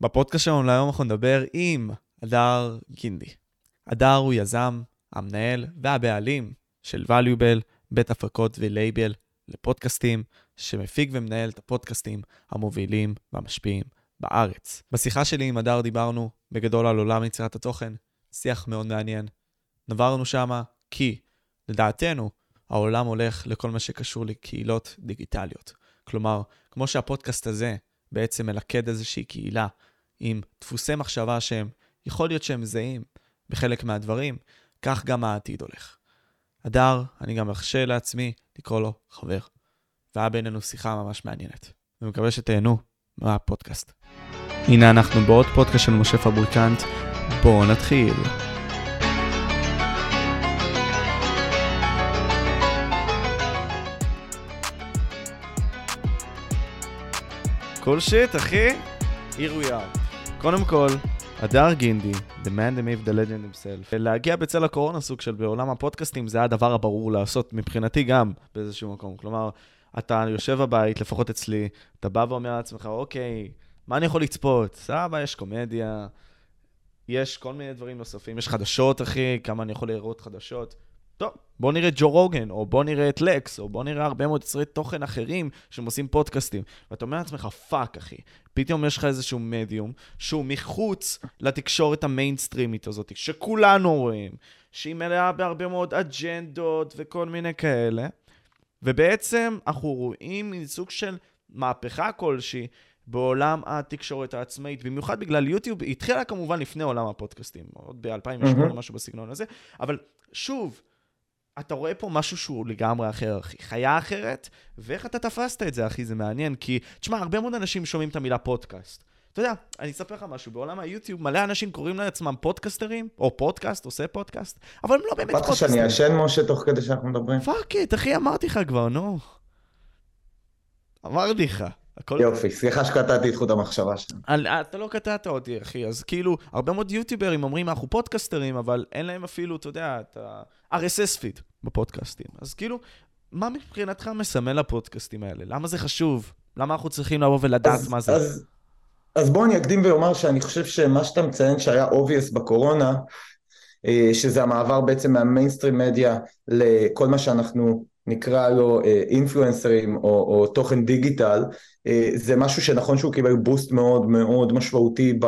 בפודקאסט שלנו להיום אנחנו נדבר עם הדר גינדי. הדר הוא יזם, המנהל והבעלים של valuable, בית הפקות ולייבל לפודקאסטים, שמפיק ומנהל את הפודקאסטים המובילים והמשפיעים בארץ. בשיחה שלי עם הדר דיברנו בגדול על עולם יצירת התוכן, שיח מאוד מעניין. נברנו שמה כי, לדעתנו, העולם הולך לכל מה שקשור לקהילות דיגיטליות. כלומר, כמו שהפודקאסט הזה בעצם מלכד איזושהי קהילה עם דפוסי מחשבה שהם, יכול להיות שהם זהים בחלק מהדברים, כך גם העתיד הולך. הדר, אני גם ארשה לעצמי לקרוא לו חבר. והיה בינינו שיחה ממש מעניינת. אני מקווה שתהנו מהפודקאסט. הנה אנחנו בעוד פודקאסט של משה פבריקנט, בואו נתחיל. כל שיט, אחי. Here we are. קודם כל, הדר גינדי, The Man that made the legend himself, להגיע בצל הקורונה סוג של בעולם הפודקאסטים זה הדבר הברור לעשות מבחינתי גם באיזשהו מקום. כלומר, אתה יושב בבית, לפחות אצלי, אתה בא ואומר לעצמך, אוקיי, מה אני יכול לצפות? סבבה, יש קומדיה, יש כל מיני דברים נוספים, יש חדשות, אחי, כמה אני יכול לראות חדשות. טוב, בוא נראה את ג'ו רוגן, או בוא נראה את לקס, או בוא נראה הרבה מאוד יצרי תוכן אחרים שהם עושים פודקאסטים. ואתה אומר לעצמך, fuck, אחי. פתאום יש לך איזשהו מדיום שהוא מחוץ לתקשורת המיינסטרימית הזאת, שכולנו רואים, שהיא מלאה בהרבה מאוד אג'נדות וכל מיני כאלה. ובעצם אנחנו רואים מין סוג של מהפכה כלשהי בעולם התקשורת העצמאית, במיוחד בגלל יוטיוב, היא התחילה כמובן לפני עולם הפודקאסטים, עוד ב-2008, mm-hmm. משהו בסגנון הזה, אבל שוב, אתה רואה פה משהו שהוא לגמרי אחר, אחי. חיה אחרת, ואיך אתה תפסת את זה, אחי, זה מעניין, כי, תשמע, הרבה מאוד אנשים שומעים את המילה פודקאסט. אתה יודע, אני אספר לך משהו, בעולם היוטיוב מלא אנשים קוראים לעצמם פודקסטרים, או פודקאסט, עושה פודקאסט, אבל הם לא באמת פודקאסטרים. אמרת שאני ישן, משה, תוך כדי שאנחנו מדברים? fuck it, אחי, אמרתי לך כבר, נו. אמרתי לך. הכל... יופי, סליחה שקטעתי את חוט המחשבה שלנו. אתה לא קטעת אותי, אחי, אז כאילו, הרבה מאוד יוטיוברים אומרים, אנחנו פודקסטרים, אבל אין להם אפילו, אתה יודע, את ה-RSS פיד בפודקאסטים. אז כאילו, מה מבחינתך מסמל הפודקאסטים האלה? למה זה חשוב? למה אנחנו צריכים לבוא ולדעת אז, מה זה? אז, אז בוא אני אקדים ואומר שאני חושב שמה שאתה מציין שהיה obvious בקורונה, אה, שזה המעבר בעצם מהמיינסטרים מדיה לכל מה שאנחנו נקרא לו אינפלואנסרים אה, או, או תוכן דיגיטל, אה, זה משהו שנכון שהוא קיבל בוסט מאוד מאוד משמעותי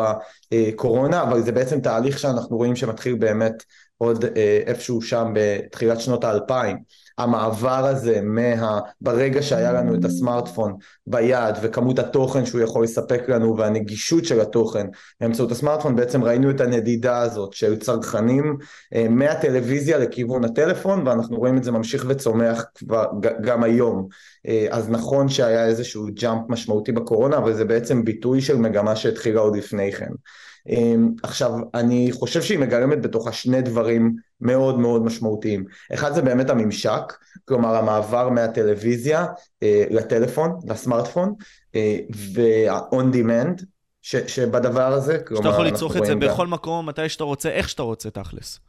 בקורונה, אבל זה בעצם תהליך שאנחנו רואים שמתחיל באמת עוד אה, איפשהו שם בתחילת שנות האלפיים. המעבר הזה מה... ברגע שהיה לנו את הסמארטפון ביד וכמות התוכן שהוא יכול לספק לנו והנגישות של התוכן באמצעות הסמארטפון, בעצם ראינו את הנדידה הזאת של צרכנים אה, מהטלוויזיה לכיוון הטלפון ואנחנו רואים את זה ממשיך וצומח כבר גם היום. אה, אז נכון שהיה איזשהו ג'אמפ משמעותי בקורונה, אבל זה בעצם ביטוי של מגמה שהתחילה עוד לפני כן. אמ, עכשיו, אני חושב שהיא מגלמת בתוכה שני דברים מאוד מאוד משמעותיים. אחד זה באמת הממשק, כלומר המעבר מהטלוויזיה אה, לטלפון, לסמארטפון, אה, וה-on demand ש, שבדבר הזה, כלומר... שאתה יכול לצרוך את זה בכל גם... מקום, מתי שאתה רוצה, איך שאתה רוצה תכלס.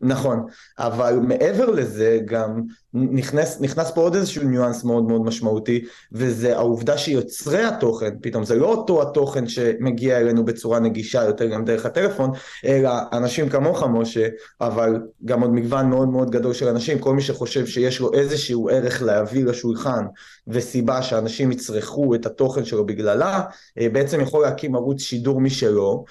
נכון, אבל מעבר לזה גם נכנס, נכנס פה עוד איזשהו ניואנס מאוד מאוד משמעותי וזה העובדה שיוצרי התוכן, פתאום זה לא אותו התוכן שמגיע אלינו בצורה נגישה יותר גם דרך הטלפון, אלא אנשים כמוך משה, אבל גם עוד מגוון מאוד מאוד גדול של אנשים, כל מי שחושב שיש לו איזשהו ערך להביא לשולחן וסיבה שאנשים יצרכו את התוכן שלו בגללה, אה, בעצם יכול להקים ערוץ שידור משלו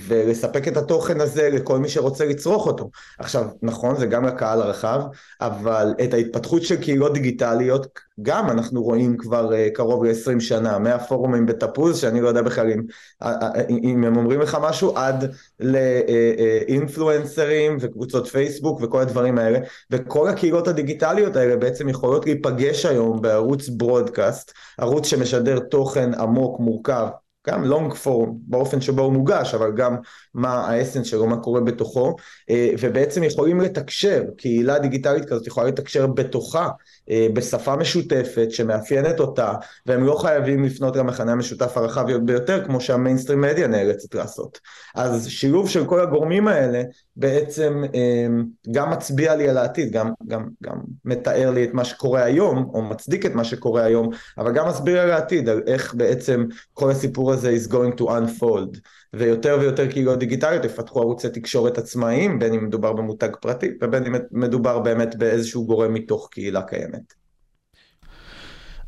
ולספק את התוכן הזה לכל מי שרוצה לצרוך אותו. עכשיו, נכון, זה גם לקהל הרחב, אבל את ההתפתחות של קהילות דיגיטליות, גם אנחנו רואים כבר uh, קרוב ל-20 שנה, מהפורומים בתפוז, שאני לא יודע בכלל אם, אה, אה, אם הם אומרים לך משהו, עד לאינפלואנסרים וקבוצות פייסבוק וכל הדברים האלה, וכל הקהילות הדיגיטליות האלה בעצם יכולות להיפגש היום בערוץ ברודקאסט, ערוץ שמשדר תוכן עמוק, מורכב, גם לונג פורם באופן שבו הוא מוגש, אבל גם מה האסנס שלו, מה קורה בתוכו, אה, ובעצם יכולים לתקשר, קהילה דיגיטלית כזאת יכולה לתקשר בתוכה, אה, בשפה משותפת שמאפיינת אותה, והם לא חייבים לפנות למחנה המשותף הרחב ביותר, כמו שהמיינסטרים מדיה נאלצת לעשות. אז שילוב של כל הגורמים האלה בעצם אה, גם מצביע לי על העתיד, גם, גם, גם מתאר לי את מה שקורה היום, או מצדיק את מה שקורה היום, אבל גם מסביר על העתיד, על איך בעצם כל הסיפור הסיפור הזה is going to unfold, ויותר ויותר קהילות דיגיטליות יפתחו ערוצי תקשורת עצמאיים, בין אם מדובר במותג פרטי ובין אם מדובר באמת באיזשהו גורם מתוך קהילה קיימת.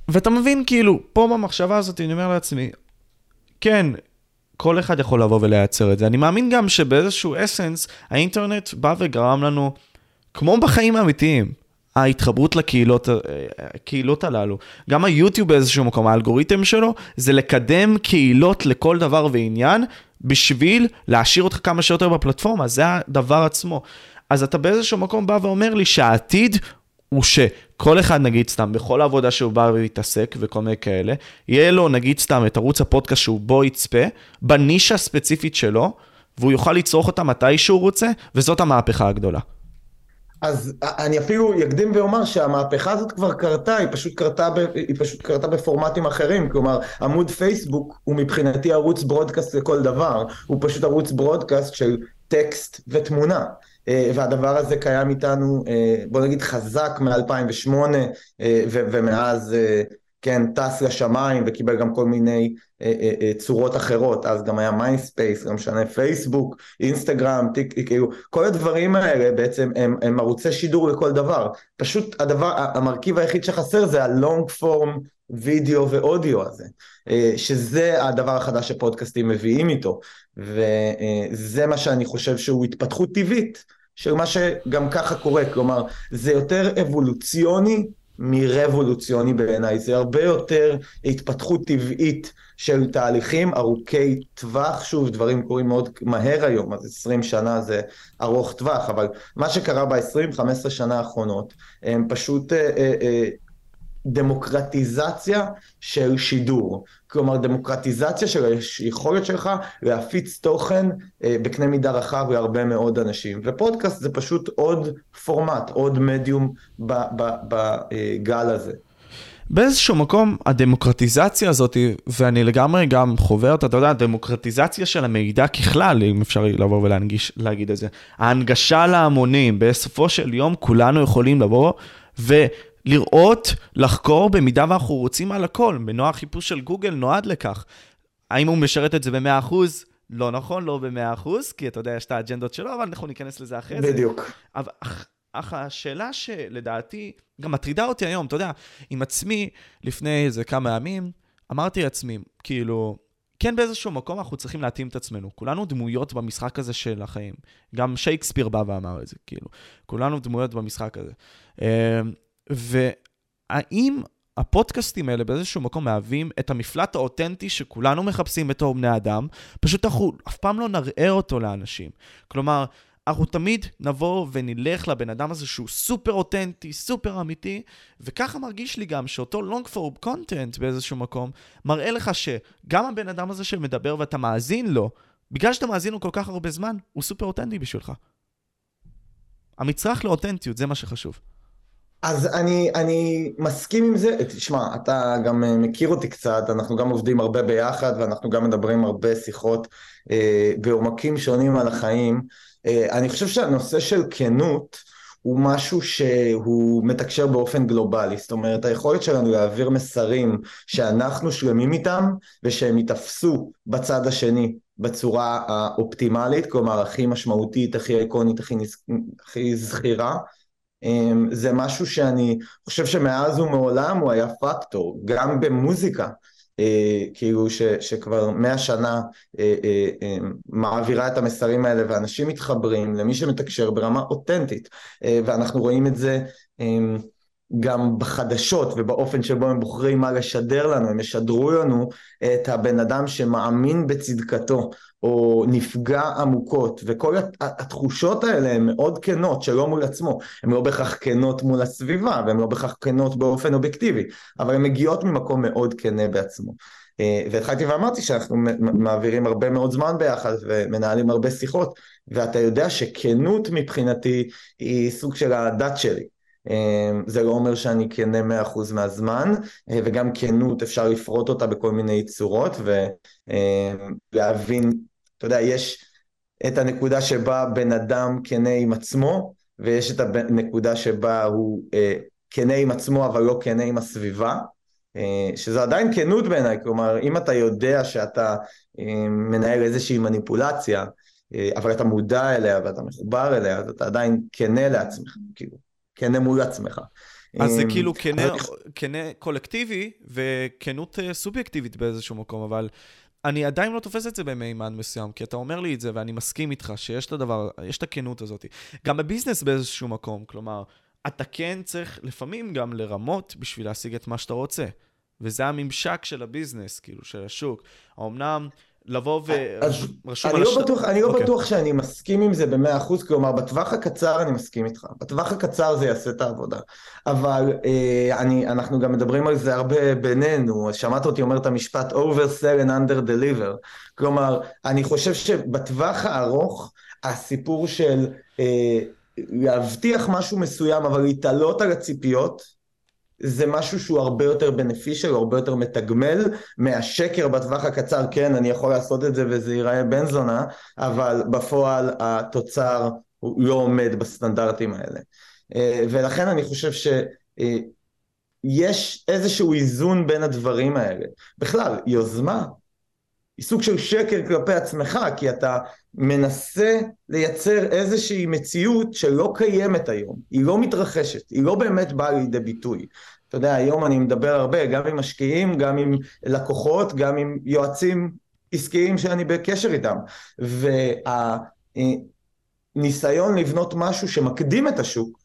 ואתה מבין, כאילו, פה במחשבה הזאת אני אומר לעצמי, כן, כל אחד יכול לבוא ולייצר את זה. אני מאמין גם שבאיזשהו אסנס, האינטרנט בא וגרם לנו, כמו בחיים האמיתיים, ההתחברות לקהילות הקהילות הללו. גם היוטיוב באיזשהו מקום, האלגוריתם שלו, זה לקדם קהילות לכל דבר ועניין, בשביל להשאיר אותך כמה שיותר בפלטפורמה, זה הדבר עצמו. אז אתה באיזשהו מקום בא ואומר לי שהעתיד הוא שכל אחד, נגיד סתם, בכל העבודה שהוא בא להתעסק וכל מיני כאלה, יהיה לו, נגיד סתם, את ערוץ הפודקאסט שהוא בו יצפה, בנישה הספציפית שלו, והוא יוכל לצרוך אותה מתי שהוא רוצה, וזאת המהפכה הגדולה. אז אני אפילו אקדים ואומר שהמהפכה הזאת כבר קרתה, היא פשוט קרתה, ב, היא פשוט קרתה בפורמטים אחרים, כלומר עמוד פייסבוק הוא מבחינתי ערוץ ברודקאסט לכל דבר, הוא פשוט ערוץ ברודקאסט של טקסט ותמונה. אה, והדבר הזה קיים איתנו, אה, בוא נגיד חזק מ-2008 אה, ומאז כן, טס לשמיים וקיבל גם כל מיני צורות אחרות, אז גם היה מיינספייס, גם מ שנה פייסבוק, אינסטגרם, טיק, כאילו, כל הדברים האלה בעצם הם, הם ערוצי שידור לכל דבר. פשוט הדבר, המרכיב היחיד שחסר זה ה long form וידאו ואודיו הזה, אה, שזה הדבר החדש שפודקאסטים מביאים איתו, וזה מה שאני חושב שהוא התפתחות טבעית. של מה שגם ככה קורה, כלומר זה יותר אבולוציוני מרבולוציוני בעיניי, זה הרבה יותר התפתחות טבעית של תהליכים ארוכי טווח, שוב דברים קורים מאוד מהר היום, אז 20 שנה זה ארוך טווח, אבל מה שקרה ב-20-15 שנה האחרונות, הם פשוט אה, אה, אה, דמוקרטיזציה של שידור. כלומר, דמוקרטיזציה של היכולת שלך להפיץ תוכן אה, בקנה מידה רחב להרבה מאוד אנשים. ופודקאסט זה פשוט עוד פורמט, עוד מדיום בגל הזה. באיזשהו מקום הדמוקרטיזציה הזאת, ואני לגמרי גם חווה אותה, אתה יודע, הדמוקרטיזציה של המידע ככלל, אם אפשר לבוא ולהגיד את זה, ההנגשה להמונים, בסופו של יום כולנו יכולים לבוא ו... לראות, לחקור, במידה ואנחנו רוצים על הכל. מנוע החיפוש של גוגל נועד לכך. האם הוא משרת את זה ב-100%? לא נכון, לא ב-100%, כי אתה יודע, יש את האג'נדות שלו, אבל אנחנו ניכנס לזה אחרי בדיוק. זה. בדיוק. אך השאלה שלדעתי גם מטרידה אותי היום, אתה יודע, עם עצמי, לפני איזה כמה ימים, אמרתי לעצמי, כאילו, כן באיזשהו מקום אנחנו צריכים להתאים את עצמנו. כולנו דמויות במשחק הזה של החיים. גם שייקספיר בא ואמר את זה, כאילו. כולנו דמויות במשחק הזה. אמ, והאם הפודקאסטים האלה באיזשהו מקום מהווים את המפלט האותנטי שכולנו מחפשים בתור בני אדם, פשוט אנחנו אף פעם לא נראה אותו לאנשים. כלומר, אנחנו תמיד נבוא ונלך לבן אדם הזה שהוא סופר אותנטי, סופר אמיתי, וככה מרגיש לי גם שאותו long form content באיזשהו מקום, מראה לך שגם הבן אדם הזה שמדבר ואתה מאזין לו, בגלל שאתה מאזין לו כל כך הרבה זמן, הוא סופר אותנטי בשבילך. המצרך לאותנטיות, זה מה שחשוב. אז אני, אני מסכים עם זה, תשמע, אתה גם אה, מכיר אותי קצת, אנחנו גם עובדים הרבה ביחד ואנחנו גם מדברים הרבה שיחות אה, בעומקים שונים על החיים. אה, אני חושב שהנושא של כנות הוא משהו שהוא מתקשר באופן גלובלי, זאת אומרת היכולת שלנו להעביר מסרים שאנחנו שלמים איתם ושהם ייתפסו בצד השני בצורה האופטימלית, כלומר הכי משמעותית, הכי איקונית, הכי, הכי זכירה. אמ, זה משהו שאני חושב שמאז ומעולם הוא היה פקטור, גם במוזיקה, כאילו ש, שכבר מאה שנה אה, אה, מעבירה את המסרים האלה ואנשים מתחברים למי שמתקשר ברמה אותנטית. ואנחנו רואים את זה אמ, גם בחדשות ובאופן שבו הם בוחרים מה לשדר לנו, הם ישדרו לנו את הבן אדם שמאמין בצדקתו או נפגע עמוקות, וכל התחושות האלה הן מאוד כנות שלא מול עצמו, הן לא בהכרח כנות מול הסביבה, והן לא בהכרח כנות באופן אובייקטיבי, אבל הן מגיעות ממקום מאוד כנה בעצמו. אה, והתחלתי ואמרתי שאנחנו מעבירים הרבה מאוד זמן ביחד ומנהלים הרבה שיחות, ואתה יודע שכנות מבחינתי היא סוג של הדת שלי. אה, זה לא אומר שאני כנה מאה אחוז מהזמן, אה, וגם כנות אפשר לפרוט אותה בכל מיני צורות ולהבין אתה יודע, יש את הנקודה שבה בן אדם כנה עם עצמו, ויש את הנקודה שבה הוא אה, כנה עם עצמו אבל לא כנה עם הסביבה, שזו עדיין כנות בעיניי, כלומר, אם אתה יודע שאתה מנהל איזושהי מניפולציה, אבל אתה מודע אליה ואתה מחובר אליה, אז אתה עדיין כנה לעצמך, כאילו, כנה מול עצמך. אז זה כאילו כנה קולקטיבי וכנות סובייקטיבית באיזשהו מקום, אבל אני עדיין לא תופס את זה במימד מסוים, כי אתה אומר לי את זה ואני מסכים איתך שיש את הדבר, יש את הכנות הזאת. גם בביזנס באיזשהו מקום, כלומר, אתה כן צריך לפעמים גם לרמות בשביל להשיג את מה שאתה רוצה. וזה הממשק של הביזנס, כאילו, של השוק. אמנם לבוא ורשום על... לא בטוח, אני לא okay. אוקיי. בטוח שאני מסכים עם זה במאה אחוז, כלומר בטווח הקצר אני מסכים איתך, בטווח הקצר זה יעשה את העבודה, אבל אה, אני, אנחנו גם מדברים על זה הרבה בינינו, שמעת אותי אומר את המשפט oversell and under deliver, כלומר אני חושב שבטווח הארוך הסיפור של אה, להבטיח משהו מסוים אבל להתעלות על הציפיות זה משהו שהוא הרבה יותר בנפישל, הרבה יותר מתגמל מהשקר בטווח הקצר, כן, אני יכול לעשות את זה וזה ייראה בן זונה, אבל בפועל התוצר לא עומד בסטנדרטים האלה. אה, ולכן אני חושב שיש אה, איזשהו איזון בין הדברים האלה. בכלל, יוזמה היא סוג של שקר כלפי עצמך, כי אתה מנסה לייצר איזושהי מציאות שלא קיימת היום, היא לא מתרחשת, היא לא באמת באה לידי ביטוי. אתה יודע, היום אני מדבר הרבה, גם עם משקיעים, גם עם לקוחות, גם עם יועצים עסקיים שאני בקשר איתם. והניסיון לבנות משהו שמקדים את השוק,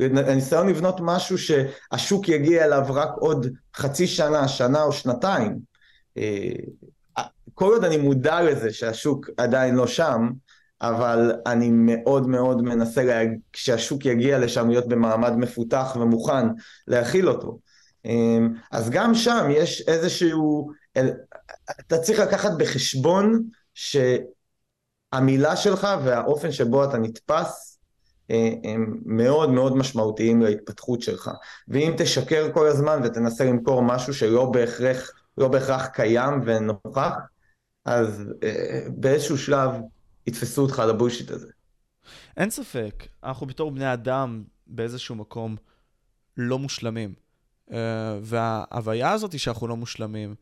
הניסיון לבנות משהו שהשוק יגיע אליו רק עוד חצי שנה, שנה או שנתיים, אה, כל עוד אני מודע לזה שהשוק עדיין לא שם, אבל אני מאוד מאוד מנסה לה... כשהשוק יגיע לשם להיות במעמד מפותח ומוכן להכיל אותו. אמ, אז גם שם יש איזשהו, אתה צריך לקחת בחשבון שהמילה שלך והאופן שבו אתה נתפס אה, הם מאוד מאוד משמעותיים להתפתחות שלך. ואם תשקר כל הזמן ותנסה למכור משהו שלא בהכרח, לא בהכרח קיים ונוכח, אז אה, באיזשהו שלב יתפסו אותך על הבולשיט הזה. אין ספק, אנחנו בתור בני אדם באיזשהו מקום לא מושלמים. Uh, וההוויה הזאת שאנחנו לא מושלמים,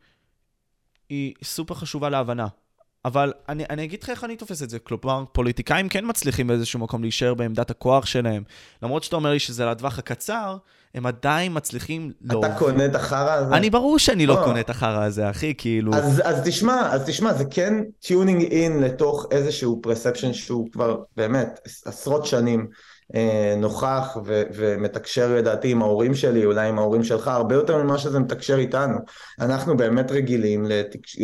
היא סופר חשובה להבנה. אבל אני, אני אגיד לך איך אני תופס את זה. כלומר, פוליטיקאים כן מצליחים באיזשהו מקום להישאר בעמדת הכוח שלהם. למרות שאתה אומר לי שזה לטווח הקצר, הם עדיין מצליחים אתה לא... קונה את החרא הזה? אני ברור שאני לא, לא קונה את החרא הזה, אחי, כאילו... אז, אז תשמע, אז תשמע, זה כן tuning in לתוך איזשהו perception שהוא כבר באמת עשרות שנים אה, נוכח ו- ומתקשר לדעתי עם ההורים שלי, אולי עם ההורים שלך, הרבה יותר ממה שזה מתקשר איתנו. אנחנו באמת רגילים לתקש...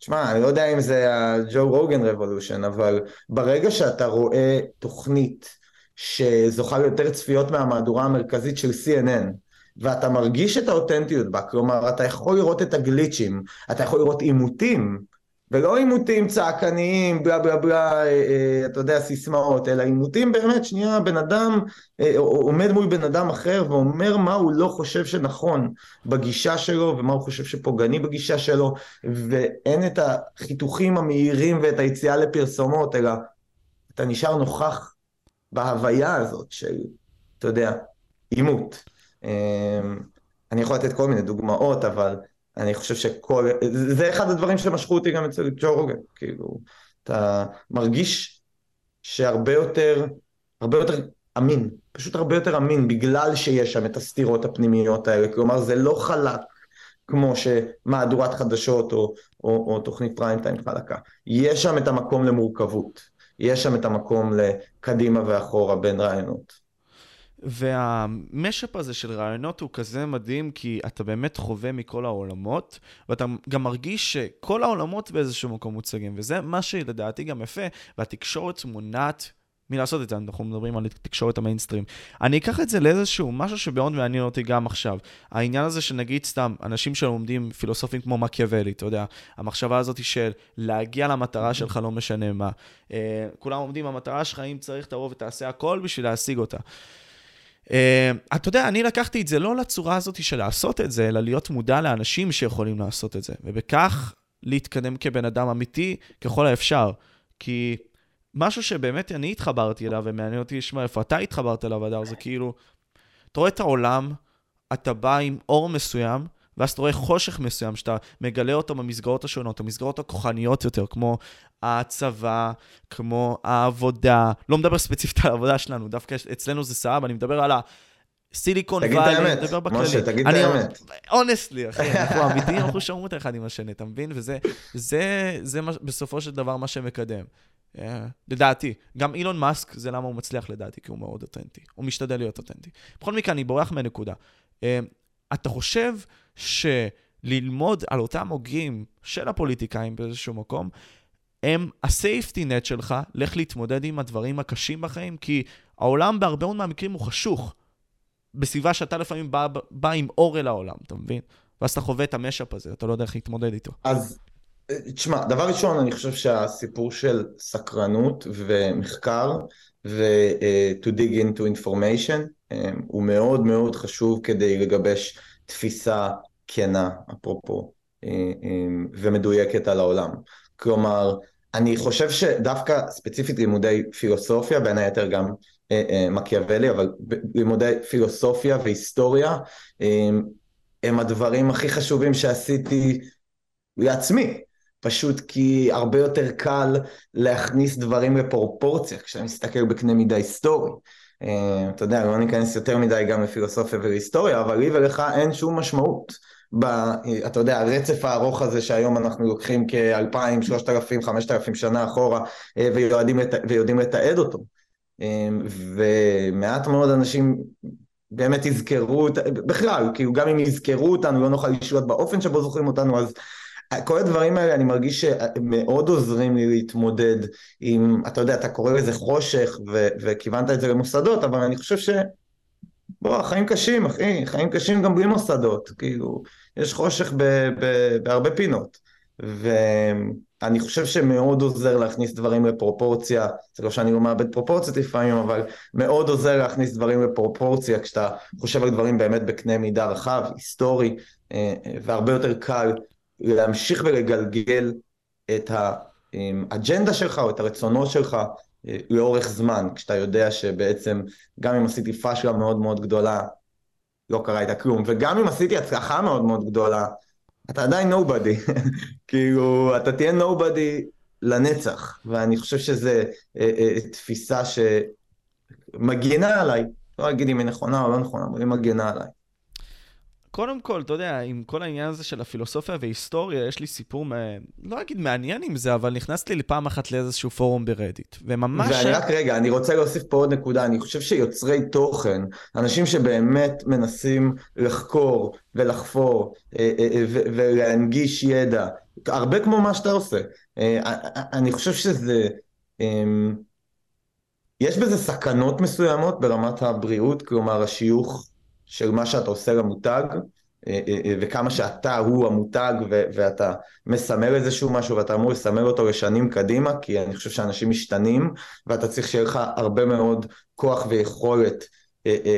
תשמע, אני לא יודע אם זה הג'ו רוגן revolution, אבל ברגע שאתה רואה תוכנית שזוכה ליותר צפיות מהמהדורה המרכזית של CNN, ואתה מרגיש את האותנטיות בה, כלומר, אתה יכול לראות את ה glitch-ים, אתה יכול לראות עימותים, ולא עימותים צעקניים, בלה בלה בלה, אה, אה, אתה יודע, סיסמאות, אלא עימותים באמת, שנייה, בן אדם אה, עומד מול בן אדם אחר ואומר מה הוא לא חושב שנכון בגישה שלו, ומה הוא חושב שפוגעני בגישה שלו, ואין את החיתוכים המהירים ואת היציאה לפרסומות, אלא אתה נשאר נוכח בהוויה הזאת של, אתה יודע, עימות. אני יכול לתת כל מיני דוגמאות, אבל אני חושב שכל, זה אחד הדברים שמשכו אותי גם אצל ג'ו רוגן, כאילו, אתה מרגיש שהרבה יותר, הרבה יותר אמין, פשוט הרבה יותר אמין, בגלל שיש שם את הסתירות הפנימיות האלה, כלומר זה לא חלק כמו שמהדורת חדשות או, או, או תוכנית פריים טיים חלקה, יש שם את המקום למורכבות, יש שם את המקום לקדימה ואחורה בין רעיונות. והמשאפ הזה של רעיונות הוא כזה מדהים, כי אתה באמת חווה מכל העולמות, ואתה גם מרגיש שכל העולמות באיזשהו מקום מוצגים, וזה מה שלדעתי גם יפה, והתקשורת מונעת מלעשות את זה, אנחנו מדברים על תקשורת המיינסטרים. אני אקח את זה לאיזשהו משהו שמאוד מעניין אותי גם עכשיו. העניין הזה שנגיד סתם, אנשים שלומדים פילוסופים כמו מקיאוולי, אתה יודע, המחשבה הזאת של להגיע למטרה שלך לא משנה מה. Uh, כולם עומדים, המטרה שלך, אם צריך תבוא ותעשה הכל בשביל להשיג אותה. Uh, אתה יודע, אני לקחתי את זה לא לצורה הזאת של לעשות את זה, אלא להיות מודע לאנשים שיכולים לעשות את זה, ובכך להתקדם כבן אדם אמיתי ככל האפשר. כי משהו שבאמת אני התחברתי אליו, ומעניין אותי לשמוע איפה אתה התחברת אליו, אדר, זה כאילו, אתה רואה את העולם אתה בא עם אור מסוים, ואז אתה רואה חושך מסוים, שאתה מגלה אותו במסגרות השונות, המסגרות הכוחניות יותר, כמו הצבא, כמו העבודה. לא מדבר ספציפית על העבודה שלנו, דווקא אצלנו זה סבבה, אני מדבר על ה... סיליקון ואלי, אני מדבר בכללי. משה, תגיד את האמת. אונסטלי, אחי, אנחנו אמיתיים, אנחנו שומעים את האחד עם השני, אתה מבין? וזה זה, זה מה, בסופו של דבר מה שמקדם. אה, לדעתי. גם אילון מאסק, זה למה הוא מצליח לדעתי, כי הוא מאוד אותנטי. הוא משתדל להיות אותנטי. בכל מקרה, אני בורח מהנקודה. Uh, אתה חושב שללמוד על אותם הוגים של הפוליטיקאים באיזשהו מקום, הם הסייפטי נט שלך, לך להתמודד עם הדברים הקשים בחיים, כי העולם בהרבה מאוד מהמקרים הוא חשוך. בסביבה שאתה לפעמים בא, בא עם אור אל העולם, אתה מבין? ואז אתה חווה את המשאפ הזה, אתה לא יודע איך להתמודד איתו. אז תשמע, דבר ראשון, אני חושב שהסיפור של סקרנות ומחקר ו-to dig into information הוא מאוד מאוד חשוב כדי לגבש תפיסה כנה, אפרופו, ומדויקת על העולם. כלומר, אני חושב שדווקא ספציפית לימודי פילוסופיה, בין היתר גם אה, אה, מקיאוולי, אבל לימודי פילוסופיה והיסטוריה הם הדברים הכי חשובים שעשיתי לעצמי. פשוט כי הרבה יותר קל להכניס דברים לפרופורציה כשאתה מסתכל בקנה מידה היסטורי. אה, אתה יודע, לא ניכנס יותר מדי גם לפילוסופיה ולהיסטוריה, אבל לי ולך אין שום משמעות. ב, אתה יודע, הרצף הארוך הזה שהיום אנחנו לוקחים כ-2,000, 3,000, 5,000 שנה אחורה ויודעים, ויודעים לתעד אותו. אמ, ומעט מאוד אנשים באמת יזכרו, בכלל, כאילו גם אם יזכרו אותנו, לא נוכל לשלוט באופן שבו זוכרים אותנו, אז כל הדברים האלה אני מרגיש שמאוד עוזרים לי להתמודד עם, אתה יודע, אתה קורא לזה חושך ו- וכיוונת את זה למוסדות, אבל אני חושב ש... בוא, החיים קשים, אחי, חיים קשים גם בלי מוסדות, כאילו, יש חושך ב- ב- בהרבה פינות. ו... אני חושב שמאוד עוזר להכניס דברים לפרופורציה, זה לא שאני לא מאבד פרופורציות לפעמים, אבל מאוד עוזר להכניס דברים לפרופורציה כשאתה חושב על דברים באמת בקנה מידה רחב, היסטורי, אה, והרבה יותר קל להמשיך ולגלגל את האג'נדה שלך או את הרצונות שלך אה, לאורך זמן, כשאתה יודע שבעצם גם אם עשיתי פאשלה מאוד מאוד גדולה, לא קרה איתה כלום, וגם אם עשיתי הצלחה מאוד מאוד גדולה, אתה עדיין נובדי, כאילו, אתה תהיה נובדי לנצח, ואני חושב שזו אה, אה, תפיסה שמגינה עליי, לא אגיד אם היא נכונה או לא נכונה, אבל היא מגינה עליי. קודם כל, אתה יודע, עם כל העניין הזה של הפילוסופיה והיסטוריה, יש לי סיפור, לא אגיד מעניין עם זה, אבל נכנסתי לי פעם אחת לאיזשהו פורום ברדיט, וממש... ואני רק רגע, אני רוצה להוסיף פה עוד נקודה, אני חושב שיוצרי תוכן, אנשים שבאמת מנסים לחקור ולחפור אה, אה, אה, ולהנגיש ידע, הרבה כמו מה שאתה עושה, אני חושב שזה... אמ, יש בזה סכנות מסוימות ברמת הבריאות, כלומר השיוך של מה שאתה עושה למותג, אה, אה, אה, וכמה שאתה הוא המותג ואתה מסמל איזשהו משהו ואתה אמור לסמל אותו לשנים קדימה, כי אני חושב שאנשים משתנים ואתה צריך שיהיה לך הרבה מאוד כוח ויכולת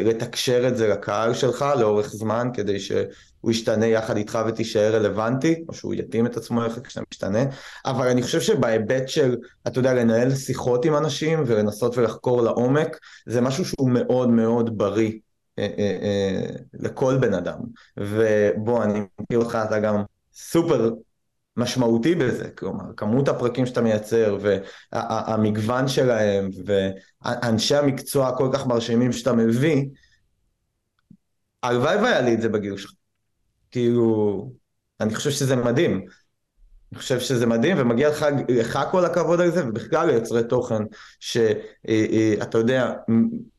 לתקשר את זה לקהל שלך לאורך זמן כדי שהוא ישתנה יחד איתך ותישאר רלוונטי, או שהוא יתאים את עצמו איך כשאתה משתנה, אבל אני חושב שבהיבט של, אתה יודע, לנהל שיחות עם אנשים ולנסות ולחקור לעומק, זה משהו שהוא מאוד מאוד בריא לכל בן אדם. ובוא, אני מכיר אותך, אתה גם סופר משמעותי בזה, כלומר, כמות הפרקים שאתה מייצר והמגוון שלהם ואנשי המקצוע הכל כך מרשימים שאתה מביא, הלוואי והיה לי את זה בגיל שלך. כאילו, אני חושב שזה מדהים. אני חושב שזה מדהים ומגיע לך, לך כל הכבוד על זה ובכלל ליוצרי תוכן שאתה אה, אה, יודע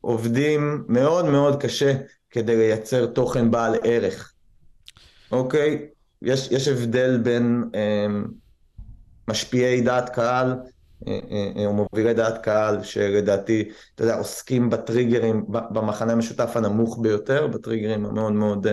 עובדים מאוד מאוד קשה כדי לייצר תוכן בעל ערך. אוקיי? יש, יש הבדל בין אה, משפיעי דעת קהל או מובילי דעת קהל שלדעתי אתה יודע עוסקים בטריגרים במחנה המשותף הנמוך ביותר בטריגרים המאוד מאוד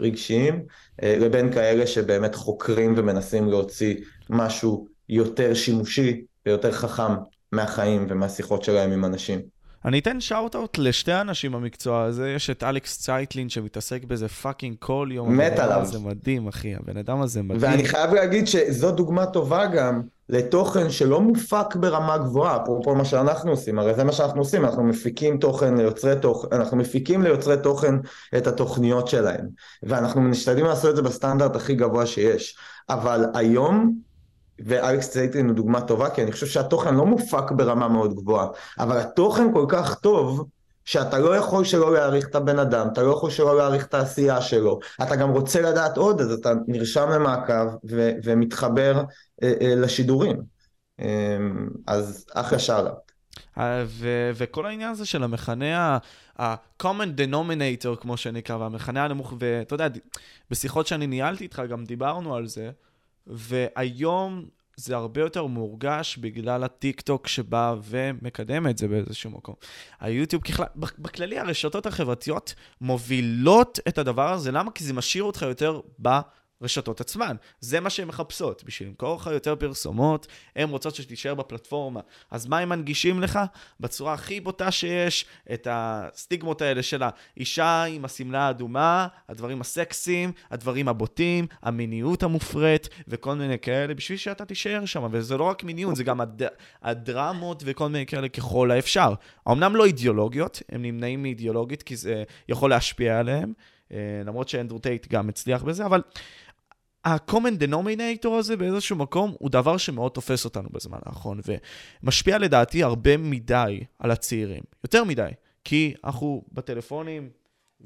רגשיים, אה, לבין כאלה שבאמת חוקרים ומנסים להוציא משהו יותר שימושי ויותר חכם מהחיים ומהשיחות שלהם עם אנשים. אני אתן shout-out לשתי אנשים במקצוע הזה, יש את אלכס צייטלין שמתעסק בזה פאקינג כל יום. מת עליו. זה מדהים, אחי, הבן אדם הזה מדהים. ואני חייב להגיד שזו דוגמה טובה גם לתוכן שלא מופק ברמה גבוהה, אפרופו מה שאנחנו עושים, הרי זה מה שאנחנו עושים, אנחנו מפיקים תוכן ליוצרי תוכן, אנחנו מפיקים ליוצרי תוכן את התוכניות שלהם, ואנחנו משתדלים לעשות את זה בסטנדרט הכי גבוה שיש, אבל היום, ואלכס צייטרין הוא דוגמה טובה, כי אני חושב שהתוכן לא מופק ברמה מאוד גבוהה, אבל התוכן כל כך טוב, שאתה לא יכול שלא להעריך את הבן אדם, אתה לא יכול שלא להעריך את העשייה שלו, אתה גם רוצה לדעת עוד, אז אתה נרשם למעקב ו- ומתחבר אה, אה, לשידורים. אה, אז אחלה שאלה. אה, ו- וכל העניין הזה של המכנה ה-common denominator, כמו שנקרא, והמכנה הנמוך, ואתה יודע, בשיחות שאני ניהלתי איתך גם דיברנו על זה, והיום זה הרבה יותר מורגש בגלל הטיק טוק שבא ומקדם את זה באיזשהו מקום. היוטיוב ככלל, בכללי הרשתות החברתיות מובילות את הדבר הזה, למה? כי זה משאיר אותך יותר ב... הרשתות עצמן. זה מה שהן מחפשות. בשביל למכור לך יותר פרסומות, הן רוצות שתישאר בפלטפורמה. אז מה הם מנגישים לך? בצורה הכי בוטה שיש, את הסטיגמות האלה של האישה עם השמלה האדומה, הדברים הסקסיים, הדברים הבוטים, המיניות המופרית, וכל מיני כאלה, בשביל שאתה תישאר שם. וזה לא רק מיניות, זה גם הד... הדרמות וכל מיני כאלה ככל האפשר. אמנם לא אידיאולוגיות, הם נמנעים מאידיאולוגית, כי זה יכול להשפיע עליהם. אה, למרות שאנדרו טייט גם הצליח בזה, אבל ה-common denominator הזה באיזשהו מקום הוא דבר שמאוד תופס אותנו בזמן האחרון, ומשפיע לדעתי הרבה מדי על הצעירים. יותר מדי, כי אנחנו בטלפונים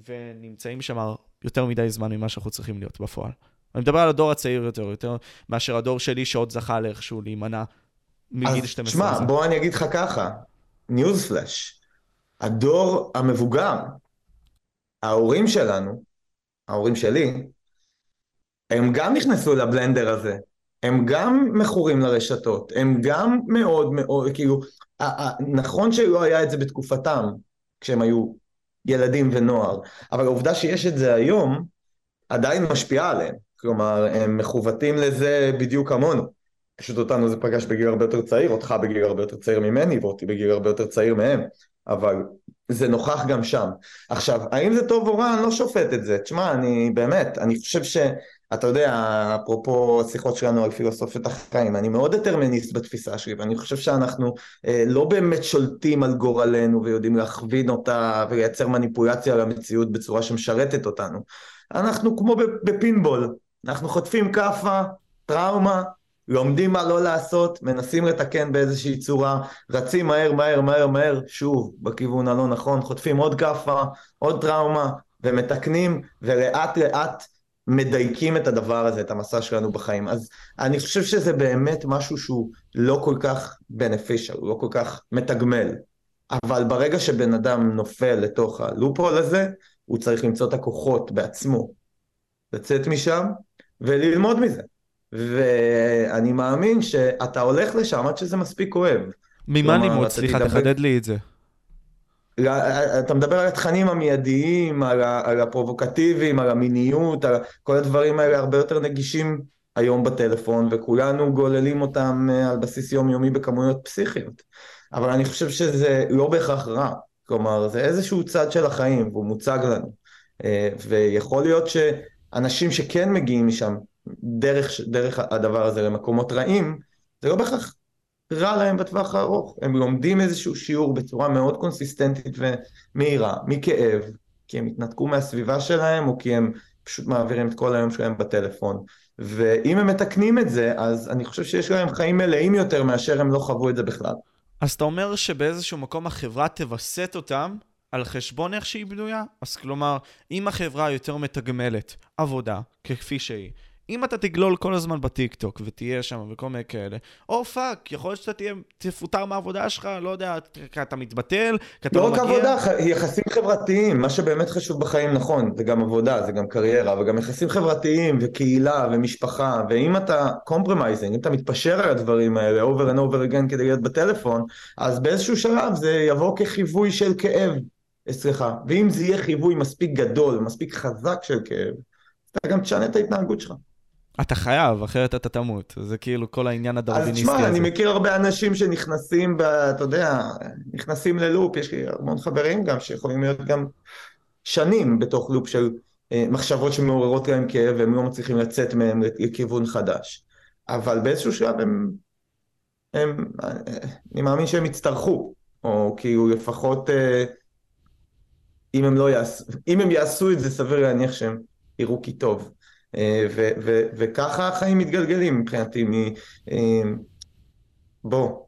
ונמצאים שם יותר מדי זמן ממה שאנחנו צריכים להיות בפועל. אני מדבר על הדור הצעיר יותר, יותר מאשר הדור שלי שעוד זכה לאיכשהו להימנע מגיל 12. אז שמע, בוא אני אגיד לך ככה, ניוז פלאש, הדור המבוגר, ההורים שלנו, ההורים שלי, הם גם נכנסו לבלנדר הזה, הם גם מכורים לרשתות, הם גם מאוד מאוד, כאילו, נכון שלא היה את זה בתקופתם, כשהם היו ילדים ונוער, אבל העובדה שיש את זה היום, עדיין משפיעה עליהם. כלומר, הם מכוותים לזה בדיוק כמונו. פשוט אותנו זה פגש בגיל הרבה יותר צעיר, אותך בגיל הרבה יותר צעיר ממני, ואותי בגיל הרבה יותר צעיר מהם, אבל זה נוכח גם שם. עכשיו, האם זה טוב או רע? אני לא שופט את זה. תשמע, אני באמת, אני חושב ש... אתה יודע, אפרופו השיחות שלנו על פילוסופיות החיים, אני מאוד דטרמיניסט בתפיסה שלי, ואני חושב שאנחנו אה, לא באמת שולטים על גורלנו ויודעים להכווין אותה ולייצר מניפולציה על המציאות בצורה שמשרתת אותנו. אנחנו כמו בפינבול, אנחנו חוטפים כאפה, טראומה, לומדים מה לא לעשות, מנסים לתקן באיזושהי צורה, רצים מהר מהר מהר מהר, שוב, בכיוון הלא נכון, חוטפים עוד כאפה, עוד טראומה, ומתקנים, ולאט לאט מדייקים את הדבר הזה, את המסע שלנו בחיים. אז אני חושב שזה באמת משהו שהוא לא כל כך beneficial, הוא לא כל כך מתגמל. אבל ברגע שבן אדם נופל לתוך הלופול הזה, הוא צריך למצוא את הכוחות בעצמו, לצאת משם וללמוד מזה. ואני מאמין שאתה הולך לשם עד שזה מספיק כואב. ממה לימוד? סליחה, תחדד לי את זה. אתה מדבר על התכנים המיידיים, על, על הפרובוקטיביים, על המיניות, על כל הדברים האלה הרבה יותר נגישים היום בטלפון, וכולנו גוללים אותם אה, על בסיס יומיומי בכמויות פסיכיות. אבל אני חושב שזה לא בהכרח רע, כלומר זה איזשהו צד של החיים, והוא מוצג לנו. אה, ויכול להיות שאנשים שכן מגיעים משם, דרך, דרך הדבר הזה למקומות רעים, זה לא בהכרח רע להם בטווח הארוך. הם לומדים איזשהו שיעור בצורה מאוד קונסיסטנטית ומהירה, מכאב, כי הם התנתקו מהסביבה שלהם, או כי הם פשוט מעבירים את כל היום שלהם בטלפון. ואם הם מתקנים את זה, אז אני חושב שיש להם חיים מלאים יותר מאשר הם לא חוו את זה בכלל. אז אתה אומר שבאיזשהו מקום החברה תווסת אותם על חשבון איך שהיא בנויה? אז כלומר, אם החברה יותר מתגמלת עבודה כפי שהיא, אם אתה תגלול כל הזמן בטיקטוק ותהיה שם וכל מיני כאלה, או פאק, יכול להיות שאתה תהיה, תפוטר מהעבודה שלך, לא יודע, כי אתה מתבטל, כי אתה לא, מגיע. לא רק עבודה, יחסים חברתיים, מה שבאמת חשוב בחיים נכון, זה גם עבודה, זה גם קריירה, אבל גם יחסים חברתיים וקהילה ומשפחה, ואם אתה compromising, אם אתה מתפשר על הדברים האלה over and over again כדי להיות בטלפון, אז באיזשהו שלב זה יבוא כחיווי של כאב, סליחה, ואם זה יהיה חיווי מספיק גדול, מספיק חזק של כאב, אתה גם תשנה את ההתנהגות שלך. אתה חייב, אחרת אתה תמות. זה כאילו כל העניין הדרוויניסטי הזה. אז תשמע, אני מכיר הרבה אנשים שנכנסים, ב, אתה יודע, נכנסים ללופ, יש לי המון חברים גם שיכולים להיות גם שנים בתוך לופ של אה, מחשבות שמעוררות להם כאב והם לא מצליחים לצאת מהם לכיוון חדש. אבל באיזשהו שלב הם, הם, אני מאמין שהם יצטרכו, או כאילו לפחות, אה, אם הם לא יעשו, אם הם יעשו את זה, סביר להניח שהם יראו כי טוב. אה, ו- ו- וככה החיים מתגלגלים מבחינתי. מ- בוא,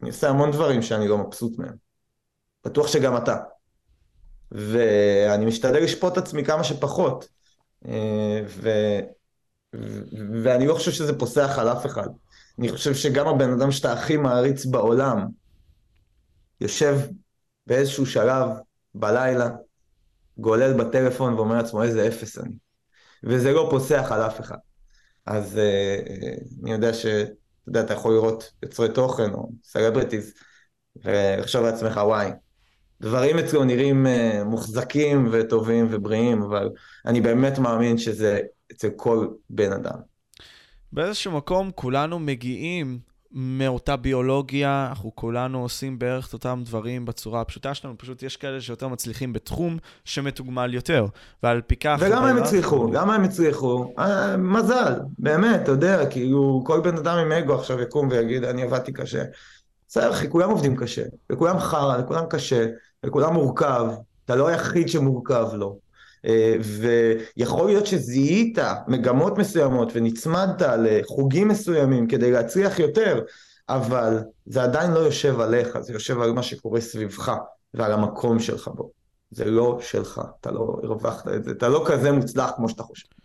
אני עושה המון דברים שאני לא מבסוט מהם. בטוח שגם אתה. ואני משתדל לשפוט עצמי כמה שפחות. ו... ואני לא חושב שזה פוסח על אף אחד. אני חושב שגם הבן אדם שאתה הכי מעריץ בעולם, יושב באיזשהו שלב בלילה, גולל בטלפון ואומר לעצמו איזה אפס אני. וזה לא פוסח על אף אחד. אז uh, אני יודע ש... אתה יודע, אתה יכול לראות יוצרי תוכן או סלבריטיז, ולחשוב לעצמך, וואי, דברים אצלו נראים uh, מוחזקים וטובים ובריאים, אבל אני באמת מאמין שזה אצל כל בן אדם. באיזשהו מקום כולנו מגיעים מאותה ביולוגיה, אנחנו כולנו עושים בערך את אותם דברים בצורה הפשוטה שלנו, פשוט יש כאלה שיותר מצליחים בתחום שמתוגמל יותר, ועל פי כך... וגם הם הצליחו, גם הם הצליחו, אה, מזל, באמת, אתה יודע, כאילו כל בן אדם עם אגו עכשיו יקום ויגיד, אני עבדתי קשה. בסדר, אחי, כולם עובדים קשה, וכולם חרא, וכולם קשה, וכולם מורכב, אתה לא היחיד שמורכב לו. אה, ויכול להיות שזיהית מגמות מסוימות ונצמדת לחוגים מסוימים כדי להצליח יותר, אבל זה עדיין לא יושב עליך, זה יושב על מה שקורה סביבך ועל המקום שלך בו. זה לא שלך, אתה לא הרווחת את זה, אתה לא כזה מוצלח כמו שאתה חושב.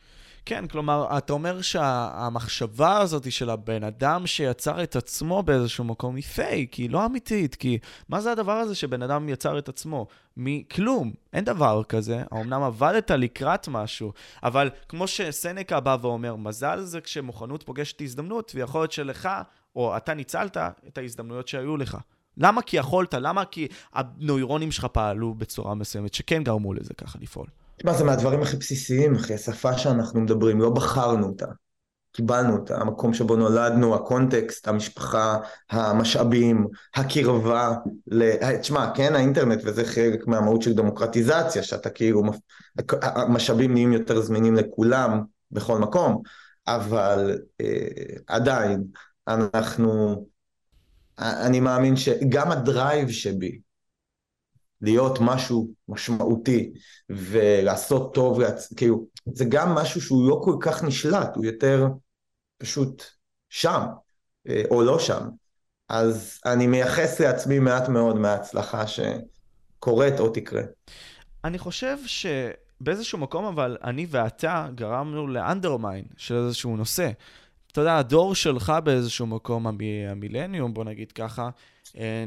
כן, כלומר, אתה אומר שהמחשבה הזאת של הבן אדם שיצר את עצמו באיזשהו מקום היא פייק, היא לא אמיתית, כי מה זה הדבר הזה שבן אדם יצר את עצמו? מכלום, אין דבר כזה. אמנם עבדת לקראת משהו, אבל כמו שסנקה בא ואומר, מזל זה כשמוכנות פוגשת הזדמנות, ויכול להיות שלך, או אתה ניצלת את ההזדמנויות שהיו לך. למה כי יכולת? למה כי הנוירונים שלך פעלו בצורה מסוימת, שכן גרמו לזה ככה לפעול? תשמע, זה מהדברים הכי בסיסיים, אחי, השפה שאנחנו מדברים, לא בחרנו אותה. קיבלנו אותה, המקום שבו נולדנו, הקונטקסט, המשפחה, המשאבים, הקרבה. ל... תשמע, כן, האינטרנט, וזה חלק מהמהות של דמוקרטיזציה, שאתה כאילו, המשאבים נהיים יותר זמינים לכולם בכל מקום, אבל אה, עדיין, אנחנו, אני מאמין שגם הדרייב שבי, להיות משהו משמעותי ולעשות טוב, כאילו, זה גם משהו שהוא לא כל כך נשלט, הוא יותר פשוט שם, אה, או לא שם. אז אני מייחס לעצמי מעט מאוד מההצלחה שקורית או תקרה. אני חושב שבאיזשהו מקום, אבל אני ואתה גרמנו לאנדרמיין של איזשהו נושא. אתה יודע, הדור שלך באיזשהו מקום, המילניום, בוא נגיד ככה,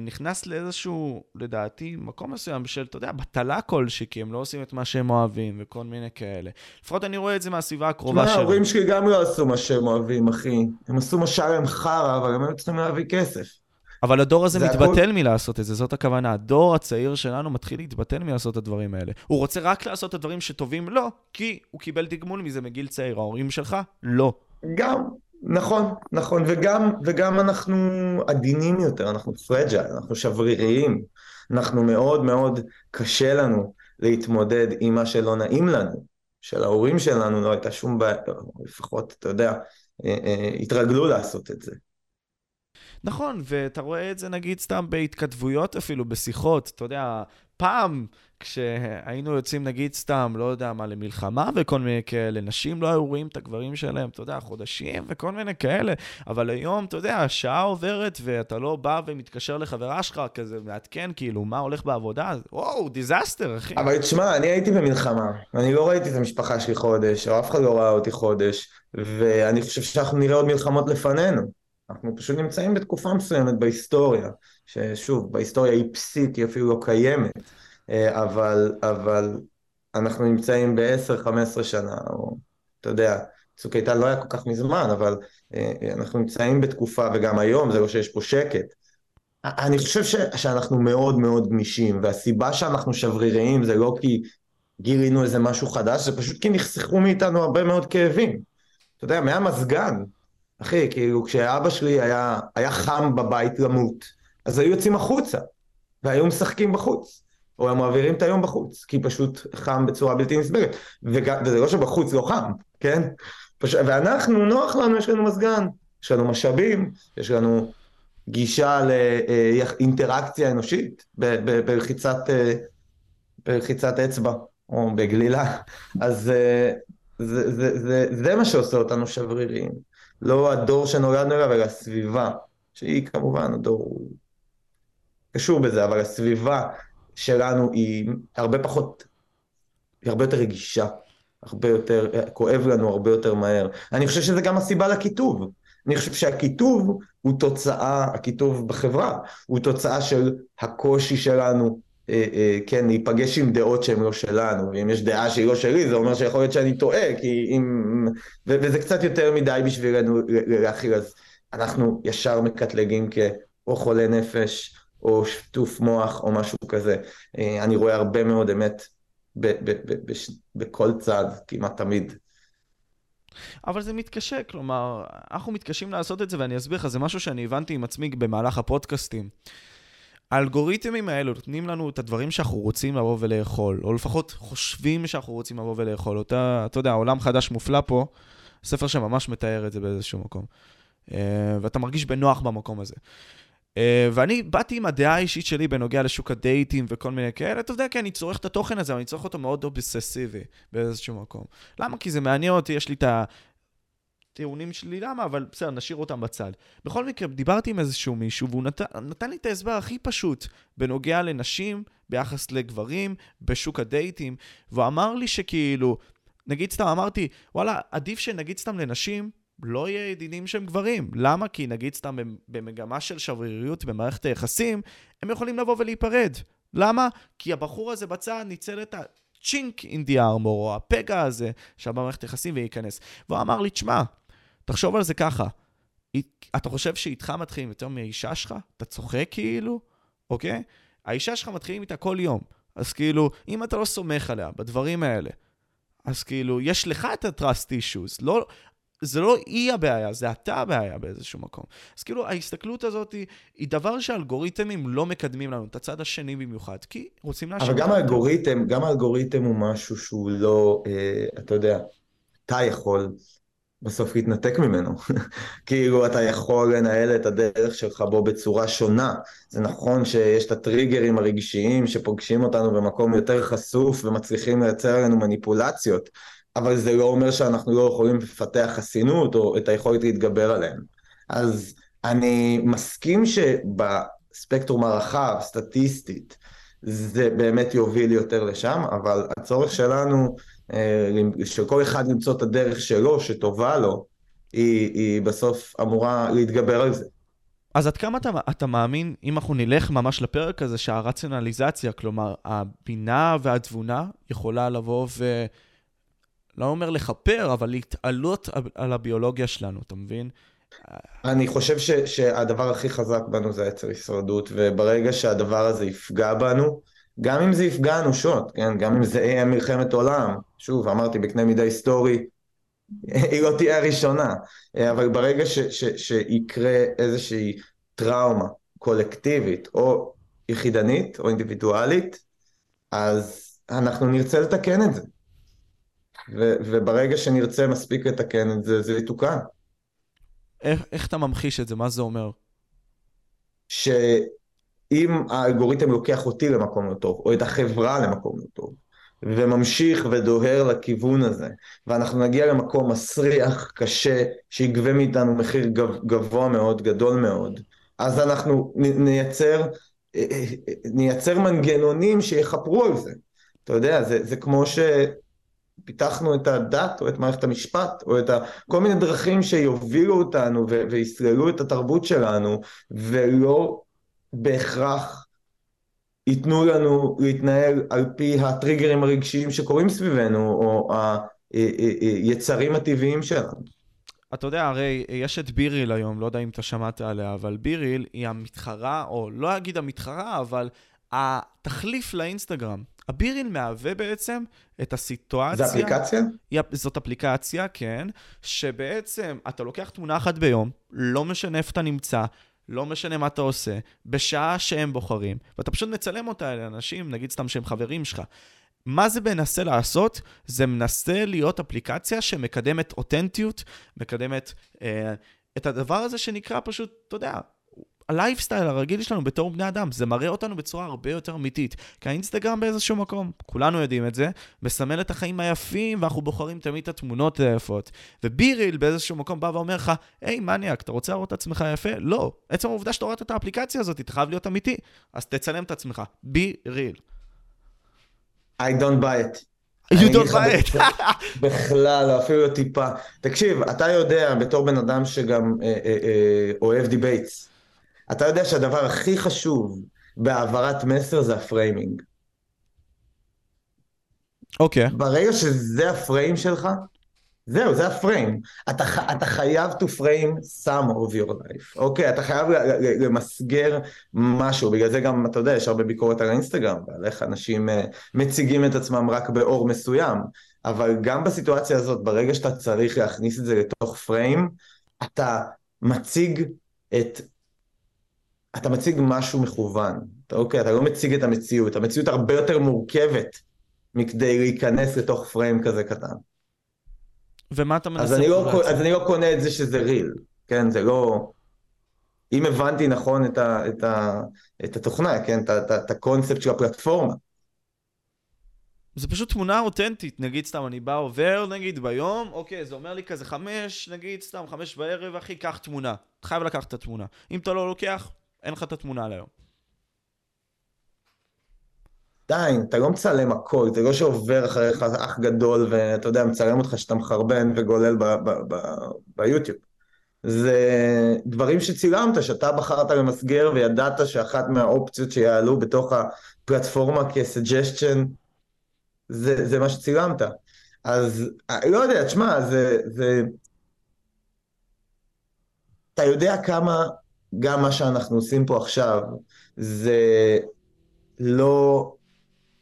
נכנס לאיזשהו, לדעתי, מקום מסוים של, אתה יודע, בטלה כלשהי, כי הם לא עושים את מה שהם אוהבים וכל מיני כאלה. לפחות אני רואה את זה מהסביבה הקרובה שלהם. תשמע, ההורים שלי גם לא עשו מה שהם אוהבים, אחי. הם עשו מה שהיה להם חרא, אבל הם היו צריכים להביא כסף. אבל הדור הזה מתבטל הכל... מלעשות את זה, זאת הכוונה. הדור הצעיר שלנו מתחיל להתבטל מלעשות את הדברים האלה. הוא רוצה רק לעשות את הדברים שטובים לו, לא, כי הוא קיבל תגמול מזה מגיל צעיר. ההורים שלך, לא. גם, נכון, נכון, וגם, וגם אנחנו עדינים יותר, אנחנו פרג'ל, אנחנו שבריריים, אנחנו מאוד מאוד קשה לנו להתמודד עם מה שלא נעים לנו, שלהורים שלנו לא הייתה שום בעיה, לפחות, אתה יודע, אה, אה, התרגלו לעשות את זה. נכון, ואתה רואה את זה נגיד סתם בהתכתבויות אפילו, בשיחות, אתה יודע, פעם כשהיינו יוצאים נגיד סתם, לא יודע מה, למלחמה וכל מיני כאלה, נשים לא היו רואים את הגברים שלהם, אתה יודע, חודשים וכל מיני כאלה, אבל היום, אתה יודע, השעה עוברת ואתה לא בא ומתקשר לחברה שלך כזה, מעדכן כאילו, מה הולך בעבודה, וואו, דיזסטר, אחי. אבל תשמע, אני הייתי במלחמה, אני לא ראיתי את המשפחה שלי חודש, או אף אחד לא ראה אותי חודש, ואני חושב שאנחנו נראה עוד מלחמות לפנינו. אנחנו פשוט נמצאים בתקופה מסוימת בהיסטוריה, ששוב, בהיסטוריה היא פסית, היא אפילו לא קיימת. אה, אבל, אבל אנחנו נמצאים ב-10-15 שנה, או אתה יודע, צוק איתן לא היה כל כך מזמן, אבל אה, אנחנו נמצאים בתקופה, וגם היום, זה לא שיש פה שקט. אני חושב ש, שאנחנו מאוד מאוד גמישים, והסיבה שאנחנו שבריריים זה לא כי גילינו איזה משהו חדש, זה פשוט כי נחסכו מאיתנו הרבה מאוד כאבים. אתה יודע, מהמזגן. אחי, כאילו, כשאבא שלי היה, היה חם בבית למות, אז היו יוצאים החוצה, והיו משחקים בחוץ. או הם מעבירים את היום בחוץ, כי פשוט חם בצורה בלתי נסבלת. וזה לא שבחוץ לא חם, כן? פש... ואנחנו, נוח לנו, יש לנו מזגן, יש לנו משאבים, יש לנו גישה לאינטראקציה אנושית בלחיצת, אה, בלחיצת אצבע או בגלילה. אז זה, זה, זה, זה, זה מה שעושה אותנו שבריריים. לא הדור שנולדנו אליו, אלא הסביבה, שהיא כמובן הדור קשור בזה, אבל הסביבה שלנו היא הרבה פחות, היא הרבה יותר רגישה, הרבה יותר, כואב לנו הרבה יותר מהר. אני חושב שזה גם הסיבה לכיתוב. אני חושב שהכיתוב הוא תוצאה, הכיתוב בחברה, הוא תוצאה של הקושי שלנו, אה, אה, כן, להיפגש עם דעות שהן לא שלנו, ואם יש דעה שהיא לא שלי, זה אומר שיכול להיות שאני טועה, כי אם... ו- וזה קצת יותר מדי בשבילנו להכיל, אז אנחנו ישר מקטלגים כאו חולה נפש, או שטוף מוח, או משהו כזה. אה, אני רואה הרבה מאוד אמת ב- ב- ב- בכל צד, כמעט תמיד. אבל זה מתקשה, כלומר, אנחנו מתקשים לעשות את זה, ואני אסביר לך, זה משהו שאני הבנתי עם עצמי במהלך הפודקאסטים. האלגוריתמים האלו נותנים לנו את הדברים שאנחנו רוצים לבוא ולאכול, או לפחות חושבים שאנחנו רוצים לבוא ולאכול. אותה, אתה יודע, עולם חדש מופלא פה, ספר שממש מתאר את זה באיזשהו מקום. אה, ואתה מרגיש בנוח במקום הזה. Uh, ואני באתי עם הדעה האישית שלי בנוגע לשוק הדייטים וכל מיני כאלה, אתה יודע, כי אני צורך את התוכן הזה, אבל אני צורך אותו מאוד אובססיבי באיזשהו מקום. למה? כי זה מעניין אותי, יש לי את הטיעונים שלי למה, אבל בסדר, נשאיר אותם בצד. בכל מקרה, דיברתי עם איזשהו מישהו, והוא נת... נתן לי את ההסבר הכי פשוט בנוגע לנשים ביחס לגברים בשוק הדייטים, והוא אמר לי שכאילו, נגיד סתם אמרתי, וואלה, עדיף שנגיד סתם לנשים לא יהיה ידידים שהם גברים. למה? כי נגיד סתם במגמה של שבריריות במערכת היחסים, הם יכולים לבוא ולהיפרד. למה? כי הבחור הזה בצד ניצל את הצ'ינק אין די ארמור, או הפגע הזה שהיה במערכת היחסים וייכנס. והוא אמר לי, תשמע, תחשוב על זה ככה, אתה חושב שאיתך מתחילים יותר מהאישה שלך? אתה צוחק כאילו? אוקיי? האישה שלך מתחילים איתה כל יום. אז כאילו, אם אתה לא סומך עליה בדברים האלה, אז כאילו, יש לך את ה-trust issues. לא, זה לא היא הבעיה, זה אתה הבעיה באיזשהו מקום. אז כאילו, ההסתכלות הזאת היא, היא דבר שאלגוריתמים לא מקדמים לנו, את הצד השני במיוחד, כי רוצים להשאיר... אבל גם האלגוריתם, גם האלגוריתם הוא משהו שהוא לא, אה, אתה יודע, אתה יכול בסוף להתנתק ממנו. כאילו, אתה יכול לנהל את הדרך שלך בו בצורה שונה. זה נכון שיש את הטריגרים הרגשיים שפוגשים אותנו במקום יותר חשוף ומצליחים לייצר עלינו מניפולציות. אבל זה לא אומר שאנחנו לא יכולים לפתח חסינות או את היכולת להתגבר עליהם. אז אני מסכים שבספקטרום הרחב, סטטיסטית, זה באמת יוביל יותר לשם, אבל הצורך שלנו, אה, של כל אחד למצוא את הדרך שלו, שטובה לו, היא, היא בסוף אמורה להתגבר על זה. אז עד כמה אתה, אתה מאמין, אם אנחנו נלך ממש לפרק הזה, שהרציונליזציה, כלומר, הבינה והתבונה יכולה לבוא ו... לא אומר לכפר, אבל להתעלות על הביולוגיה שלנו, אתה מבין? אני חושב ש, שהדבר הכי חזק בנו זה עצר הישרדות, וברגע שהדבר הזה יפגע בנו, גם אם זה יפגע אנושות, כן? גם אם זה יהיה מלחמת עולם, שוב, אמרתי, בקנה מידה היסטורי, היא לא תהיה הראשונה, אבל ברגע ש, ש, שיקרה איזושהי טראומה קולקטיבית, או יחידנית, או אינדיבידואלית, אז אנחנו נרצה לתקן את זה. ו- וברגע שנרצה מספיק לתקן את זה, זה יתוקן. איך, איך אתה ממחיש את זה? מה זה אומר? שאם האלגוריתם לוקח אותי למקום לא טוב, או את החברה למקום לא טוב, וממשיך ודוהר לכיוון הזה, ואנחנו נגיע למקום מסריח, קשה, שיגבה מאיתנו מחיר גבוה מאוד, גדול מאוד, אז אנחנו נייצר, אה, אה, נייצר מנגנונים שיכפרו על זה. אתה יודע, זה, זה כמו ש... פיתחנו את הדת או את מערכת המשפט או את כל מיני דרכים שיובילו אותנו ו- ויסללו את התרבות שלנו ולא בהכרח ייתנו לנו להתנהל על פי הטריגרים הרגשיים שקורים סביבנו או היצרים הטבעיים שלנו. אתה יודע, הרי יש את ביריל היום, לא יודע אם אתה שמעת עליה, אבל ביריל היא המתחרה, או לא אגיד המתחרה, אבל התחליף לאינסטגרם. הביריל מהווה בעצם את הסיטואציה... זה אפליקציה? זאת אפליקציה, כן, שבעצם אתה לוקח תמונה אחת ביום, לא משנה איפה אתה נמצא, לא משנה מה אתה עושה, בשעה שהם בוחרים, ואתה פשוט מצלם אותה לאנשים, נגיד סתם שהם חברים שלך. מה זה מנסה לעשות? זה מנסה להיות אפליקציה שמקדמת אותנטיות, מקדמת אה, את הדבר הזה שנקרא פשוט, אתה יודע, הלייפסטייל הרגיל שלנו בתור בני אדם, זה מראה אותנו בצורה הרבה יותר אמיתית. כי האינסטגרם באיזשהו מקום, כולנו יודעים את זה, מסמל את החיים היפים, ואנחנו בוחרים תמיד את התמונות היפות. ו BeReal באיזשהו מקום בא ואומר לך, היי, מניאק, אתה רוצה להראות את עצמך יפה? לא. עצם העובדה שאתה רואה את האפליקציה הזאת, אתה חייב להיות אמיתי. אז תצלם את עצמך. BeReal. I don't buy it. You don't buy it. בכלל, לא, אפילו טיפה. תקשיב, אתה יודע, בתור בן אדם שגם אה, אה, אה, אוהב debates, אתה יודע שהדבר הכי חשוב בהעברת מסר זה ה framing. אוקיי. Okay. ברגע שזה הפריים שלך, זהו, זה הפריים. אתה, אתה חייב to frame some of your life, אוקיי? אתה חייב למסגר משהו, בגלל זה גם, אתה יודע, יש הרבה ביקורת על האינסטגרם, ועל איך אנשים אה, מציגים את עצמם רק באור מסוים, אבל גם בסיטואציה הזאת, ברגע שאתה צריך להכניס את זה לתוך פריים, אתה מציג את... אתה מציג משהו מכוון, אוקיי? אתה לא מציג את המציאות, המציאות הרבה יותר מורכבת מכדי להיכנס לתוך פריים כזה קטן. ומה אתה מנסה? אז אני, לא, אז אני לא קונה את זה שזה ריל, כן? זה לא... אם הבנתי נכון את, ה, את, ה, את התוכנה, כן? את, את, את הקונספט של הפלטפורמה. זה פשוט תמונה אותנטית, נגיד סתם אני בא עובר נגיד ביום, אוקיי, זה אומר לי כזה חמש, נגיד סתם חמש בערב, אחי, קח תמונה. אתה חייב לקחת את התמונה. אם אתה לא לוקח, אין לך את התמונה להיום. די, אתה לא מצלם הכל, זה לא שעובר אחריך אח גדול ואתה יודע, מצלם אותך שאתה מחרבן וגולל ביוטיוב. זה דברים שצילמת, שאתה בחרת למסגר וידעת שאחת מהאופציות שיעלו בתוך הפלטפורמה כסג'סטשן, זה, זה מה שצילמת. אז לא יודע, תשמע, זה, זה... אתה יודע כמה גם מה שאנחנו עושים פה עכשיו, זה לא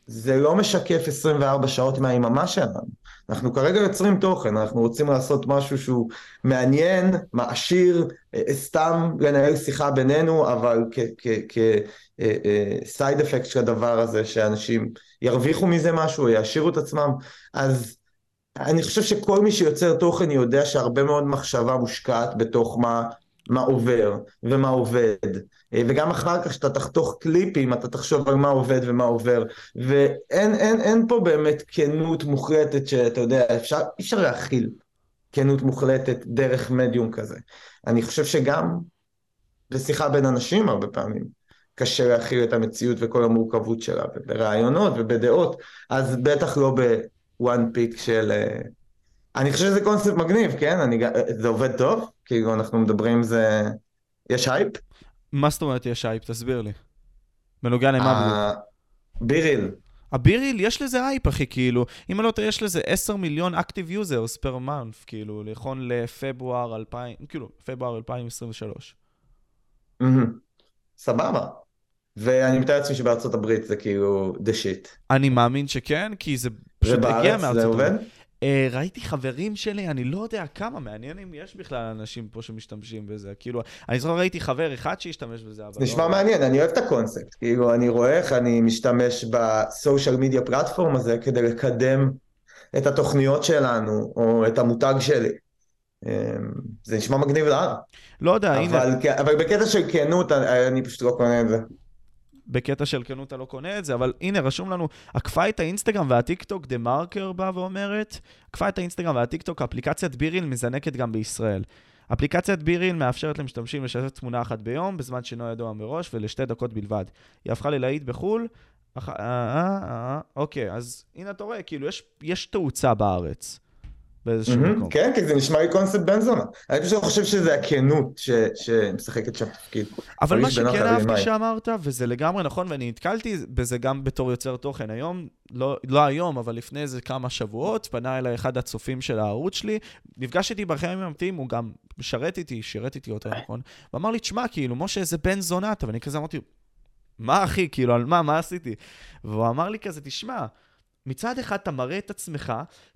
זה לא משקף 24 שעות מהיממה שלנו. אנחנו כרגע יוצרים תוכן, אנחנו רוצים לעשות משהו שהוא מעניין, מעשיר, אה, סתם לנהל שיחה בינינו, אבל כסייד אפקט אה, אה, של הדבר הזה, שאנשים ירוויחו מזה משהו, יעשירו את עצמם. אז אני חושב שכל מי שיוצר תוכן יודע שהרבה מאוד מחשבה מושקעת בתוך מה, מה עובר ומה עובד. אה, וגם אחר כך כשאתה תחתוך קליפים אתה תחשוב על מה עובד ומה עובר. ואין אין, אין פה באמת כנות מוחלטת שאתה יודע אפשר, אפשר להכיל כנות מוחלטת דרך מדיום כזה. אני חושב שגם בשיחה בין אנשים הרבה פעמים קשה להכיל את המציאות וכל המורכבות שלה וברעיונות ובדעות אז בטח לא ב one pic של אה, אני חושב שזה קונספט מגניב כן? אני, זה עובד טוב כאילו אנחנו מדברים זה יש הייפ מה זאת אומרת יש אייפ? תסביר לי. בנוגע למה בדיוק? BeReal. ה BeReal, יש לזה אייפ, אחי, כאילו, אם אני לא טועה, יש לזה 10 מיליון active users per month, כאילו, נכון לפברואר 2000, כאילו, פברואר 2023. סבבה. ואני מתאר לעצמי שבארצות הברית זה כאילו דה שיט. אני מאמין שכן, כי זה פשוט הגיע מארצות הברית. ובארץ זה עובד? Uh, ראיתי חברים שלי, אני לא יודע כמה, מעניין אם יש בכלל אנשים פה שמשתמשים בזה. כאילו, אני זוכר ראיתי חבר אחד שהשתמש בזה, אבל... נשמע לא... מעניין, אני אוהב את הקונספט. כאילו, אני רואה איך אני משתמש בסושיאל מדיה פלטפורם הזה כדי לקדם את התוכניות שלנו, או את המותג שלי. אמ, זה נשמע מגניב לאללה. לא יודע, אבל, הנה... אבל בקטע של כנות, אני פשוט לא קונה את זה. בקטע של כנות אתה לא קונה את זה, אבל הנה, רשום לנו, עקפה את האינסטגרם והטיקטוק, דה מרקר באה ואומרת, עקפה את האינסטגרם והטיקטוק, אפליקציית ביריל מזנקת גם בישראל. אפליקציית ביריל מאפשרת למשתמשים לשתף תמונה אחת ביום, בזמן שאינו ידוע מראש, ולשתי דקות בלבד. היא הפכה ללהיט בחו"ל, אח... אה, אה, אה, אוקיי, אז הנה אתה רואה, כאילו, יש, יש תאוצה בארץ. באיזשהו mm-hmm, מקום. כן, כי זה נשמע לי קונספט בן זונה. אני פשוט חושב שזה הכנות ש... שמשחקת שם תפקיד. אבל מה שכן אהבתי שאמרת, וזה לגמרי נכון, ואני נתקלתי בזה גם בתור יוצר תוכן היום, לא, לא היום, אבל לפני איזה כמה שבועות, פנה אליי אחד הצופים של הערוץ שלי, נפגש איתי בחיים המתים, הוא גם משרת איתי, שירת איתי יותר נכון, ואמר לי, תשמע, כאילו, משה זה בן זונה, ואני כזה אמרתי, מה אחי, כאילו, על מה, מה עשיתי? והוא אמר לי כזה, תשמע, מצד אחד אתה מראה את עצמך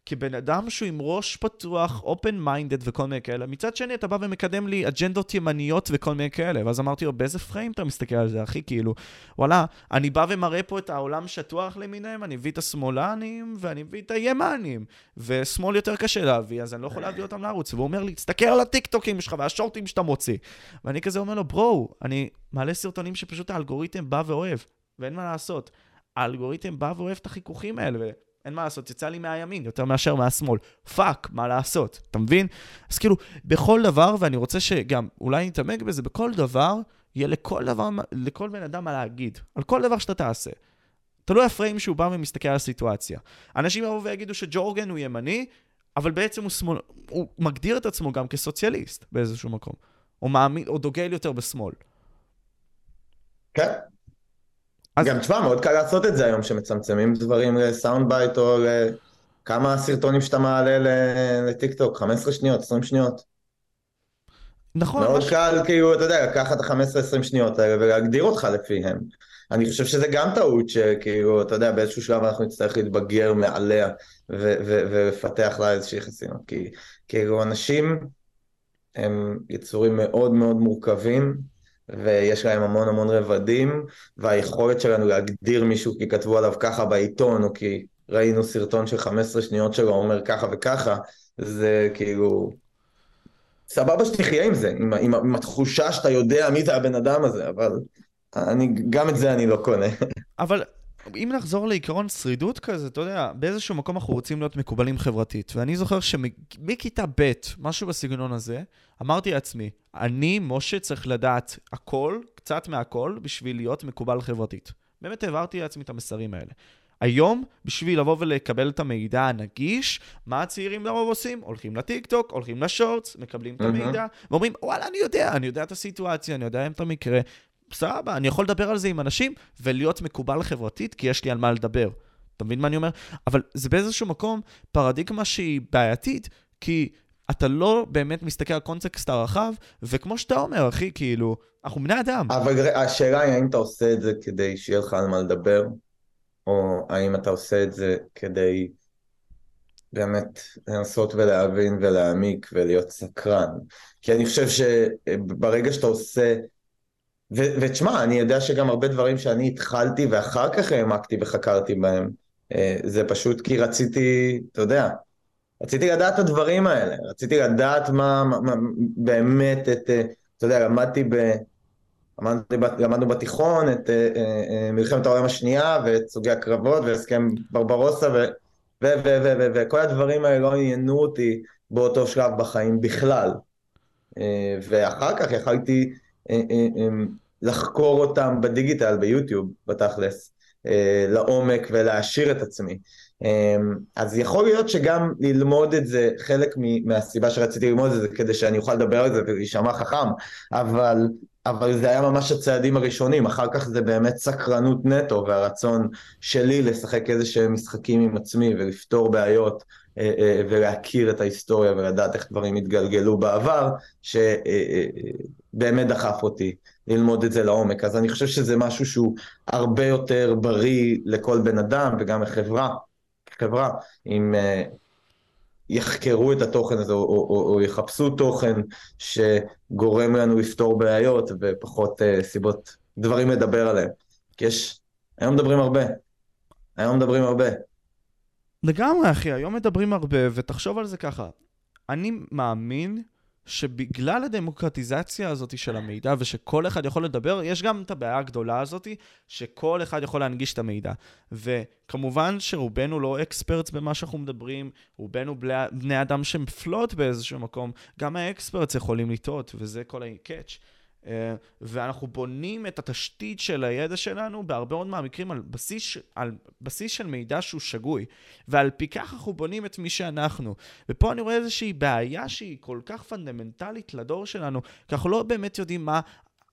כבן אדם שהוא עם ראש פתוח, open minded וכל מיני כאלה, מצד שני אתה בא ומקדם לי אג'נדות ימניות וכל מיני כאלה, ואז אמרתי לו, באיזה פריים אתה מסתכל על זה, אחי? כאילו, וואלה, אני בא ומראה פה את העולם שטוח למיניהם, אני מביא את השמאלנים ואני מביא את הימנים, ושמאל יותר קשה להביא, אז אני לא יכול להביא אותם לערוץ. והוא אומר לי, תסתכל על הטיקטוקים שלך והשורטים שאתה מוציא. ואני כזה אומר לו, ברו, אני מעלה סרטונים שפשוט האלגוריתם בא ואוהב, ואין מה לעשות. האלגוריתם בא ואוהב את החיכוכים האלה, ואין מה לעשות, יצא לי מהימין יותר מאשר מהשמאל. fuck, מה לעשות, אתה מבין? אז כאילו, בכל דבר, ואני רוצה שגם, אולי נתעמק בזה, בכל דבר, יהיה לכל דבר, לכל בן אדם מה להגיד, על כל דבר שאתה תעשה. תלוי ה frame שהוא בא ומסתכל על הסיטואציה. אנשים יבואו ויגידו שג'ו רוגן הוא ימני, אבל בעצם הוא שמאל, הוא מגדיר את עצמו גם כסוציאליסט באיזשהו מקום. או מאמין, או דוגל יותר בשמאל. כן, אז... גם תשמע, מאוד קל לעשות את זה היום, שמצמצמים דברים ל sound bite או לכמה סרטונים שאתה מעלה לטיקטוק, 15 שניות, 20 שניות. נכון. מאוד מש... קל, כאילו, אתה יודע, לקחת את ה-15-20 שניות האלה ולהגדיר אותך לפיהם. אני חושב שזה גם טעות שכאילו, אתה יודע, באיזשהו שלב אנחנו נצטרך להתבגר מעליה ולפתח לה איזושהי חסינות. כי כאילו, אנשים הם יצורים מאוד מאוד מורכבים. ויש להם המון המון רבדים, והיכולת שלנו להגדיר מישהו כי כתבו עליו ככה בעיתון, או כי ראינו סרטון של 15 שניות שלו אומר ככה וככה, זה כאילו... סבבה שתחיה עם זה, עם, עם, עם התחושה שאתה יודע מי זה הבן אדם הזה, אבל אני, גם את זה אני לא קונה. אבל אם נחזור לעיקרון שרידות כזה, אתה יודע, באיזשהו מקום אנחנו רוצים להיות מקובלים חברתית. ואני זוכר שמכיתה ב', משהו בסגנון הזה, אמרתי לעצמי, אני, משה, צריך לדעת הכל, קצת מהכל, בשביל להיות מקובל חברתית. באמת העברתי לעצמי את המסרים האלה. היום, בשביל לבוא ולקבל את המידע הנגיש, מה הצעירים לרוב עושים? הולכים לטיקטוק, הולכים לשורטס, מקבלים את המידע, ואומרים, וואלה, אני יודע, אני יודע את הסיטואציה, אני יודע את המקרה, סבבה, אני יכול לדבר על זה עם אנשים ולהיות מקובל חברתית, כי יש לי על מה לדבר. אתה מבין מה אני אומר? אבל זה באיזשהו מקום פרדיגמה שהיא בעייתית, כי אתה לא באמת מסתכל על קונטקסט הרחב, וכמו שאתה אומר, אחי, כאילו, אנחנו בני אדם. אבל השאלה היא האם אתה עושה את זה כדי שיהיה לך על מה לדבר, או האם אתה עושה את זה כדי באמת לנסות ולהבין ולהעמיק ולהיות סקרן. כי אני חושב שברגע שאתה עושה ותשמע, אני יודע שגם הרבה דברים שאני התחלתי ואחר כך העמקתי וחקרתי בהם, אה, זה פשוט כי רציתי, אתה יודע, רציתי לדעת את הדברים האלה, רציתי לדעת מה, מה, מה באמת, את, אה, אתה יודע, למדתי ב... למדתי, למדנו בתיכון את uh, מלחמת העולם השנייה ואת סוגי הקרבות והסכם ברברוסה ו, ו, ו, ו, ו, ו, וכל הדברים האלה לא עניינו אותי באותו שלב בחיים בכלל. ואחר כך יכלתי אה, אה, אה, לחקור אותם בדיגיטל, ביוטיוב, בתכלס, לעומק ולהעשיר את עצמי. אז יכול להיות שגם ללמוד את זה, חלק מהסיבה שרציתי ללמוד את זה, כדי שאני אוכל לדבר על זה ולהישמע חכם, אבל, אבל זה היה ממש הצעדים הראשונים, אחר כך זה באמת סקרנות נטו והרצון שלי לשחק איזה שהם משחקים עם עצמי ולפתור בעיות ולהכיר את ההיסטוריה ולדעת איך דברים התגלגלו בעבר, ש... באמת דחף אותי ללמוד את זה לעומק. אז אני חושב שזה משהו שהוא הרבה יותר בריא לכל בן אדם וגם לחברה, חברה, אם uh, יחקרו את התוכן הזה או, או, או, או יחפשו תוכן שגורם לנו לפתור בעיות ופחות uh, סיבות, דברים לדבר עליהם. כי יש, היום מדברים הרבה. היום מדברים הרבה. לגמרי, אחי, היום מדברים הרבה, ותחשוב על זה ככה. אני מאמין שבגלל הדמוקרטיזציה הזאת של המידע ושכל אחד יכול לדבר, יש גם את הבעיה הגדולה הזאת שכל אחד יכול להנגיש את המידע. וכמובן שרובנו לא אקספרטס במה שאנחנו מדברים, רובנו בני אדם שהם פלוט באיזשהו מקום, גם האקספרטס יכולים לטעות, וזה כל ה-catch. אה, ואנחנו בונים את התשתית של הידע שלנו בהרבה מאוד מהמקרים על בסיס, על בסיס של מידע שהוא שגוי. ועל פי כך אנחנו בונים את מי שאנחנו. ופה אני רואה איזושהי בעיה שהיא כל כך פונדמנטלית לדור שלנו, כי אנחנו לא באמת יודעים מה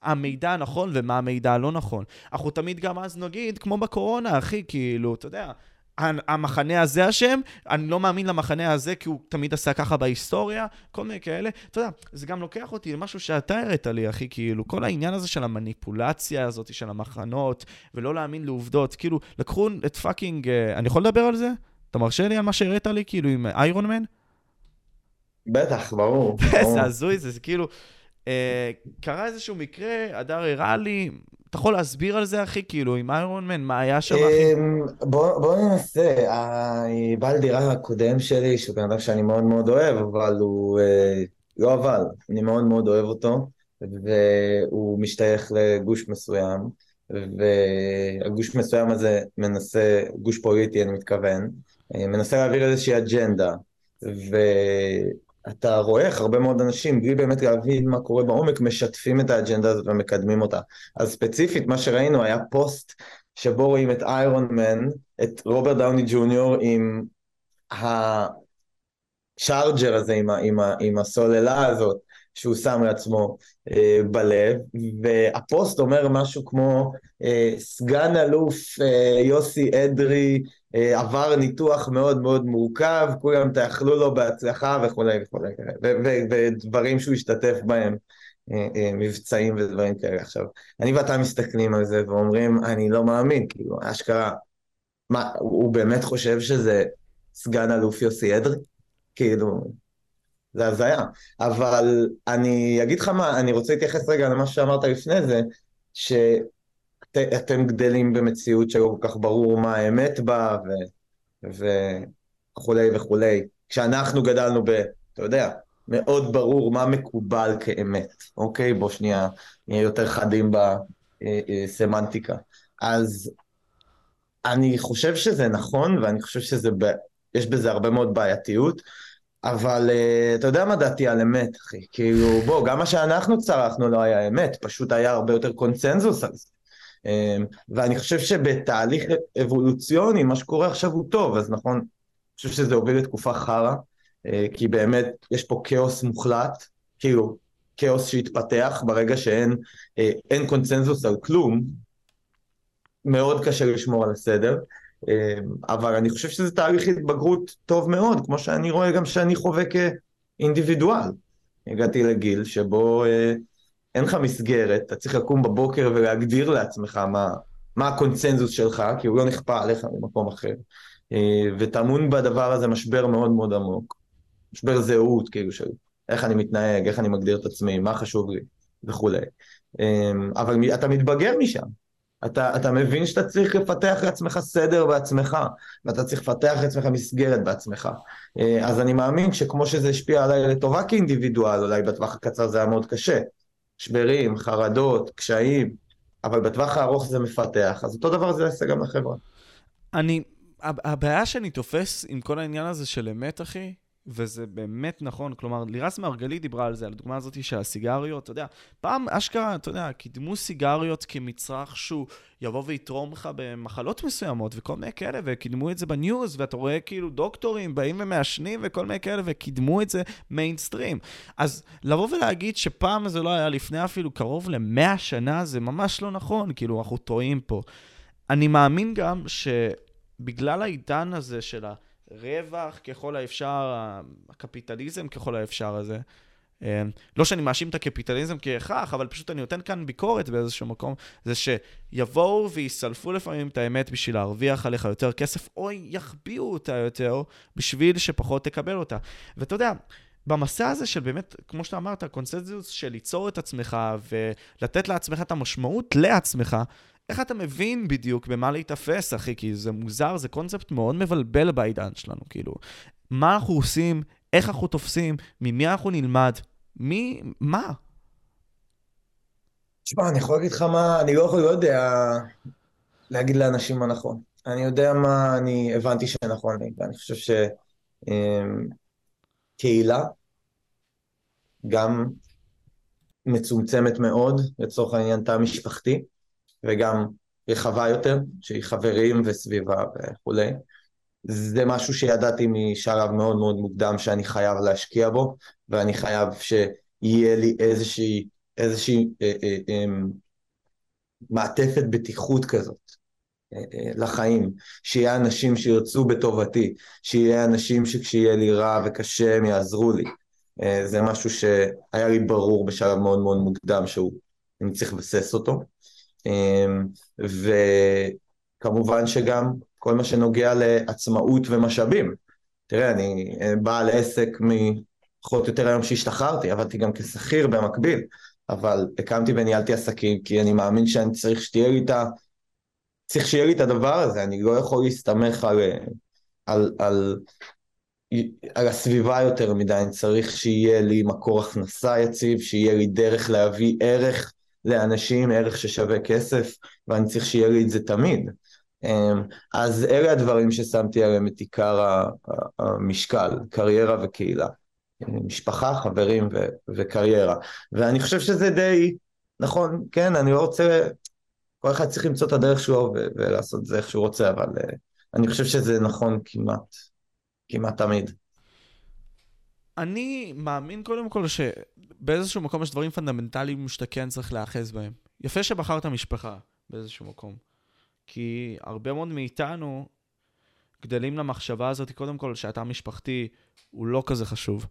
המידע הנכון ומה המידע הלא נכון. אנחנו תמיד גם אז נגיד, כמו בקורונה, אחי, כאילו, אתה יודע, המחנה הזה אשם, אני לא מאמין למחנה הזה כי הוא תמיד עשה ככה בהיסטוריה, כל מיני כאלה. אתה יודע, זה גם לוקח אותי למשהו שאתה הראת לי, אחי, כאילו, כל העניין הזה של המניפולציה הזאת של המחנות, ולא להאמין לעובדות, כאילו, לקחו את פאקינג, אה, אני יכול לדבר על זה? אתה מרשה לי על מה שהראית לי, כאילו, עם איירון מן? בטח, ברור. זה הזוי, זה כאילו... אה, קרה איזשהו מקרה, הדר הראה לי, אתה יכול להסביר על זה, אחי? כאילו, עם איירון מן, מה היה שם, אחי? אמ, בוא ננסה. הבעל דירה הקודם שלי, שהוא בן אדם שאני מאוד מאוד אוהב, אבל הוא... אה, לא אבל, אני מאוד מאוד אוהב אותו, והוא משתייך לגוש מסוים, והגוש מסוים הזה מנסה, גוש פוליטי אני מתכוון, אה, מנסה להעביר איזושהי אג'נדה, אתה רואה איך הרבה מאוד אנשים, בלי באמת להבין מה קורה בעומק, משתפים את האג'נדה הזאת ומקדמים אותה. אז ספציפית, מה שראינו היה פוסט שבו רואים את איירון מן, את רוברט דאוני ג'וניור עם הצ'ארג'ר הזה, עם, ה, עם, ה, עם הסוללה הזאת, שהוא שם לעצמו אה, בלב, והפוסט אומר משהו כמו אה, סגן אלוף אה, יוסי אדרי עבר ניתוח מאוד מאוד מורכב, כולם תאכלו לו בהצלחה וכולי וכולי, ודברים שהוא השתתף בהם, אה, אה, מבצעים ודברים כאלה. עכשיו, אני ואתה מסתכלים על זה ואומרים, אני לא מאמין, כאילו, אשכרה, מה, הוא באמת חושב שזה סגן אלוף יוסי אדרי? כאילו, זה הזיה. אבל אני אגיד לך מה, אני רוצה להתייחס רגע למה שאמרת לפני זה, ש... אתם גדלים במציאות שלא כל כך ברור מה האמת בה ו... וכולי וכולי. כשאנחנו גדלנו ב... אתה יודע, מאוד ברור מה מקובל כאמת, אוקיי? בוא שנייה נהיה יותר חדים בסמנטיקה. אה, אה, אז אני חושב שזה נכון, ואני חושב שזה... ב... יש בזה הרבה מאוד בעייתיות, אבל uh, אתה יודע מה דעתי על אמת, אחי? כאילו, בוא, גם מה שאנחנו צרכנו לא היה אמת, פשוט היה הרבה יותר קונצנזוס על זה. אמ, ואני חושב שבתהליך אבולוציוני, מה שקורה עכשיו הוא טוב, אז נכון, אני חושב שזה הוביל לתקופה חרא, אה, כי באמת יש פה כאוס מוחלט, כאילו, כאוס שהתפתח ברגע שאין אה, קונצנזוס על כלום, מאוד קשה לשמור על הסדר, אמ, אבל אני חושב שזה תהליך התבגרות טוב מאוד, כמו שאני רואה גם שאני חווה כאינדיבידואל. הגעתי לגיל שבו אה, אין לך מסגרת, אתה צריך לקום בבוקר ולהגדיר לעצמך מה, מה הקונצנזוס שלך, כי הוא לא נכפה עליך ממקום אחר. אה, וטמון בדבר הזה משבר מאוד מאוד עמוק. משבר זהות, כאילו, של איך אני מתנהג, איך אני מגדיר את עצמי, מה חשוב לי, וכולי. אה, אבל אתה מתבגר משם. אתה, אתה מבין שאתה צריך לפתח לעצמך סדר בעצמך, ואתה צריך לפתח לעצמך מסגרת בעצמך. אה, אז אני מאמין שכמו שזה השפיע עליי לטובה כאינדיבידואל, אולי בטווח הקצר זה היה מאוד קשה, משברים, חרדות, קשיים, אבל בטווח הארוך זה מפתח, אז אותו דבר זה יעשה גם לחברה. אני, הבעיה שאני תופס עם כל העניין הזה של אמת, אחי, וזה באמת נכון, כלומר, לירז מרגלית דיברה על זה, על הדוגמה הזאת של הסיגריות, אתה יודע, פעם אשכרה, אתה יודע, קידמו סיגריות כמצרך שהוא יבוא ויתרום לך במחלות מסוימות וכל מיני כאלה, וקידמו את זה בניוז, ואתה רואה כאילו דוקטורים באים ומעשנים וכל מיני כאלה, וקידמו את זה מיינסטרים. אז לבוא ולהגיד שפעם זה לא היה לפני אפילו קרוב למאה שנה, זה ממש לא נכון, כאילו, אנחנו טועים פה. אני מאמין גם שבגלל העידן הזה של ה... רווח ככל האפשר, הקפיטליזם ככל האפשר הזה. אמ, לא שאני מאשים את הקפיטליזם כהכרח, אבל פשוט אני נותן כאן ביקורת באיזשהו מקום, זה שיבואו ויסלפו לפעמים את האמת בשביל להרוויח עליך יותר כסף, או יחביאו אותה יותר בשביל שפחות תקבל אותה. ואתה יודע, במסע הזה של באמת, כמו שאתה אמרת, קונסנזוס של ליצור את עצמך ולתת לעצמך את המשמעות לעצמך, איך אתה מבין בדיוק במה להיתפס, אחי? כי זה מוזר, זה קונספט מאוד מבלבל בעידן שלנו, כאילו. מה אנחנו עושים, איך אנחנו תופסים, ממי אנחנו נלמד, מי, מה? תשמע, אני יכול להגיד לך מה, אני לא יכול, לא יודע להגיד לאנשים מה נכון. אני יודע מה אני הבנתי שנכון לי, ואני חושב שקהילה, אמ, גם מצומצמת מאוד, לצורך העניין תא משפחתי, וגם רחבה יותר, שהיא חברים וסביבה וכולי. זה משהו שידעתי משלב מאוד מאוד מוקדם שאני חייב להשקיע בו, ואני חייב שיהיה לי איזושהי, איזושהי אה, אה, אה, מעטפת בטיחות כזאת. לחיים, שיהיה אנשים שירצו בטובתי, שיהיה אנשים שכשיהיה לי רע וקשה הם יעזרו לי. זה משהו שהיה לי ברור בשלב מאוד מאוד מוקדם שהוא, אני צריך לבסס אותו. וכמובן שגם כל מה שנוגע לעצמאות ומשאבים. תראה, אני בעל עסק מפחות או יותר היום שהשתחררתי, עבדתי גם כשכיר במקביל, אבל הקמתי וניהלתי עסקים, כי אני מאמין שאני צריך שתהיה לי את ה... צריך שיהיה לי את הדבר הזה, אני לא יכול להסתמך על, על, על, על הסביבה יותר מדי, אני צריך שיהיה לי מקור הכנסה יציב, שיהיה לי דרך להביא ערך לאנשים, ערך ששווה כסף, ואני צריך שיהיה לי את זה תמיד. אמ, אז אלה הדברים ששמתי עליהם את עיקר המשקל, קריירה וקהילה. משפחה, חברים ו- וקריירה. ואני חושב שזה די, נכון, כן, אני לא רוצה, כל אחד צריך למצוא את הדרך שלו ו- ולעשות את זה איך שהוא רוצה, אבל uh, אני חושב שזה נכון כמעט, כמעט תמיד. אני מאמין קודם כל שבאיזשהו מקום יש דברים פונדמנטליים שאתה כן צריך להיאחז בהם. יפה שבחרת משפחה באיזשהו מקום. כי הרבה מאוד מאיתנו גדלים למחשבה הזאת, קודם כל, שהתא המשפחתי הוא לא כזה חשוב.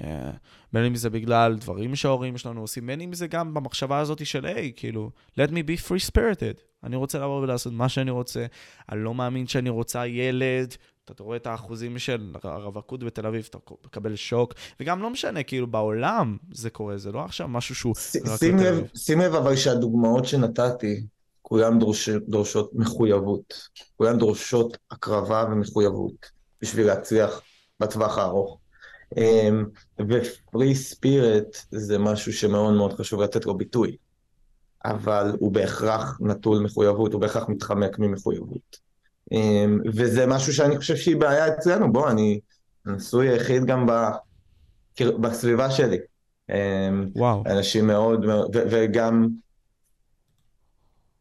אה, בין אם זה בגלל דברים שההורים שלנו עושים, בין אם זה גם במחשבה הזאת של, היי, כאילו, let me be free spirited. אני רוצה לעבור ולעשות מה שאני רוצה, אני לא מאמין שאני רוצה ילד. אתה רואה את האחוזים של הרווקות בתל אביב, אתה מקבל שוק, וגם לא משנה, כאילו, בעולם זה קורה, זה לא עכשיו משהו שהוא רק בתל אביב. שים לב אבל שהדוגמאות שנתתי, כולן דורש, דורשות מחויבות. כולן דורשות הקרבה ומחויבות בשביל להצליח בטווח הארוך. אמ, ופרי ספירט זה משהו שמאוד מאוד חשוב לתת לו ביטוי, אבל הוא בהכרח נטול מחויבות, הוא בהכרח מתחמק ממחויבות. אמ, וזה משהו שאני חושב שהיא בעיה אצלנו, בוא, אני נשוי היחיד גם בסביבה שלי. אמ, וואו. אנשים מאוד, וגם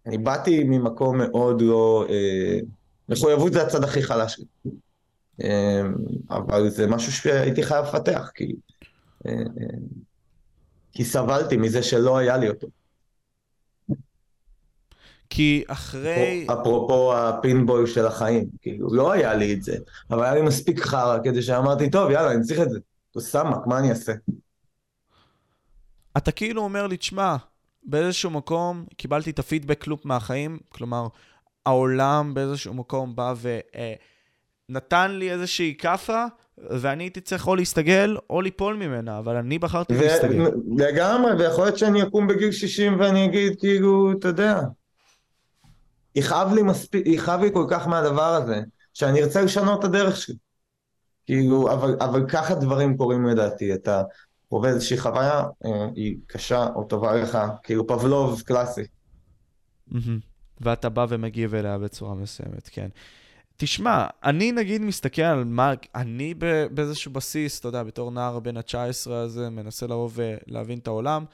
אני באתי ממקום מאוד לא... אה, מחויבות זה הצד הכי חלש שלי. אה, אבל זה משהו שהייתי חייב לפתח, כי... אה, כי סבלתי מזה שלא היה לי אותו. כי אחרי... אפרופו הפינבוי של החיים, כאילו, לא היה לי את זה, אבל היה לי מספיק חרא כדי שאמרתי, טוב, יאללה, אני צריך את זה. סמק, מה אני אעשה? אתה כאילו אומר לי, תשמע, באיזשהו מקום קיבלתי את הפידבק לופ מהחיים, כלומר, העולם באיזשהו מקום בא ונתן אה, לי איזושהי כאפה, ואני הייתי צריך או להסתגל או ליפול ממנה, אבל אני בחרתי ו- להסתגל. לגמרי, ויכול להיות שאני אקום בגיל 60 ואני אגיד, כאילו, אתה יודע, יכאב לי מספיק, יכאב לי כל כך מהדבר הזה, שאני ארצה לשנות את הדרך שלי. כאילו, אבל, אבל ככה דברים קורים לדעתי, אתה חווה איזושהי חוויה, אה, היא קשה או טובה לך, כאילו פבלוב קלאסי. ואתה בא ומגיב אליה בצורה מסוימת, כן. תשמע, אני נגיד מסתכל על מה, אני באיזשהו בסיס, אתה יודע, בתור נער בן ה-19 הזה, מנסה לבוא ולהבין את העולם.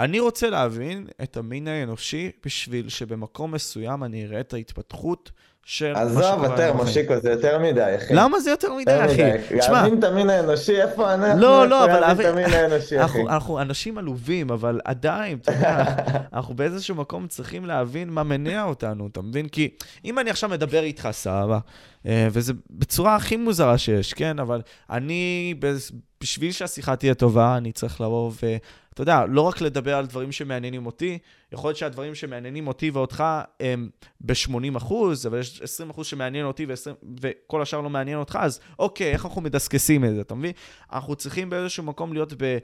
אני רוצה להבין את המין האנושי בשביל שבמקום מסוים אני אראה את ההתפתחות של מה שקורה. עזוב, יותר, מושיקו, זה יותר מדי, אחי. למה זה יותר מדי, אחי? להבין את המין האנושי, איפה אנחנו? לא, לא, אבל להבין את המין האנושי, אחי. אנחנו אנשים עלובים, אבל עדיין, אתה יודע, אנחנו באיזשהו מקום צריכים להבין מה מניע אותנו, אתה מבין? כי אם אני עכשיו מדבר איתך, סבבה, אה, וזה בצורה הכי מוזרה שיש, כן? אבל אני, בשביל שהשיחה תהיה טובה, אני צריך לבוא ו... אתה יודע, לא רק לדבר על דברים שמעניינים אותי, יכול להיות שהדברים שמעניינים אותי ואותך הם ב-80 אחוז, אבל יש 20 אחוז שמעניין אותי ו-20, וכל השאר לא מעניין אותך, אז אוקיי, איך אנחנו מדסקסים את זה, אתה מבין? אנחנו צריכים באיזשהו מקום להיות ב...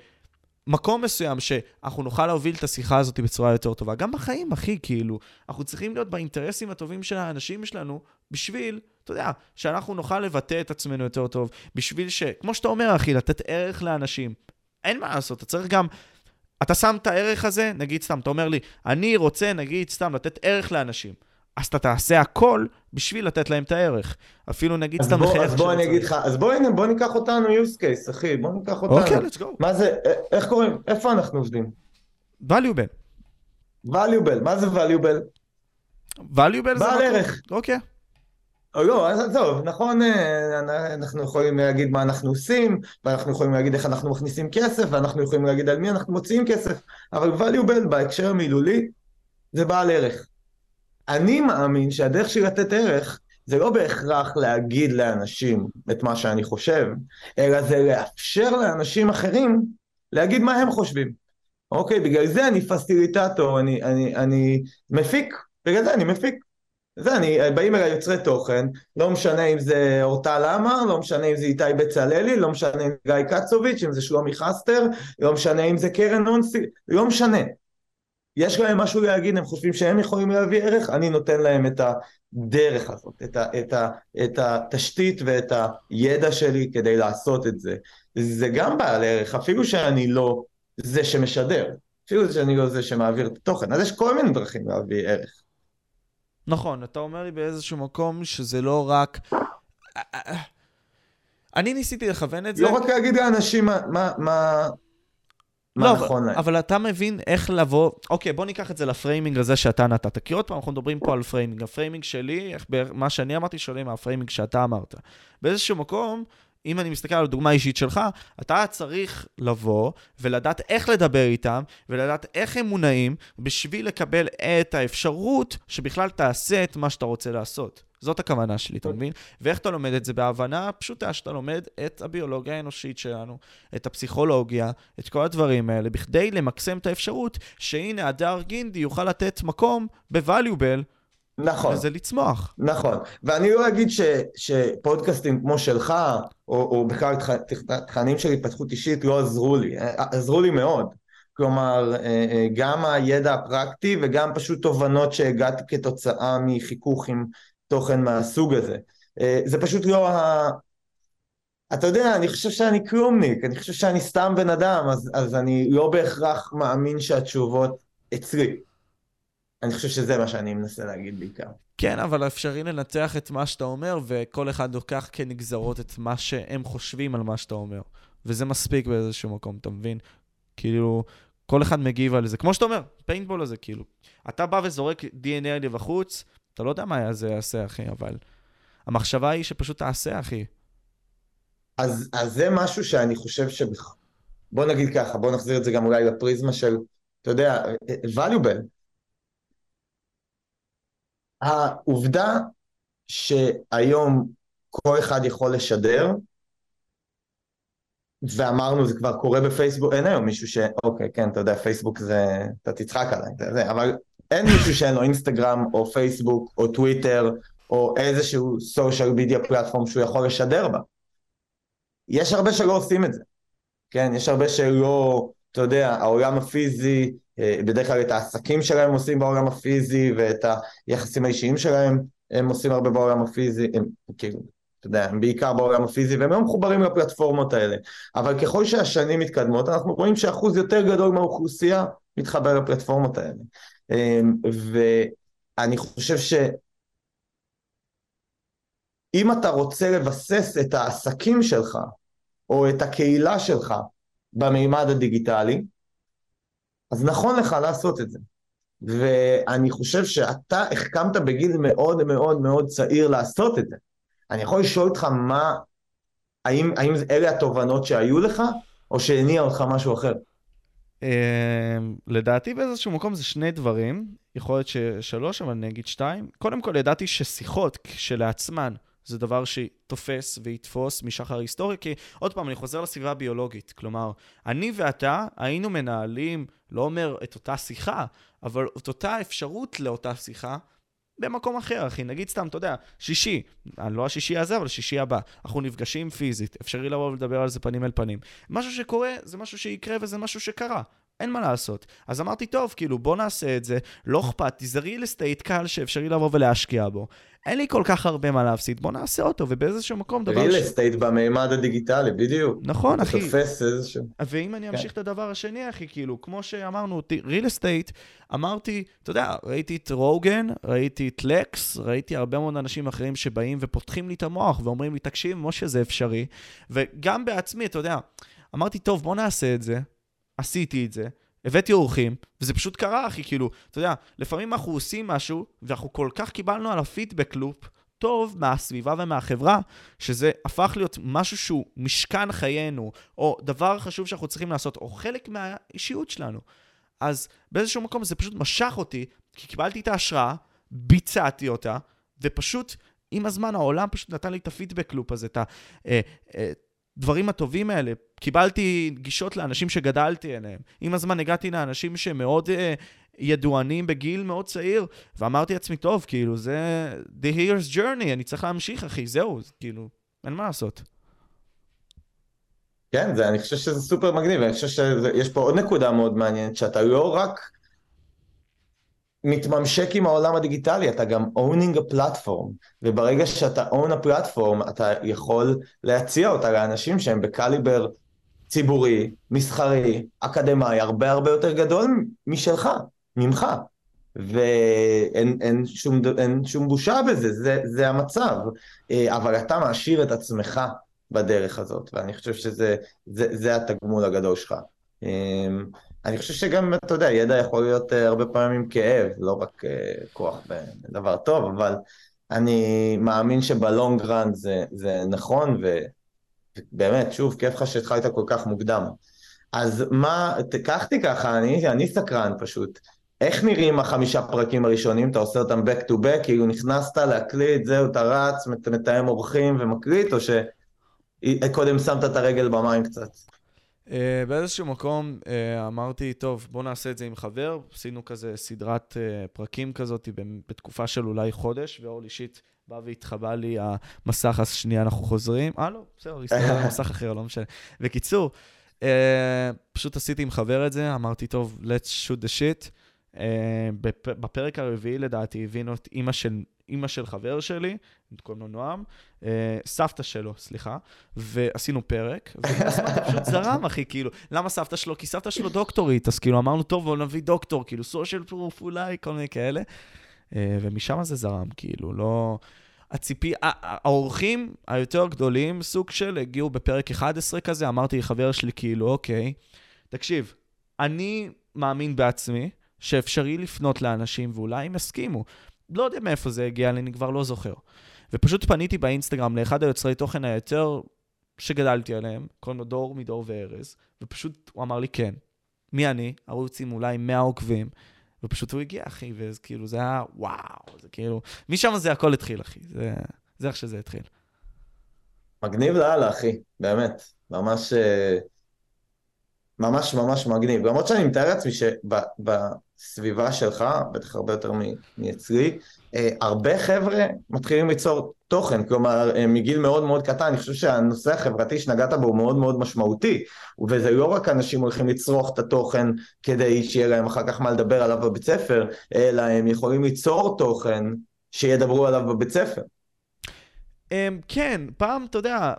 מקום מסוים שאנחנו נוכל להוביל את השיחה הזאת בצורה יותר טובה. גם בחיים, אחי, כאילו, אנחנו צריכים להיות באינטרסים הטובים של האנשים שלנו בשביל, אתה יודע, שאנחנו נוכל לבטא את עצמנו יותר טוב, בשביל ש... כמו שאתה אומר, אחי, לתת ערך לאנשים. אין מה לעשות, אתה צריך גם אתה שם את הערך הזה, נגיד סתם, אתה אומר לי, אני רוצה, נגיד סתם, לתת ערך לאנשים. אז אתה תעשה הכל בשביל לתת להם את הערך. אפילו נגיד סתם מחייך אז בוא אני אגיד לך, אז בוא, הנה, בוא ניקח אותנו use case, אחי, בוא ניקח אותנו. אוקיי, let's go. מה זה, איך קוראים, איפה אנחנו עובדים? valuable. valuable, מה זה valuable? valuable זה... בעל ערך. אוקיי. לא, אז עזוב, נכון, אה, אנחנו יכולים להגיד מה אנחנו עושים, ואנחנו יכולים להגיד איך אנחנו מכניסים כסף, ואנחנו יכולים להגיד על מי אנחנו מוציאים כסף, אבל valuable בהקשר המילולי זה בעל ערך. אני מאמין שהדרך שלי לתת ערך זה לא בהכרח להגיד לאנשים את מה שאני חושב, אלא זה לאפשר לאנשים אחרים להגיד מה הם חושבים. אוקיי, בגלל זה אני פסטיליטטור, אני, אני, אני מפיק, בגלל זה אני מפיק. זה אני, באים אליי יוצרי תוכן, לא משנה אם זה אורטל עמר, לא משנה אם זה איתי בצללי, לא משנה אם זה גיא קצוביץ', אם זה שלומי חסטר, לא משנה אם זה קרן אונסי, לא משנה. יש להם משהו להגיד, הם חושבים שהם יכולים להביא ערך, אני נותן להם את הדרך הזאת, את, ה, את, ה, את התשתית ואת הידע שלי כדי לעשות את זה. זה גם בעל ערך, אפילו שאני לא זה שמשדר, אפילו שאני לא זה שמעביר את התוכן, אז יש כל מיני דרכים להביא ערך. נכון, אתה אומר לי באיזשהו מקום שזה לא רק... אני ניסיתי לכוון את זה. לא רק להגיד לאנשים מה, מה, מה, מה לא, נכון להם. אבל אתה מבין איך לבוא... אוקיי, בוא ניקח את זה ל framing הזה שאתה נתת. כי עוד פעם, אנחנו מדברים פה על framing. ה framing שלי, איך, מה שאני אמרתי, שונה מה framing שאתה אמרת. באיזשהו מקום, אם אני מסתכל על הדוגמה האישית שלך, אתה צריך לבוא ולדעת איך לדבר איתם, ולדעת איך הם מונעים, בשביל לקבל את האפשרות שבכלל תעשה את מה שאתה רוצה לעשות. זאת הכוונה שלי, אתה מבין? ואיך אתה לומד את זה? בהבנה פשוטה שאתה לומד את הביולוגיה האנושית שלנו, את הפסיכולוגיה, את כל הדברים האלה, בכדי למקסם את האפשרות שהנה, הדר גינדי יוכל לתת מקום ב-valuable נכון. וזה לצמוח. נכון. ואני לא אגיד ש, שפודקאסטים כמו שלך, או, או בכלל תכנים של התפתחות אישית לא עזרו לי. אה, עזרו לי מאוד. כלומר, אה, אה, גם הידע הפרקטי וגם פשוט תובנות שהגעתי כתוצאה מחיכוך עם תוכן מהסוג הזה. זה פשוט לא ה... אתה יודע, אני חושב שאני כלומניק, אני חושב שאני סתם בן אדם, אז, אז אני לא בהכרח מאמין שהתשובות אצלי. אני חושב שזה מה שאני מנסה להגיד בעיקר. כן, אבל אפשרי לנתח את מה שאתה אומר, וכל אחד לוקח כנגזרות את מה שהם חושבים על מה שאתה אומר. וזה מספיק באיזשהו מקום, אתה מבין? כאילו, כל אחד מגיב על זה. כמו שאתה אומר, פיינטבול הזה, כאילו. אתה בא וזורק DNA לי בחוץ, אתה לא יודע מה זה יעשה, אחי, אבל המחשבה היא שפשוט תעשה, אחי. אז, אז זה משהו שאני חושב ש... בוא נגיד ככה, בוא נחזיר את זה גם אולי לפריזמה של, אתה יודע, valuable. העובדה שהיום כל אחד יכול לשדר, ואמרנו זה כבר קורה בפייסבוק, אין היום מישהו ש... אוקיי, כן, אתה יודע, פייסבוק זה... אתה תצחק עליי, זה, זה, אבל אין מישהו שאין לו אינסטגרם או פייסבוק או טוויטר או איזשהו סושיאל מידיה פלטפורם שהוא יכול לשדר בה. יש הרבה שלא עושים את זה, כן? יש הרבה שלא, אתה יודע, העולם הפיזי בדרך כלל את העסקים שלהם עושים בעולם הפיזי ואת היחסים האישיים שלהם הם עושים הרבה בעולם הפיזי, הם כאילו, אתה יודע, הם בעיקר בעולם הפיזי והם לא מחוברים לפלטפורמות האלה. אבל ככל שהשנים מתקדמות אנחנו רואים שאחוז יותר גדול מהאוכלוסייה מתחבר לפלטפורמות האלה. אמ, ואני חושב שאם אתה רוצה לבסס את העסקים שלך או את הקהילה שלך במימד הדיגיטלי, אז נכון לך לעשות את זה. ואני חושב שאתה החכמת בגיל מאוד מאוד מאוד צעיר לעשות את זה. אני יכול לשאול אותך מה, האם, האם אלה התובנות שהיו לך, או שהניע אותך משהו אחר? אמ, לדעתי באיזשהו מקום זה שני דברים, יכול להיות ששלוש, אבל אני אגיד שתיים. קודם כל, ידעתי ששיחות כשלעצמן זה דבר שתופס ויתפוס משחר היסטוריה, כי עוד פעם, אני חוזר לסביבה הביולוגית. כלומר, אני ואתה היינו מנהלים, לא אומר את אותה שיחה, אבל את אותה אפשרות לאותה שיחה במקום אחר, אחי. נגיד סתם, אתה יודע, שישי, לא השישי הזה, אבל שישי הבא. אנחנו נפגשים פיזית, אפשרי לבוא ולדבר על זה פנים אל פנים. משהו שקורה, זה משהו שיקרה וזה משהו שקרה. אין מה לעשות. אז אמרתי, טוב, כאילו, בוא נעשה את זה, לא אכפת, זה real estate קל שאפשרי לבוא ולהשקיע בו. אין לי כל כך הרבה מה להפסיד, בוא נעשה אותו, ובאיזשהו מקום דבר... real estate במימד הדיגיטלי, בדיוק. נכון, אחי. תופס איזשהו... ואם אני אמשיך כן. את הדבר השני, אחי, כאילו, כמו שאמרנו, real estate, אמרתי, אתה יודע, ראיתי את רוגן, ראיתי את לקס, ראיתי הרבה מאוד אנשים אחרים שבאים ופותחים לי את המוח ואומרים לי, תקשיב, משה, זה אפשרי. וגם בעצמי, אתה יודע, אמרתי, טוב, בוא נעשה את זה. עשיתי את זה. הבאתי אורחים, וזה פשוט קרה, אחי, כאילו, אתה יודע, לפעמים אנחנו עושים משהו, ואנחנו כל כך קיבלנו על הפידבק לופ טוב מהסביבה ומהחברה, שזה הפך להיות משהו שהוא משכן חיינו, או דבר חשוב שאנחנו צריכים לעשות, או חלק מהאישיות שלנו. אז באיזשהו מקום זה פשוט משך אותי, כי קיבלתי את ההשראה, ביצעתי אותה, ופשוט, עם הזמן העולם פשוט נתן לי את הפידבק לופ הזה, את הדברים הטובים האלה. קיבלתי גישות לאנשים שגדלתי אליהם. עם הזמן הגעתי לאנשים שמאוד uh, ידוענים בגיל מאוד צעיר, ואמרתי לעצמי, טוב, כאילו, זה the here's journey, אני צריך להמשיך, אחי, זהו, כאילו, אין מה לעשות. כן, זה, אני חושב שזה סופר מגניב, אני חושב שיש פה עוד נקודה מאוד מעניינת, שאתה לא רק מתממשק עם העולם הדיגיטלי, אתה גם owning a platform, וברגע שאתה own a platform, אתה יכול להציע אותה לאנשים שהם בקליבר ציבורי, מסחרי, אקדמאי, הרבה הרבה יותר גדול משלך, ממך. ואין אין שום, אין שום בושה בזה, זה, זה המצב. אה, אבל אתה מעשיר את עצמך בדרך הזאת, ואני חושב שזה זה, זה התגמול הגדול שלך. אני חושב שגם, אתה יודע, ידע יכול להיות אה, הרבה פעמים כאב, לא רק אה, כוח ודבר טוב, אבל אני מאמין שבלונג רן זה, זה נכון, ובאמת, שוב, כיף לך שהתחלת כל כך מוקדם. אז מה, תקחתי ככה, אני, אני סקרן פשוט. איך נראים החמישה פרקים הראשונים? אתה עושה אותם back to back, כאילו נכנסת להקליט, זהו, אתה רץ, מתאם אורחים ומקליט, או ש... קודם שמת את הרגל במים קצת. Uh, באיזשהו מקום uh, אמרתי, טוב, בוא נעשה את זה עם חבר. עשינו כזה סדרת uh, פרקים כזאת בתקופה של אולי חודש, ואורלי שיט בא והתחבא לי המסך, אז שנייה אנחנו חוזרים. אה, לא, בסדר, הסתכל על מסך אחר, לא משנה. בקיצור, uh, פשוט עשיתי עם חבר את זה, אמרתי, טוב, let's shoot the shit. Uh, בפרק הרביעי, לדעתי, הבינו את אימא של אימא של חבר שלי, קוראים לו נועם, אה, סבתא שלו, סליחה, ועשינו פרק, והזמן פשוט זרם, אחי, כאילו, למה סבתא שלו? כי סבתא שלו דוקטורית, אז כאילו אמרנו, טוב, בואו נביא דוקטור, כאילו, סושיאל פרוף אולי, כל מיני כאלה, אה, ומשם זה זרם, כאילו, לא... הציפי... האורחים היותר גדולים, סוג של, הגיעו בפרק 11 כזה, אמרתי לחבר שלי, כאילו, אוקיי, תקשיב, אני מאמין בעצמי, שאפשרי לפנות לאנשים, ואולי הם יסכימו. לא יודע מאיפה זה הגיע, אני כבר לא זוכר. ופשוט פניתי באינסטגרם לאחד היוצרי תוכן היותר שגדלתי עליהם, קוראים לו דור מדור וארז, ופשוט הוא אמר לי כן. מי אני? ערוץ עם אולי 100 עוקבים, ופשוט הוא הגיע, אחי, וכאילו זה היה וואו, זה כאילו, משם זה הכל התחיל, אחי, זה, זה איך שזה התחיל. מגניב לאללה, אחי, באמת, ממש, אה, ממש ממש מגניב. למרות שאני מתאר לעצמי שב... הסביבה שלך, בטח הרבה יותר מאצלי, אה, הרבה חבר'ה מתחילים ליצור תוכן, כלומר אה, מגיל מאוד מאוד קטן, אני חושב שהנושא החברתי שנגעת בו הוא מאוד מאוד משמעותי, וזה לא רק אנשים הולכים לצרוך את התוכן כדי שיהיה להם אחר כך מה לדבר עליו בבית ספר, אלא הם יכולים ליצור תוכן שידברו עליו בבית ספר. Um, כן, פעם, אתה יודע,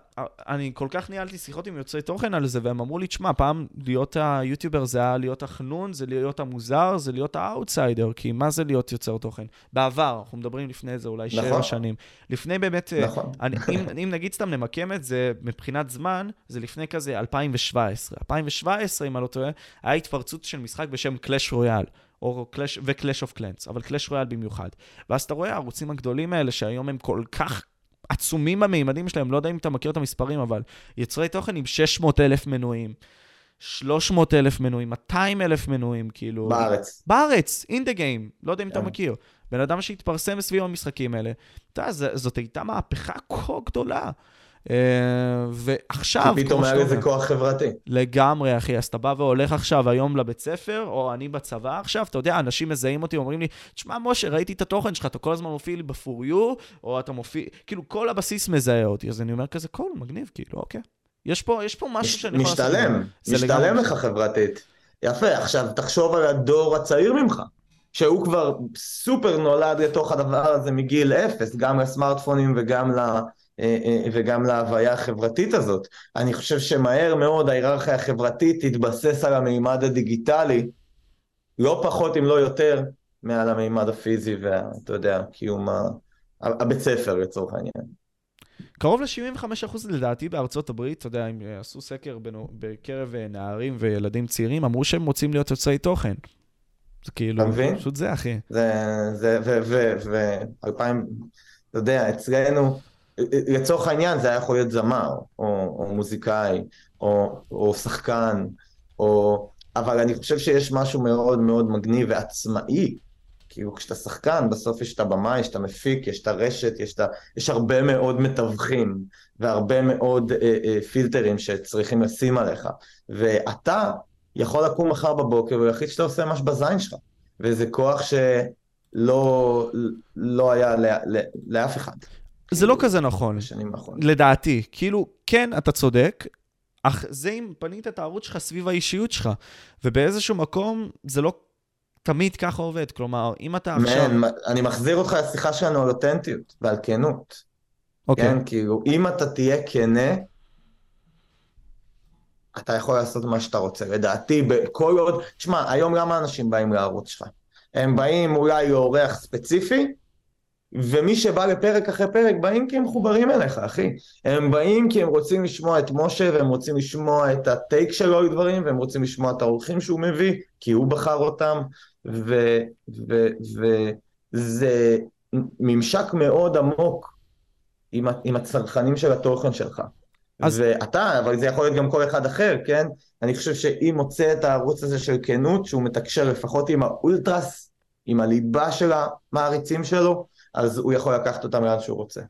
אני כל כך ניהלתי שיחות עם יוצרי תוכן על זה, והם אמרו לי, תשמע, פעם להיות ה YouTuber זה היה להיות החנון, זה להיות המוזר, זה להיות האאוטסיידר, כי מה זה להיות יוצר תוכן? בעבר, אנחנו מדברים לפני זה אולי נכון. שבע שנים. לפני באמת, אה, נכון. אני, אם, אם נגיד סתם נמקם את זה מבחינת זמן, זה לפני כזה 2017. 2017, אם אני לא טועה, היה התפרצות של משחק בשם Clash Royale. או Clash, ו Clash of Clans, אבל Clash Royale במיוחד. ואז אתה רואה הערוצים הגדולים האלה, שהיום הם כל כך עצומים במימדים שלהם, לא יודע אם אתה מכיר את המספרים, אבל יצרי תוכן עם 600 אלף מנויים. 300 אלף מנויים, 200 אלף מנויים, כאילו... בארץ. בארץ, in the game, לא יודע אם אתה כן. מכיר. בן אדם שהתפרסם סביב המשחקים האלה. אתה יודע, זאת הייתה מהפכה כה גדולה. אה, ועכשיו... כי פתאום היה לזה כוח חברתי. לגמרי, אחי. אז אתה בא והולך עכשיו היום לבית ספר, או אני בצבא עכשיו, אתה יודע, אנשים מזהים אותי, אומרים לי, תשמע, משה, ראיתי את התוכן שלך, אתה כל הזמן מופיע לי בפוריו, או אתה מופיע... כאילו, כל הבסיס מזהה אותי. אז אני אומר כזה, קול, מגניב, כאילו, אוקיי. יש פה, יש פה משהו שאני יכול לעשות. משתלם, משתלם לך חברתית. יפה, עכשיו תחשוב על הדור הצעיר ממך. שהוא כבר סופר נולד לתוך הדבר הזה מגיל אפס, גם לסמארטפונים וגם ל... אה, אה, וגם להוויה החברתית הזאת. אני חושב שמהר מאוד ההיררכיה החברתית תתבסס על המימד הדיגיטלי, לא פחות אם לא יותר, מעל המימד הפיזי ואתה יודע, קיום הבית ספר לצורך העניין. קרוב ל-75% לדעתי בארצות הברית, אתה יודע, אם עשו סקר בקרב נערים וילדים צעירים, אמרו שהם רוצים להיות יוצאי תוכן. זה כאילו, פשוט זה, אחי. זה, זה, ו, ו, ו, אלפיים, אתה יודע, אצלנו, לצורך העניין זה היה יכול להיות זמר, או, או מוזיקאי, או, או שחקן, או... אבל אני חושב שיש משהו מאוד מאוד מגניב ועצמאי, כאילו כשאתה שחקן, בסוף יש את הבמה, יש את המפיק, יש את הרשת, יש, את יש הרבה מאוד מתווכים והרבה מאוד אה, אה, פילטרים שצריכים לשים עליך. ואתה יכול לקום מחר בבוקר ולהחליט שאתה עושה ממש בזין שלך. וזה כוח שלא לא היה לא, לא, לאף אחד. זה לא כזה נכון, לדעתי. כאילו, כן, אתה צודק, אך זה אם פנית את הערוץ שלך סביב האישיות שלך, ובאיזשהו מקום זה לא תמיד ככה עובד. כלומר, אם אתה עכשיו... מן, אני מחזיר אותך לשיחה שלנו על אותנטיות ועל כנות. אוקיי. כן, כאילו, אם אתה תהיה כנה, אתה יכול לעשות מה שאתה רוצה. לדעתי, בכל עוד... תשמע, היום למה אנשים באים לערוץ שלך? הם באים אולי לאורח ספציפי, ומי שבא לפרק אחרי פרק באים כי הם מחוברים אליך, אחי. הם באים כי הם רוצים לשמוע את משה, והם רוצים לשמוע את הטייק שלו על דברים, והם רוצים לשמוע את האורחים שהוא מביא, כי הוא בחר אותם, וזה ממשק מאוד עמוק עם, עם הצרכנים של התוכן שלך. אז... ואתה, אבל זה יכול להיות גם כל אחד אחר, כן? אני חושב שאם מוצא את הערוץ הזה של כנות, שהוא מתקשר לפחות עם האולטרס, עם הליבה של המעריצים שלו, אז הוא יכול לקחת אותם לאן שהוא רוצה.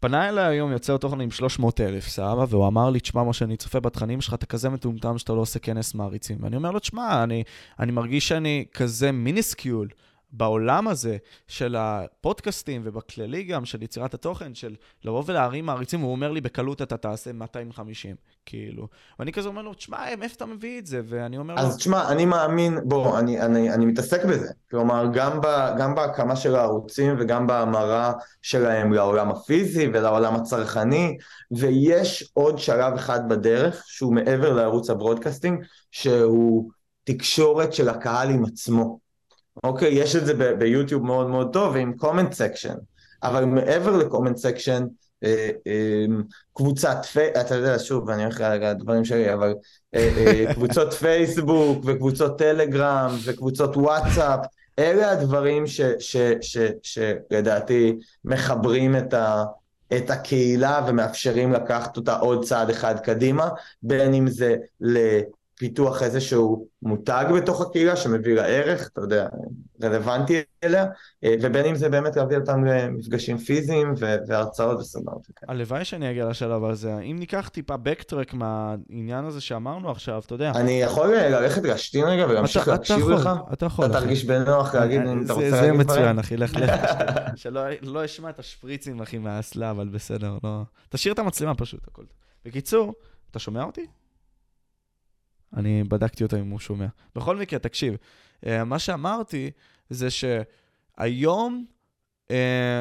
פנה אליי היום יוצר תוכן עם 300 אלף, סבבה? והוא אמר לי, תשמע, משה, אני צופה בתכנים שלך, אתה כזה מטומטם שאתה לא עושה כנס מעריצים. ואני אומר לו, תשמע, אני, אני מרגיש שאני כזה מיניסקיול. בעולם הזה של הפודקאסטים ובכללי גם של יצירת התוכן, של לבוא ולהרים מעריצים, הוא אומר לי, בקלות אתה תעשה 250, כאילו. ואני כזה אומר לו, תשמע, מאיפה אתה מביא את זה? ואני אומר אז לו... אז תשמע, אני מאמין, בוא, אני, אני, אני מתעסק בזה. כלומר, גם, ב, גם בהקמה של הערוצים וגם בהמרה שלהם לעולם הפיזי ולעולם הצרכני, ויש עוד שלב אחד בדרך, שהוא מעבר לערוץ ה broadcasting, שהוא תקשורת של הקהל עם עצמו. אוקיי, יש את זה ביוטיוב מאוד מאוד טוב עם comment section, אבל מעבר ל comment section, אה, אה, קבוצת, אתה יודע, שוב, אני הולך לדברים שלי, אבל אה, קבוצות פייסבוק וקבוצות טלגרם וקבוצות וואטסאפ, אלה הדברים שלדעתי מחברים את, ה, את הקהילה ומאפשרים לקחת אותה עוד צעד אחד קדימה, בין אם זה פיתוח איזשהו מותג בתוך הקהילה שמביא לה ערך, אתה יודע, רלוונטי אליה, אה, ובין אם זה באמת להביא אותם למפגשים פיזיים והרצאות וסדנאות. הלוואי שאני אגיע לשלב הזה. אם ניקח טיפה בקטרק מהעניין הזה שאמרנו עכשיו, אתה יודע. אני יכול ללכת להשתין רגע ולהמשיך להקשיב לך? אתה יכול. אתה תרגיש בנוח להגיד אם אתה רוצה להגיד דברים? זה מצוין, אחי, לך, לך. שלא לא אשמע את השפריצים, אחי, מהאסלה, אבל בסדר, לא... תשאיר את המצלמה פשוט, הכל. בקיצור, אתה שומע אותי? אני בדקתי אותו אם הוא שומע. בכל מקרה, תקשיב, אה, מה שאמרתי זה שהיום Uh,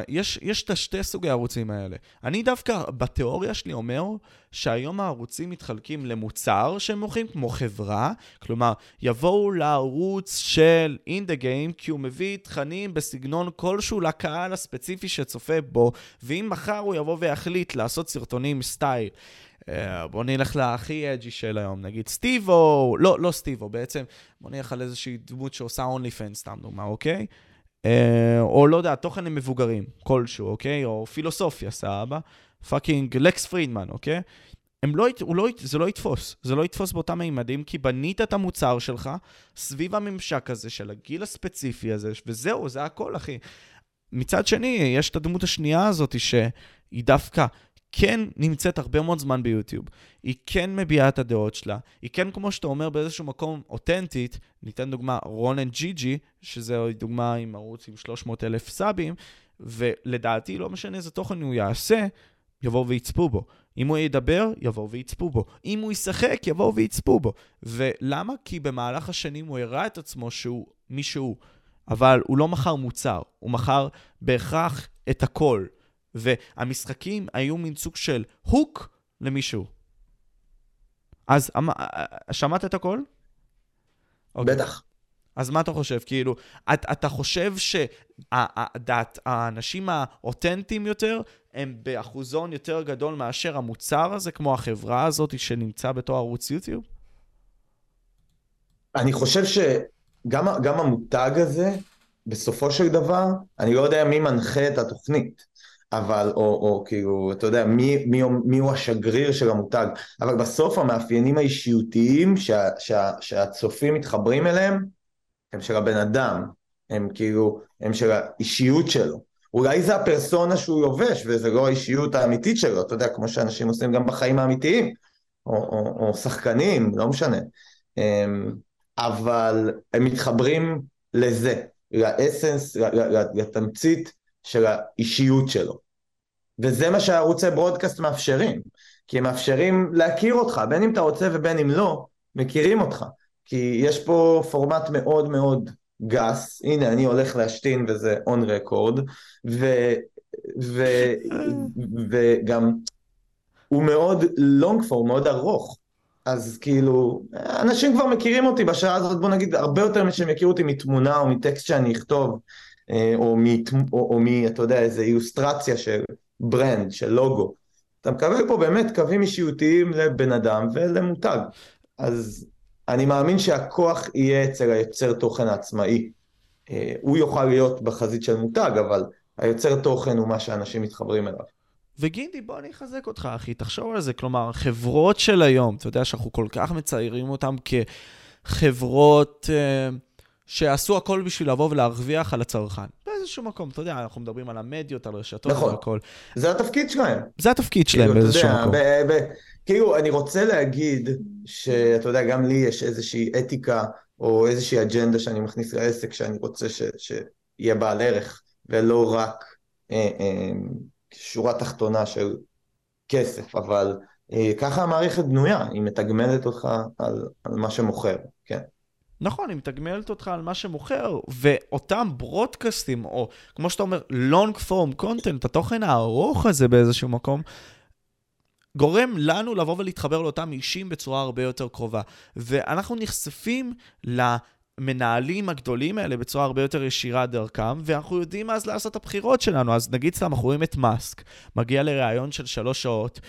יש, יש את השתי סוגי הערוצים האלה. אני דווקא בתיאוריה שלי אומר שהיום הערוצים מתחלקים למוצר שהם מוכרים כמו חברה, כלומר, יבואו לערוץ של In The Game כי הוא מביא תכנים בסגנון כלשהו לקהל הספציפי שצופה בו, ואם מחר הוא יבוא ויחליט לעשות סרטונים סטייל אה, בוא נלך להכי edgy של היום, נגיד סטיבו, לא, לא סטיבו, בעצם בוא נלך על איזושהי דמות שעושה OnlyFans, סתם דוגמה, אוקיי? אה, או לא יודע, תוכן למבוגרים, כלשהו, אוקיי? או פילוסופיה, סבבה? fucking לקס פרידמן, אוקיי? הם לא, לא, זה לא יתפוס, זה לא יתפוס באותם מימדים, כי בנית את המוצר שלך סביב הממשק הזה של הגיל הספציפי הזה, וזהו, זה הכל, אחי. מצד שני, יש את הדמות השנייה הזאת שהיא דווקא כן נמצאת הרבה מאוד זמן ביוטיוב, היא כן מביעה את הדעות שלה, היא כן, כמו שאתה אומר, באיזשהו מקום אותנטית, ניתן דוגמה רון אנד ג'י שזה דוגמה עם ערוץ עם 300 אלף סאבים, ולדעתי, לא משנה איזה תוכן הוא יעשה, יבואו ויצפו בו. אם הוא ידבר, יבואו ויצפו בו. אם הוא ישחק, יבואו ויצפו בו. ולמה? כי במהלך השנים הוא הראה את עצמו שהוא מישהו, אבל הוא לא מכר מוצר, הוא מכר בהכרח את הכל. והמשחקים היו מין סוג של הוק למישהו. אז אמ, שמעת את הכל? אוקיי. בטח. אז מה אתה חושב? כאילו, את, אתה חושב שהדעת, האנשים האותנטיים יותר, הם באחוזון יותר גדול מאשר המוצר הזה, כמו החברה הזאת שנמצא בתור ערוץ יוטיוב? אני חושב שגם המותג הזה, בסופו של דבר, אני לא יודע מי מנחה את התוכנית. אבל, או, או כאילו, אתה יודע, מי, מי, מי הוא השגריר של המותג, אבל בסוף המאפיינים האישיותיים שה, שה, שהצופים מתחברים אליהם, הם של הבן אדם, הם כאילו, הם של האישיות שלו. אולי זה הפרסונה שהוא לובש, וזה לא האישיות האמיתית שלו, אתה יודע, כמו שאנשים עושים גם בחיים האמיתיים, או, או, או שחקנים, לא משנה. אמ, אבל הם מתחברים לזה, לאסנס, לתמצית של האישיות שלו. וזה מה שערוצי ברודקאסט מאפשרים, כי הם מאפשרים להכיר אותך, בין אם אתה רוצה ובין אם לא, מכירים אותך. כי יש פה פורמט מאוד מאוד גס, הנה אני הולך להשתין וזה און רקורד, ו, ו, וגם הוא מאוד לונג פור, מאוד ארוך. אז כאילו, אנשים כבר מכירים אותי בשעה הזאת, בוא נגיד, הרבה יותר משהם יכירו אותי מתמונה או מטקסט שאני אכתוב, או, מת, או, או מ, אתה יודע, איזה אילוסטרציה של ברנד, של לוגו. אתה מקבל פה באמת קווים אישיותיים לבן אדם ולמותג. אז אני מאמין שהכוח יהיה אצל היוצר תוכן העצמאי. אה, הוא יוכל להיות בחזית של מותג, אבל היוצר תוכן הוא מה שאנשים מתחברים אליו. וגינדי, בוא אני אחזק אותך, אחי, תחשוב על זה. כלומר, חברות של היום, אתה יודע שאנחנו כל כך מציירים אותן כחברות אה, שעשו הכל בשביל לבוא ולהרוויח על הצרכן. באיזשהו מקום, אתה יודע, אנחנו מדברים על המדיות, על רשתות נכון. והכל. זה התפקיד שלהם. זה התפקיד שלהם כאילו, באיזשהו יודע, מקום. ב- ב- כאילו, אני רוצה להגיד שאתה יודע, גם לי יש איזושהי אתיקה או איזושהי אג'נדה שאני מכניס לעסק שאני רוצה ש- שיהיה בעל ערך, ולא רק אה, אה, שורה תחתונה של כסף, אבל אה, ככה המערכת בנויה, היא מתגמלת אותך על, על מה שמוכר, כן. נכון, היא מתגמלת אותך על מה שמוכר, ואותם ברודקאסטים, או כמו שאתה אומר, long form content, התוכן הארוך הזה באיזשהו מקום, גורם לנו לבוא ולהתחבר לאותם אישים בצורה הרבה יותר קרובה. ואנחנו נחשפים למנהלים הגדולים האלה בצורה הרבה יותר ישירה דרכם, ואנחנו יודעים אז לעשות את הבחירות שלנו. אז נגיד סתם, אנחנו רואים את מאסק, מגיע לראיון של שלוש שעות,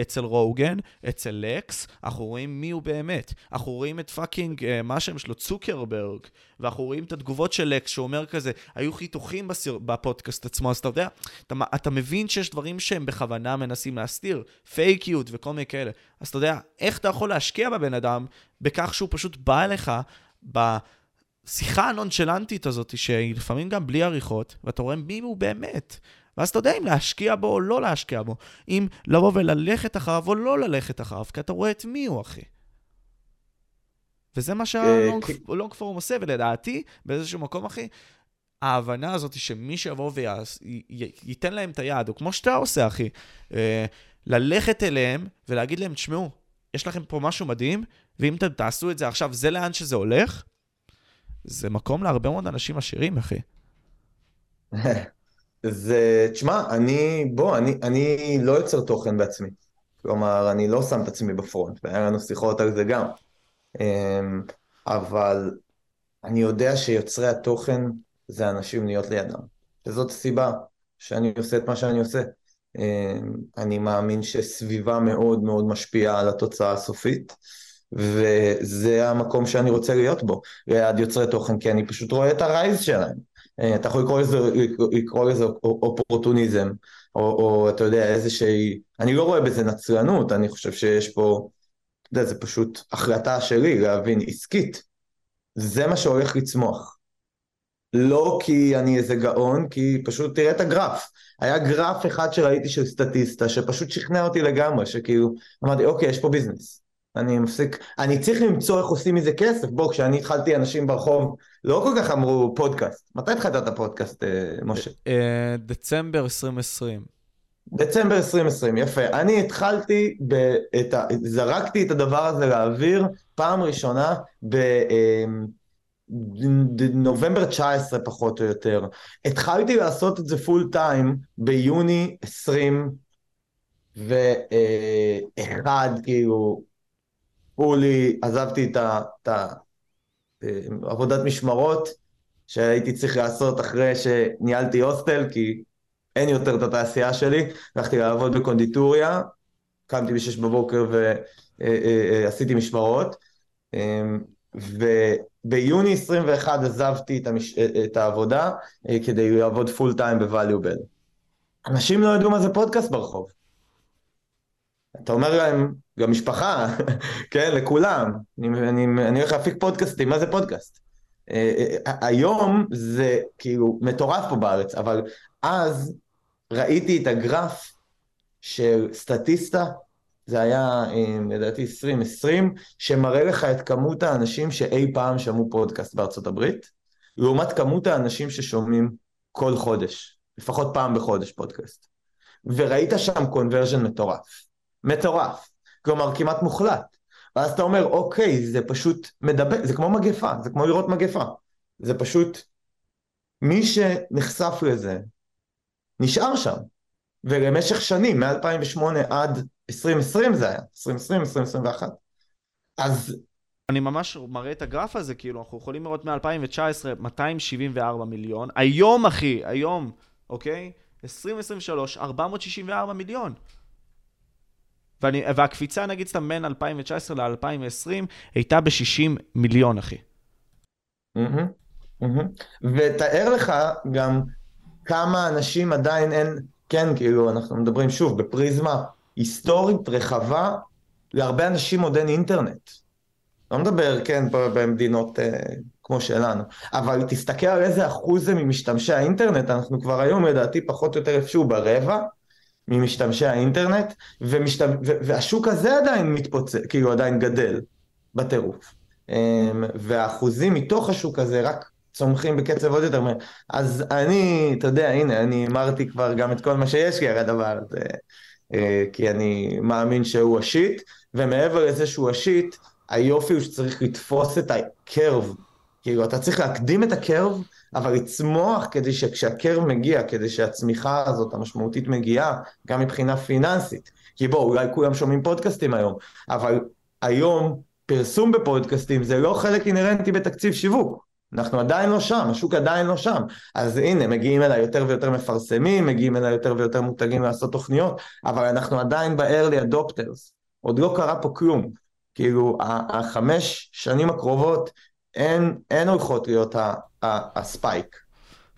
אצל רוגן, אצל לקס, אנחנו רואים מי הוא באמת. אנחנו רואים את fucking, אה, מה השם שלו, צוקרברג, ואנחנו רואים את התגובות של לקס, שהוא אומר כזה, היו חיתוכים בסי, בפודקאסט עצמו, אז אתה יודע, אתה, אתה מבין שיש דברים שהם בכוונה מנסים להסתיר, פייקיות וכל מיני כאלה. אז אתה יודע, איך אתה יכול להשקיע בבן אדם בכך שהוא פשוט בא אליך בשיחה הנונשלנטית הזאת, שהיא לפעמים גם בלי עריכות, ואתה רואה מי הוא באמת. ואז אתה יודע אם להשקיע בו או לא להשקיע בו. אם לבוא וללכת אחריו או לא ללכת אחריו, כי אתה רואה את מי הוא, אחי. וזה מה שהלונג פורום עושה, ולדעתי, באיזשהו מקום, אחי, ההבנה הזאת שמי שיבוא וייתן להם את היד, או כמו שאתה עושה, אחי, אה, ללכת אליהם ולהגיד להם, תשמעו, יש לכם פה משהו מדהים, ואם אתם תעשו את זה עכשיו, זה לאן שזה הולך, זה מקום להרבה מאוד אנשים עשירים, אחי. זה, תשמע, אני, בוא, אני, אני לא יוצר תוכן בעצמי. כלומר, אני לא שם את עצמי בפרונט, והיה לנו שיחות על זה גם. אמ, אבל אני יודע שיוצרי התוכן זה אנשים להיות לידם. וזאת הסיבה שאני עושה את מה שאני עושה. אמ, אני מאמין שסביבה מאוד מאוד משפיעה על התוצאה הסופית, וזה המקום שאני רוצה להיות בו, ליד יוצרי תוכן, כי אני פשוט רואה את הרייז שלהם. אה, אתה יכול לקרוא לזה, לקרוא לזה אופורטוניזם, או, או אתה יודע, איזושהי... אני לא רואה בזה נצלנות, אני חושב שיש פה... אתה יודע, זה פשוט החלטה שלי להבין עסקית. זה מה שהולך לצמוח. לא כי אני איזה גאון, כי פשוט תראה את הגרף. היה גרף אחד שראיתי של סטטיסטה, שפשוט שכנע אותי לגמרי, שכאילו, אמרתי, אוקיי, יש פה ביזנס. אני מפסיק, אני צריך למצוא איך עושים מזה כסף. בוא, כשאני התחלתי, אנשים ברחוב לא כל כך אמרו פודקאסט. מתי התחלת את הפודקאסט, אה, משה? אה, דצמבר 2020. דצמבר 2020, יפה. אני התחלתי, ב, את ה, זרקתי את הדבר הזה לאוויר פעם ראשונה בנובמבר אה, 19 פחות או יותר. התחלתי לעשות את זה פול טיים ביוני 21, כאילו, פולי, עזבתי את העבודת משמרות שהייתי צריך לעשות אחרי שניהלתי הוסטל, כי אין יותר את התעשייה שלי, הלכתי לעבוד בקונדיטוריה, קמתי ב-6 בבוקר ועשיתי משמרות, וביוני 21 עזבתי את, המש... את העבודה כדי לעבוד פול טיים בווליובל. אנשים לא ידעו מה זה פודקאסט ברחוב. אתה אומר להם, גם משפחה, כן, לכולם, אני, אני, אני הולך להפיק פודקאסטים, מה זה פודקאסט? היום זה כאילו מטורף פה בארץ, אבל אז ראיתי את הגרף של סטטיסטה, זה היה לדעתי 2020, שמראה לך את כמות האנשים שאי פעם שמעו פודקאסט בארצות הברית, לעומת כמות האנשים ששומעים כל חודש, לפחות פעם בחודש פודקאסט. וראית שם קונברז'ן מטורף. מטורף. כלומר, כמעט מוחלט. ואז אתה אומר, אוקיי, זה פשוט מדבר, זה כמו מגפה, זה כמו לראות מגפה. זה פשוט, מי שנחשף לזה, נשאר שם. ולמשך שנים, מ-2008 עד 2020 זה היה, 2020, 2021. אז... אני ממש מראה את הגרף הזה, כאילו, אנחנו יכולים לראות מ-2019 274 מיליון. היום, אחי, היום, אוקיי? 2023, 464 מיליון. ואני, והקפיצה, נגיד סתם, בין 2019 ל-2020, הייתה ב-60 מיליון, אחי. ותאר לך גם כמה אנשים עדיין אין, כן, כאילו, אנחנו מדברים שוב, בפריזמה היסטורית רחבה, להרבה אנשים עוד אין אינטרנט. לא מדבר, כן, במדינות אה, כמו שלנו, אבל תסתכל על איזה אחוז זה ממשתמשי האינטרנט, אנחנו כבר היום לדעתי פחות או יותר איפשהו ברבע ממשתמשי האינטרנט, ומשת... והשוק הזה עדיין מתפוצץ, כאילו עדיין גדל בטירוף. אמ, והאחוזים מתוך השוק הזה רק צומחים בקצב עוד יותר מהר. אז אני, אתה יודע, הנה, אני אמרתי כבר גם את כל מה שיש לי על הדבר הזה, אה, כי אני מאמין שהוא השיט, ומעבר לזה שהוא השיט, היופי הוא שצריך לתפוס את הקרב. כאילו, אתה צריך להקדים את הקרב, אבל לצמוח כדי שכשהקרב מגיע, כדי שהצמיחה הזאת המשמעותית מגיעה, גם מבחינה פיננסית. כי בואו, אולי כולם שומעים פודקאסטים היום, אבל היום פרסום בפודקאסטים זה לא חלק אינהרנטי בתקציב שיווק. אנחנו עדיין לא שם, השוק עדיין לא שם. אז הנה, מגיעים אליי יותר ויותר מפרסמים, מגיעים אליי יותר ויותר מותגים לעשות תוכניות, אבל אנחנו עדיין ב-early adopters. עוד לא קרה פה כלום. כאילו, החמש שנים הקרובות, אין, אין הולכות להיות הספייק.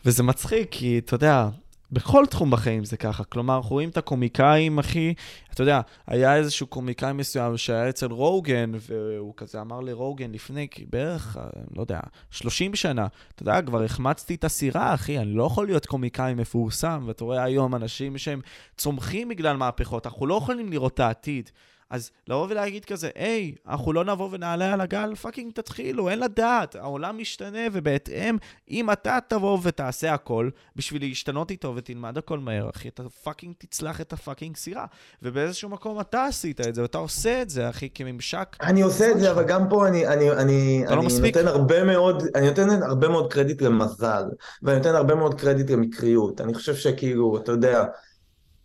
וזה מצחיק, כי אתה יודע, בכל תחום בחיים זה ככה. כלומר, אנחנו רואים את הקומיקאים, אחי, אתה יודע, היה איזשהו קומיקאי מסוים שהיה אצל רוגן, והוא כזה אמר לרוגן לפני בערך, לא יודע, 30 שנה, אתה יודע, כבר החמצתי את הסירה, אחי, אני לא יכול להיות קומיקאי מפורסם, ואתה רואה היום אנשים שהם צומחים בגלל מהפכות, אנחנו לא יכולים לראות את העתיד. אז לבוא ולהגיד כזה, היי, אנחנו לא נבוא ונעלה על הגל, fucking תתחילו, אין לדעת, העולם משתנה, ובהתאם, אם אתה תבוא ותעשה הכל בשביל להשתנות איתו ותלמד הכל מהר, אחי, אתה fucking תצלח את ה fucking סירה. ובאיזשהו מקום אתה עשית את זה, ואתה עושה את זה, אחי, כממשק. אני עושה את זה, אבל גם פה אני, אני, אני, לא אני לא נותן הרבה מאוד, אני נותן הרבה מאוד קרדיט למזל, ואני נותן הרבה מאוד קרדיט למקריות. אני חושב שכאילו, אתה יודע,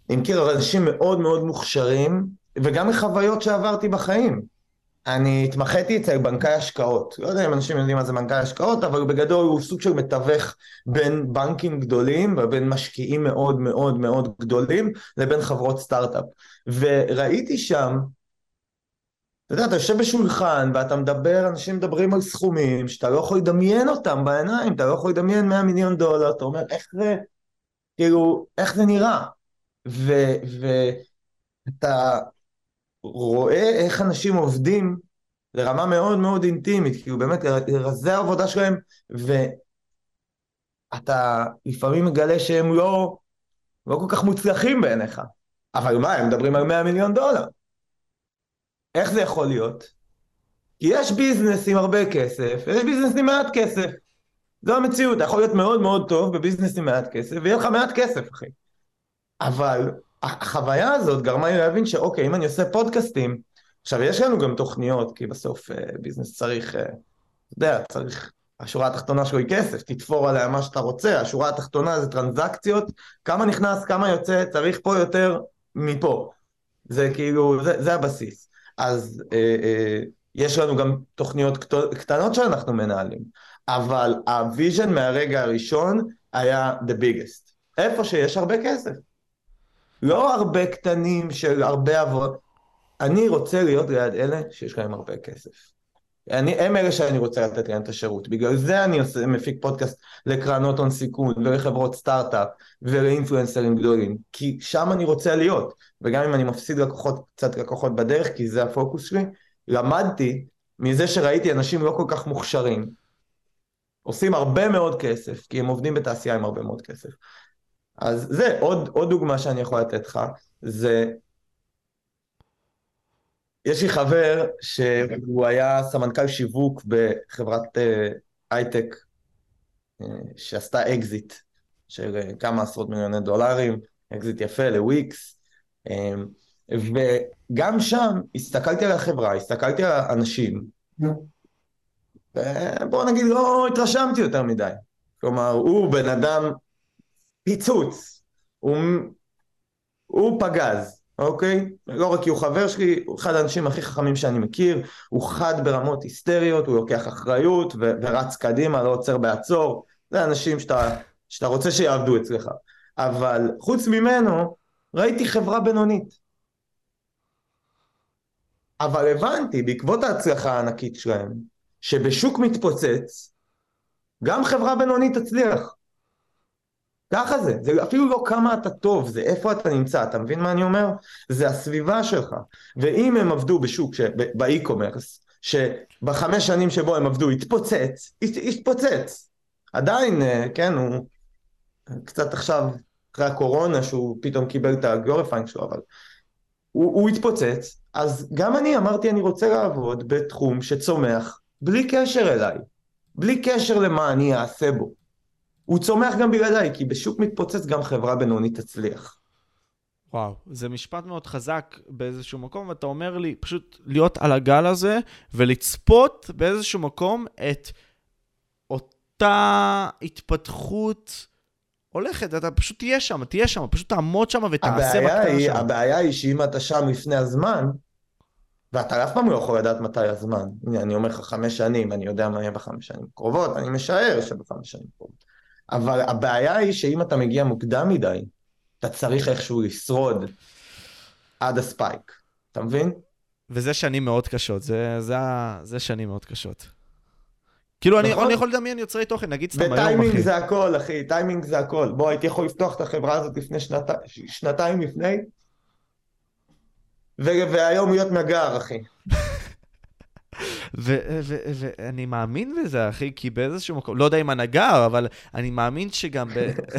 אני מכיר אנשים מאוד מאוד מוכשרים, וגם מחוויות שעברתי בחיים. אני התמחיתי אצל בנקאי השקעות. לא יודע אם אנשים יודעים מה זה בנקאי השקעות, אבל בגדול הוא סוג של מתווך בין בנקים גדולים ובין משקיעים מאוד מאוד מאוד גדולים לבין חברות סטארט-אפ. וראיתי שם, אתה יודע, אתה יושב בשולחן ואתה מדבר, אנשים מדברים על סכומים שאתה לא יכול לדמיין אותם בעיניים, אתה לא יכול לדמיין 100 מיליון דולר, אתה אומר, איך זה, כאילו, איך זה נראה? ואתה רואה איך אנשים עובדים לרמה מאוד מאוד אינטימית, כאילו באמת, זה העבודה שלהם, ואתה לפעמים מגלה שהם לא, לא כל כך מוצלחים בעיניך. אבל מה, הם מדברים על 100 מיליון דולר. איך זה יכול להיות? כי יש ביזנס עם הרבה כסף, ויש ביזנס עם מעט כסף. זו המציאות, אתה יכול להיות מאוד מאוד טוב בביזנס עם מעט כסף, ויהיה לך מעט כסף, אחי. אבל החוויה הזאת גרמה לי להבין שאוקיי, אם אני עושה פודקאסטים, עכשיו יש לנו גם תוכניות, כי בסוף אה, ביזנס צריך, אה, אתה יודע, צריך, השורה התחתונה שלו היא כסף, תתפור עליה מה שאתה רוצה, השורה התחתונה זה טרנזקציות, כמה נכנס, כמה יוצא, צריך פה יותר מפה. זה כאילו, זה, זה הבסיס. אז אה, אה, יש לנו גם תוכניות קטנות שאנחנו מנהלים, אבל ה vision מהרגע הראשון היה the biggest. איפה שיש הרבה כסף. לא הרבה קטנים של הרבה עבוד. אני רוצה להיות ליד אלה שיש להם הרבה כסף. אני, הם אלה שאני רוצה לתת להם את השירות. בגלל זה אני עושה, מפיק פודקאסט לקרנות הון סיכון ולחברות סטארט-אפ ולאינפלואנסרים גדולים. כי שם אני רוצה להיות. וגם אם אני מפסיד לקוחות, קצת לקוחות בדרך, כי זה הפוקוס שלי, למדתי מזה שראיתי אנשים לא כל כך מוכשרים, עושים הרבה מאוד כסף, כי הם עובדים בתעשייה עם הרבה מאוד כסף. אז זה עוד, עוד דוגמה שאני יכול לתת לך, זה... יש לי חבר שהוא היה סמנכ"ל שיווק בחברת אה, הייטק uh, שעשתה אקזיט של uh, כמה עשרות מיליוני דולרים, אקזיט יפה לוויקס, um, וגם שם הסתכלתי על החברה, הסתכלתי על האנשים, ובוא נגיד לא התרשמתי יותר מדי. כלומר, הוא בן אדם פיצוץ, הוא, הוא פגז, אוקיי? לא רק כי הוא חבר שלי, הוא אחד האנשים הכי חכמים שאני מכיר, הוא חד ברמות היסטריות, הוא לוקח אחריות ו- ורץ קדימה, לא עוצר במעצור, זה אנשים שאתה, שאתה רוצה שיעבדו אצלך. אבל חוץ ממנו, ראיתי חברה בינונית. אבל הבנתי, בעקבות ההצלחה הענקית שלהם, שבשוק מתפוצץ, גם חברה בינונית תצליח. ככה זה, זה אפילו לא כמה אתה טוב, זה איפה אתה נמצא, אתה מבין מה אני אומר? זה הסביבה שלך. ואם הם עבדו בשוק, באי-קומרס, שבחמש שנים שבו הם עבדו התפוצץ, התפוצץ. עדיין, אה, כן, הוא קצת עכשיו, אחרי הקורונה, שהוא פתאום קיבל את ה glorifying שלו, אבל הוא, הוא התפוצץ, אז גם אני אמרתי אני רוצה לעבוד בתחום שצומח בלי קשר אליי, בלי קשר למה אני אעשה בו. הוא צומח גם בלעדיי, כי בשוק מתפוצץ גם חברה בינונית תצליח. וואו, זה משפט מאוד חזק באיזשהו מקום, ואתה אומר לי פשוט להיות על הגל הזה ולצפות באיזשהו מקום את אותה התפתחות הולכת, אתה פשוט תהיה שם, תהיה שם, פשוט תעמוד שם ותעשה בקטנה שם. הבעיה היא שאם אתה שם לפני הזמן, ואתה אף פעם לא יכול לדעת מתי הזמן. הנה, אני אומר לך חמש שנים, אני יודע מה יהיה בחמש שנים קרובות, אני משער שבחמש שנים קרובות. אבל הבעיה היא שאם אתה מגיע מוקדם מדי, אתה צריך איכשהו לשרוד עד הספייק, אתה מבין? וזה שנים מאוד קשות, זה, זה, זה שנים מאוד קשות. כאילו, נכון? אני, אני יכול לדמיין יוצרי תוכן, נגיד סתם היום, אחי. וטיימינג זה הכל, אחי, טיימינג זה הכל. בוא, הייתי יכול לפתוח את החברה הזאת לפני שנת... שנתיים לפני, ו... והיום להיות מגר, אחי. ואני מאמין בזה, אחי, כי באיזשהו מקום, לא יודע אם הנגר, אבל אני מאמין שגם.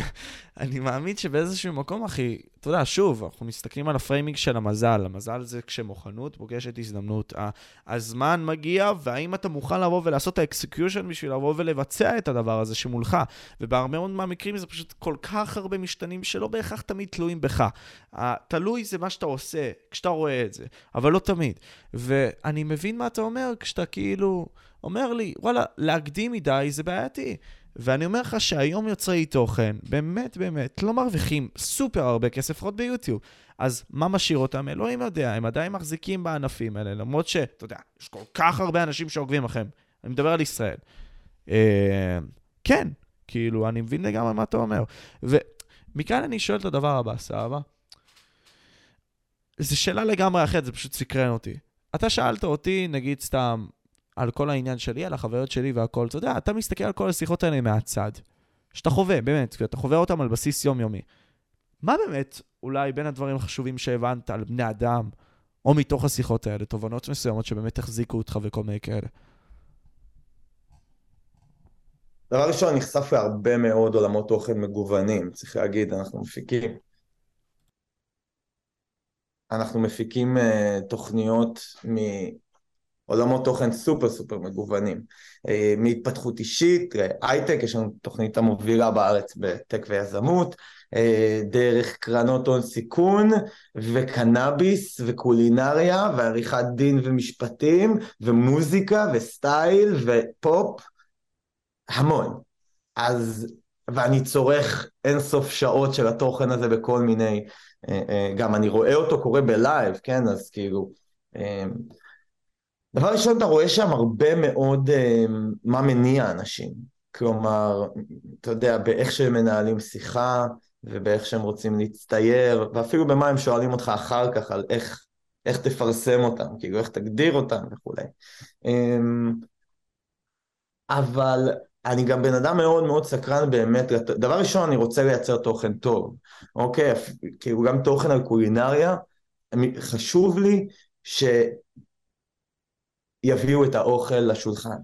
אני מאמין שבאיזשהו מקום, אחי, אתה יודע, שוב, אנחנו מסתכלים על ה framing של המזל. המזל זה כשמוכנות פוגשת הזדמנות. הזמן מגיע, והאם אתה מוכן לבוא ולעשות את ה execution בשביל לבוא ולבצע את הדבר הזה שמולך. ובהרבה מאוד מהמקרים זה פשוט כל כך הרבה משתנים שלא בהכרח תמיד תלויים בך. תלוי זה מה שאתה עושה, כשאתה רואה את זה, אבל לא תמיד. ואני מבין מה אתה אומר כשאתה כאילו אומר לי, וואלה, להקדים מדי זה בעייתי. ואני אומר לך שהיום יוצרי תוכן, באמת באמת, לא מרוויחים סופר הרבה כסף, לפחות ביוטיוב. אז מה משאיר אותם? אלוהים יודע, הם עדיין מחזיקים בענפים האלה, למרות שאתה יודע, יש כל כך הרבה אנשים שעוקבים לכם. אני מדבר על ישראל. אה, כן, כאילו, אני מבין לגמרי מה אתה אומר. ומכאן אני שואל את הדבר הבא, סבבה? זו שאלה לגמרי אחרת, זה פשוט סקרן אותי. אתה שאלת אותי, נגיד סתם, על כל העניין שלי, על החוויות שלי והכל, אתה יודע, אתה מסתכל על כל השיחות האלה מהצד. שאתה חווה, באמת, אתה חווה אותם על בסיס יומיומי. מה באמת אולי בין הדברים החשובים שהבנת על בני אדם, או מתוך השיחות האלה, תובנות מסוימות שבאמת החזיקו אותך וכל מיני כאלה? דבר ראשון, נחשף להרבה מאוד עולמות תוכן מגוונים, צריך להגיד, אנחנו מפיקים. אנחנו מפיקים uh, תוכניות עולמות תוכן סופר סופר מגוונים. אה, מהתפתחות אישית, הייטק, יש לנו תוכנית המובילה בארץ ב tech ויזמות, אה, דרך קרנות הון סיכון, וקנאביס, וקולינריה, ועריכת דין ומשפטים, ומוזיקה, ו style, ופופ, המון. אז, ואני צורך אינסוף שעות של התוכן הזה בכל מיני, אה, גם אני רואה אותו קורה בלייב, כן, אז כאילו... דבר ראשון, אתה רואה שם הרבה מאוד uh, מה מניע אנשים. כלומר, אתה יודע, באיך שהם מנהלים שיחה, ובאיך שהם רוצים להצטייר, ואפילו במה הם שואלים אותך אחר כך על איך, איך תפרסם אותם, כאילו איך תגדיר אותם וכולי. Um, אבל אני גם בן אדם מאוד מאוד סקרן באמת, דבר ראשון, אני רוצה לייצר תוכן טוב, אוקיי? כאילו גם תוכן על קולינריה, חשוב לי ש... יביאו את האוכל לשולחן.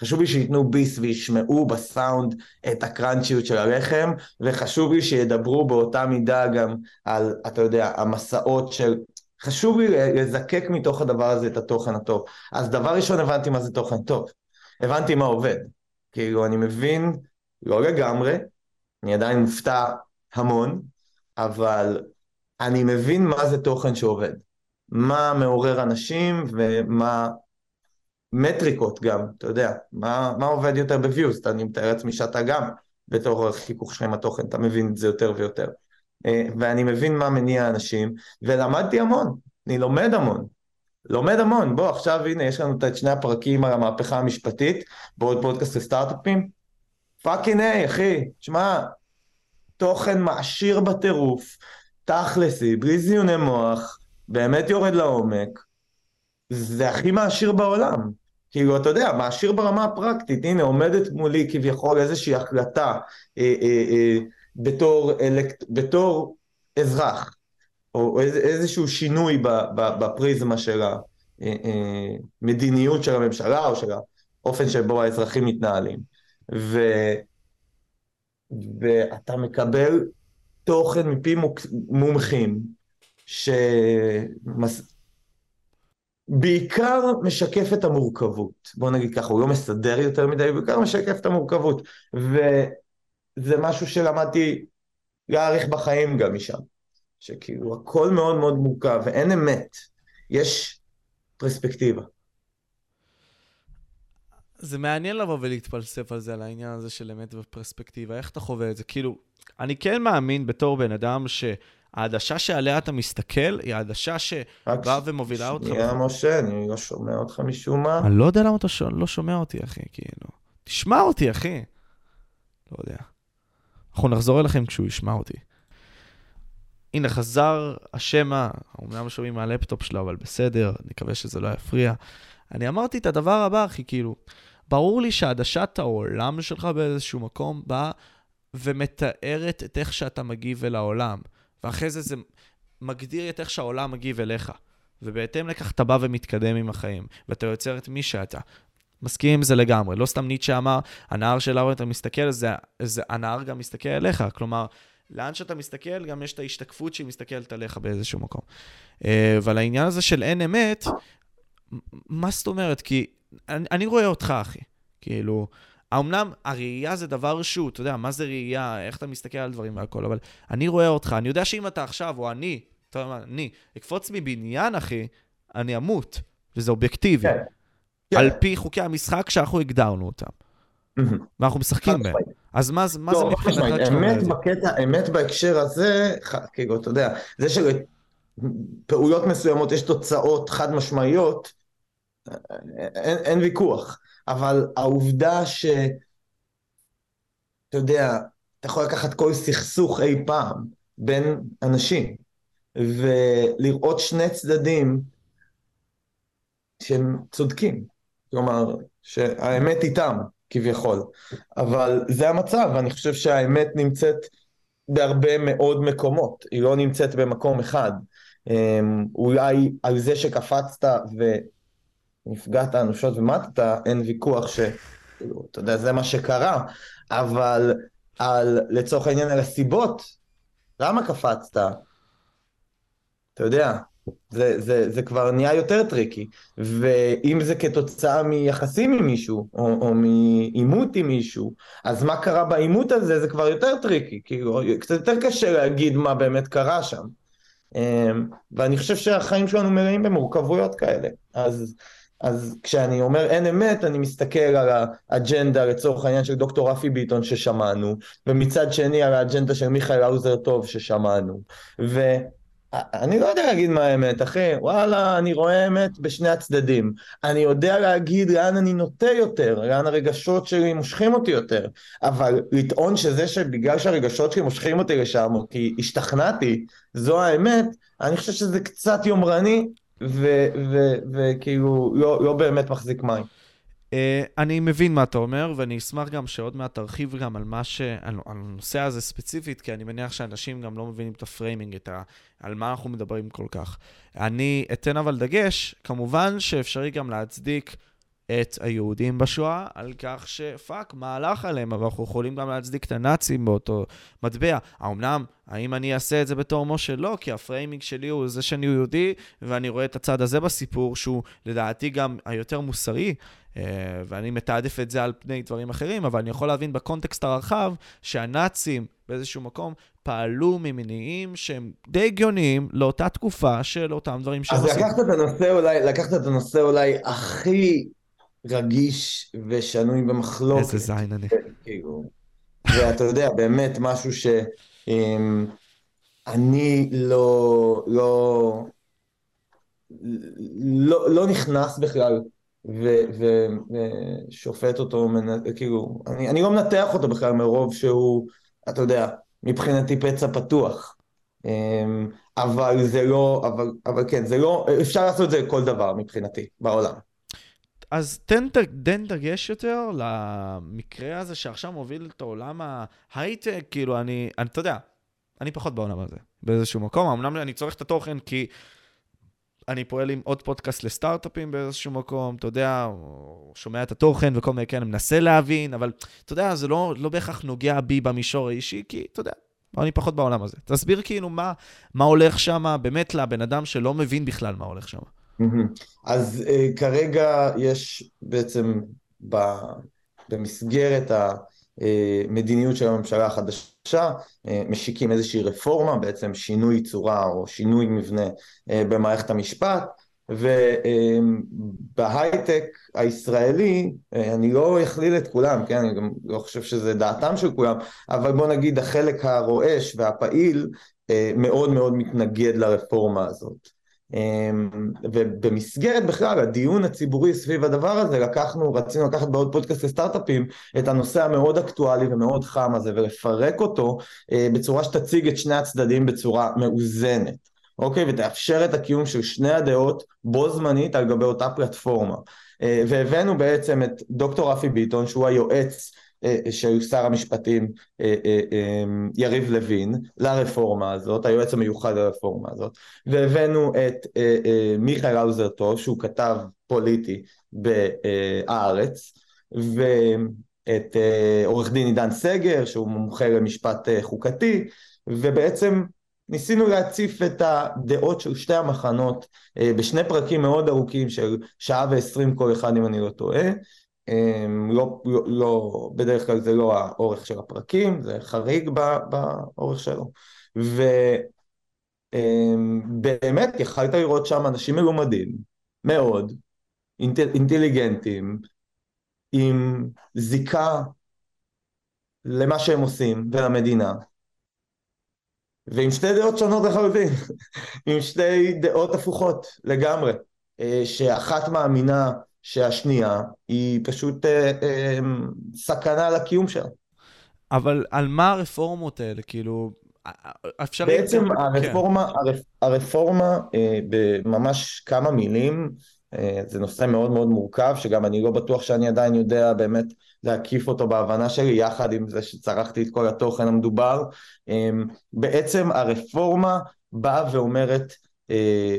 חשוב לי שייתנו ביס וישמעו בסאונד את הקראנצ'יות של הלחם, וחשוב לי שידברו באותה מידה גם על, אתה יודע, המסעות של... חשוב לי לזקק מתוך הדבר הזה את התוכן הטוב. אז דבר ראשון הבנתי מה זה תוכן טוב. הבנתי מה עובד. כאילו, אני מבין, לא לגמרי, אני עדיין מופתע המון, אבל אני מבין מה זה תוכן שעובד. מה מעורר אנשים ומה מטריקות גם, אתה יודע, מה, מה עובד יותר בוויוז, אני מתאר לעצמי שאתה גם בתור החיכוך שלך עם התוכן, אתה מבין את זה יותר ויותר. אה, ואני מבין מה מניע אנשים, ולמדתי המון, אני לומד המון. לומד המון, בוא עכשיו הנה יש לנו את שני הפרקים על המהפכה המשפטית בעוד פודקאסט לסטארט-אפים. fucking היי אחי, שמע, תוכן מעשיר בטירוף, תכלס, בלי זיוני מוח, באמת יורד לעומק, זה הכי מעשיר בעולם. כאילו, אתה יודע, מעשיר ברמה הפרקטית, הנה עומדת מולי כביכול איזושהי החלטה אה, אה, אה, בתור, אלקט... בתור אזרח, או איז, איזשהו שינוי בפריזמה של המדיניות אה, של הממשלה או של האופן שבו האזרחים מתנהלים. ו... ואתה מקבל תוכן מפי מומחים שמס... בעיקר משקף את המורכבות. בוא נגיד ככה, הוא לא מסדר יותר מדי, הוא בעיקר משקף את המורכבות. וזה משהו שלמדתי להעריך בחיים גם משם. שכאילו הכל מאוד מאוד מורכב, ואין אמת, יש פרספקטיבה. זה מעניין לבוא ולהתפלסף על זה, על העניין הזה של אמת ופרספקטיבה. איך אתה חווה את זה? כאילו, אני כן מאמין בתור בן אדם שהעדשה שעליה אתה מסתכל, היא העדשה שבאה ומובילה אותך. שנייה, משה, אני לא שומע אותך משום מה. אני לא יודע למה אתה ש... לא שומע אותי, אחי, כאילו. תשמע אותי, אחי. לא יודע. אנחנו נחזור אליכם כשהוא ישמע אותי. הנה, חזר השמע, אמנם שומעים מהלפטופ שלו, אבל בסדר, נקווה שזה לא יפריע. אני אמרתי את הדבר הבא, אחי, כאילו, ברור לי שעדשת העולם שלך באיזשהו מקום באה ומתארת את איך שאתה מגיב אל העולם. ואחרי זה זה מגדיר את איך שהעולם מגיב אליך. ובהתאם לכך אתה בא ומתקדם עם החיים, ואתה יוצר את מי שאתה. מסכים עם זה לגמרי. לא סתם ניטשה אמר, הנהר שלו אתה מסתכל, זה, זה, הנהר גם מסתכל אליך. כלומר, לאן שאתה מסתכל, גם יש את ההשתקפות שהיא מסתכלת עליך באיזשהו מקום. אה, אבל העניין הזה של אין אמת, מה זאת אומרת? כי אני, אני רואה אותך, אחי. כאילו, אמנם הראייה זה דבר שהוא, אתה יודע, מה זה ראייה, איך אתה מסתכל על דברים והכל, אבל אני רואה אותך, אני יודע שאם אתה עכשיו, או אני, אתה יודע מה, אני, אקפוץ מבניין, אחי, אני אמות, וזה אובייקטיבי. כן. על כן. פי חוקי המשחק שאנחנו הגדרנו אותם. ואנחנו משחקים בהם. אז מה, מה זה מבחינתך אמת בקטע, אמת בהקשר הזה, כאילו, אתה יודע, זה שלפעולות מסוימות יש תוצאות חד משמעיות, אין, אין ויכוח. אבל העובדה ש... אתה יודע, אתה יכול לקחת כל סכסוך אי פעם בין אנשים, ולראות שני צדדים שהם צודקים. כלומר, שהאמת איתם. כביכול. אבל זה המצב, אני חושב שהאמת נמצאת בהרבה מאוד מקומות, היא לא נמצאת במקום אחד. אמ, אולי על זה שקפצת ונפגעת אנושות ומטת, אין ויכוח ש... כאילו, אתה יודע, זה מה שקרה, אבל על, לצורך העניין, על הסיבות, למה קפצת? אתה יודע, זה, זה, זה כבר נהיה יותר tricky, ואם זה כתוצאה מיחסים עם מישהו, או, או מעימות עם מישהו, אז מה קרה בעימות הזה זה כבר יותר tricky, כאילו קצת יותר קשה להגיד מה באמת קרה שם. אמ, ואני חושב שהחיים שלנו מלאים במורכבויות כאלה, אז, אז כשאני אומר אין אמת, אני מסתכל על האג'נדה לצורך העניין של דוקטור רפי ביטון ששמענו, ומצד שני על האג'נדה של מיכאל האוזר טוב ששמענו, ו... אני לא יודע להגיד מה האמת, אחי, וואלה, אני רואה אמת בשני הצדדים. אני יודע להגיד לאן אני נוטה יותר, לאן הרגשות שלי מושכים אותי יותר, אבל לטעון שזה שבגלל שהרגשות שלי מושכים אותי לשם, כי השתכנעתי, זו האמת, אני חושב שזה קצת יומרני, וכאילו לא, לא באמת מחזיק מים. Uh, אני מבין מה אתה אומר, ואני אשמח גם שעוד מעט תרחיב גם על מה ש... על, על הנושא הזה ספציפית, כי אני מניח שאנשים גם לא מבינים את ה framing, את ה... על מה אנחנו מדברים כל כך. אני אתן אבל דגש, כמובן שאפשרי גם להצדיק את היהודים בשואה, על כך ש fuck, מה הלך עליהם, אבל אנחנו יכולים גם להצדיק את הנאצים באותו מטבע. האמנם, האם אני אעשה את זה בתור משה? לא, כי ה framing שלי הוא זה שאני יהודי, ואני רואה את הצד הזה בסיפור, שהוא לדעתי גם היותר מוסרי. אה, ואני מתעדף את זה על פני דברים אחרים, אבל אני יכול להבין בקונטקסט הרחב שהנאצים באיזשהו מקום פעלו ממניעים שהם די הגיוניים לאותה תקופה של אותם דברים שהם עושים. אז לקחת את הנושא אולי, לקחת את הנושא אולי הכי רגיש ושנוי במחלוקת. איזה זין אני. כאילו, ואתה יודע, באמת משהו ש... אני לא, לא, לא, לא נכנס בכלל ושופט אותו, כאילו, אני, אני לא מנתח אותו בכלל מרוב שהוא, אתה יודע, מבחינתי פצע פתוח. אמ, אבל זה לא, אבל, אבל כן, זה לא, אפשר לעשות את זה כל דבר מבחינתי, בעולם. אז תן, דגש יותר למקרה הזה שעכשיו מוביל את העולם ההייטק, כאילו, אני, אתה יודע, אני פחות בעולם הזה, באיזשהו מקום. אמנם אני צורך את התוכן כי אני פועל עם עוד פודקאסט לסטארט-אפים באיזשהו מקום, אתה יודע, שומע את התוכן וכל מיני כאלה, מנסה להבין, אבל אתה יודע, זה לא, לא בהכרח נוגע בי במישור האישי, כי אתה יודע, אני פחות בעולם הזה. תסביר כאילו מה, מה הולך שם באמת לבן אדם שלא מבין בכלל מה הולך שם. אז uh, כרגע יש בעצם ב, במסגרת המדיניות של הממשלה החדשה, uh, משיקים איזושהי רפורמה, בעצם שינוי צורה או שינוי מבנה uh, במערכת המשפט, ובהייטק הישראלי, אני לא אכליל את כולם, כן, אני גם לא חושב שזה דעתם של כולם, אבל בוא נגיד החלק הרועש והפעיל מאוד מאוד מתנגד לרפורמה הזאת. אמ, ובמסגרת בכלל הדיון הציבורי סביב הדבר הזה לקחנו, רצינו לקחת בעוד פודקאסט לסטארט-אפים את הנושא המאוד אקטואלי ומאוד חם הזה ולפרק אותו אה, בצורה שתציג את שני הצדדים בצורה מאוזנת, אוקיי? ותאפשר את הקיום של שני הדעות בו זמנית על גבי אותה פלטפורמה. אה, והבאנו בעצם את דוקטור רפי ביטון שהוא היועץ אה, של שר המשפטים אה, אה, יריב לוין לרפורמה הזאת, היועץ המיוחד לרפורמה הזאת, והבאנו את מיכאל האוזר טוב שהוא כתב פוליטי בהארץ, ואת עורך דין עידן סגר שהוא מומחה למשפט חוקתי, ובעצם ניסינו להציף את הדעות של שתי המחנות בשני פרקים מאוד ארוכים של שעה ועשרים כל אחד אם אני לא טועה לא, לא, לא, בדרך כלל זה לא האורך של הפרקים, זה חריג באורך שלו. ובאמת אמ, יכלת לראות שם אנשים מלומדים מאוד, אינטל, אינטליגנטים, עם זיקה למה שהם עושים ולמדינה, ועם שתי דעות שונות לחלוטין, עם שתי דעות הפוכות לגמרי, אה, שאחת מאמינה שהשנייה היא פשוט אה, אה, סכנה לקיום שלה. אבל על מה הרפורמות האלה? כאילו, אפשר... בעצם יותר... הרפורמה, כן. הרפ, הרפורמה אה, בממש כמה מילים, אה, זה נושא מאוד מאוד מורכב, שגם אני לא בטוח שאני עדיין יודע באמת להקיף אותו בהבנה שלי, יחד עם זה שצרכתי את כל התוכן המדובר. אה, בעצם הרפורמה באה ואומרת, אה,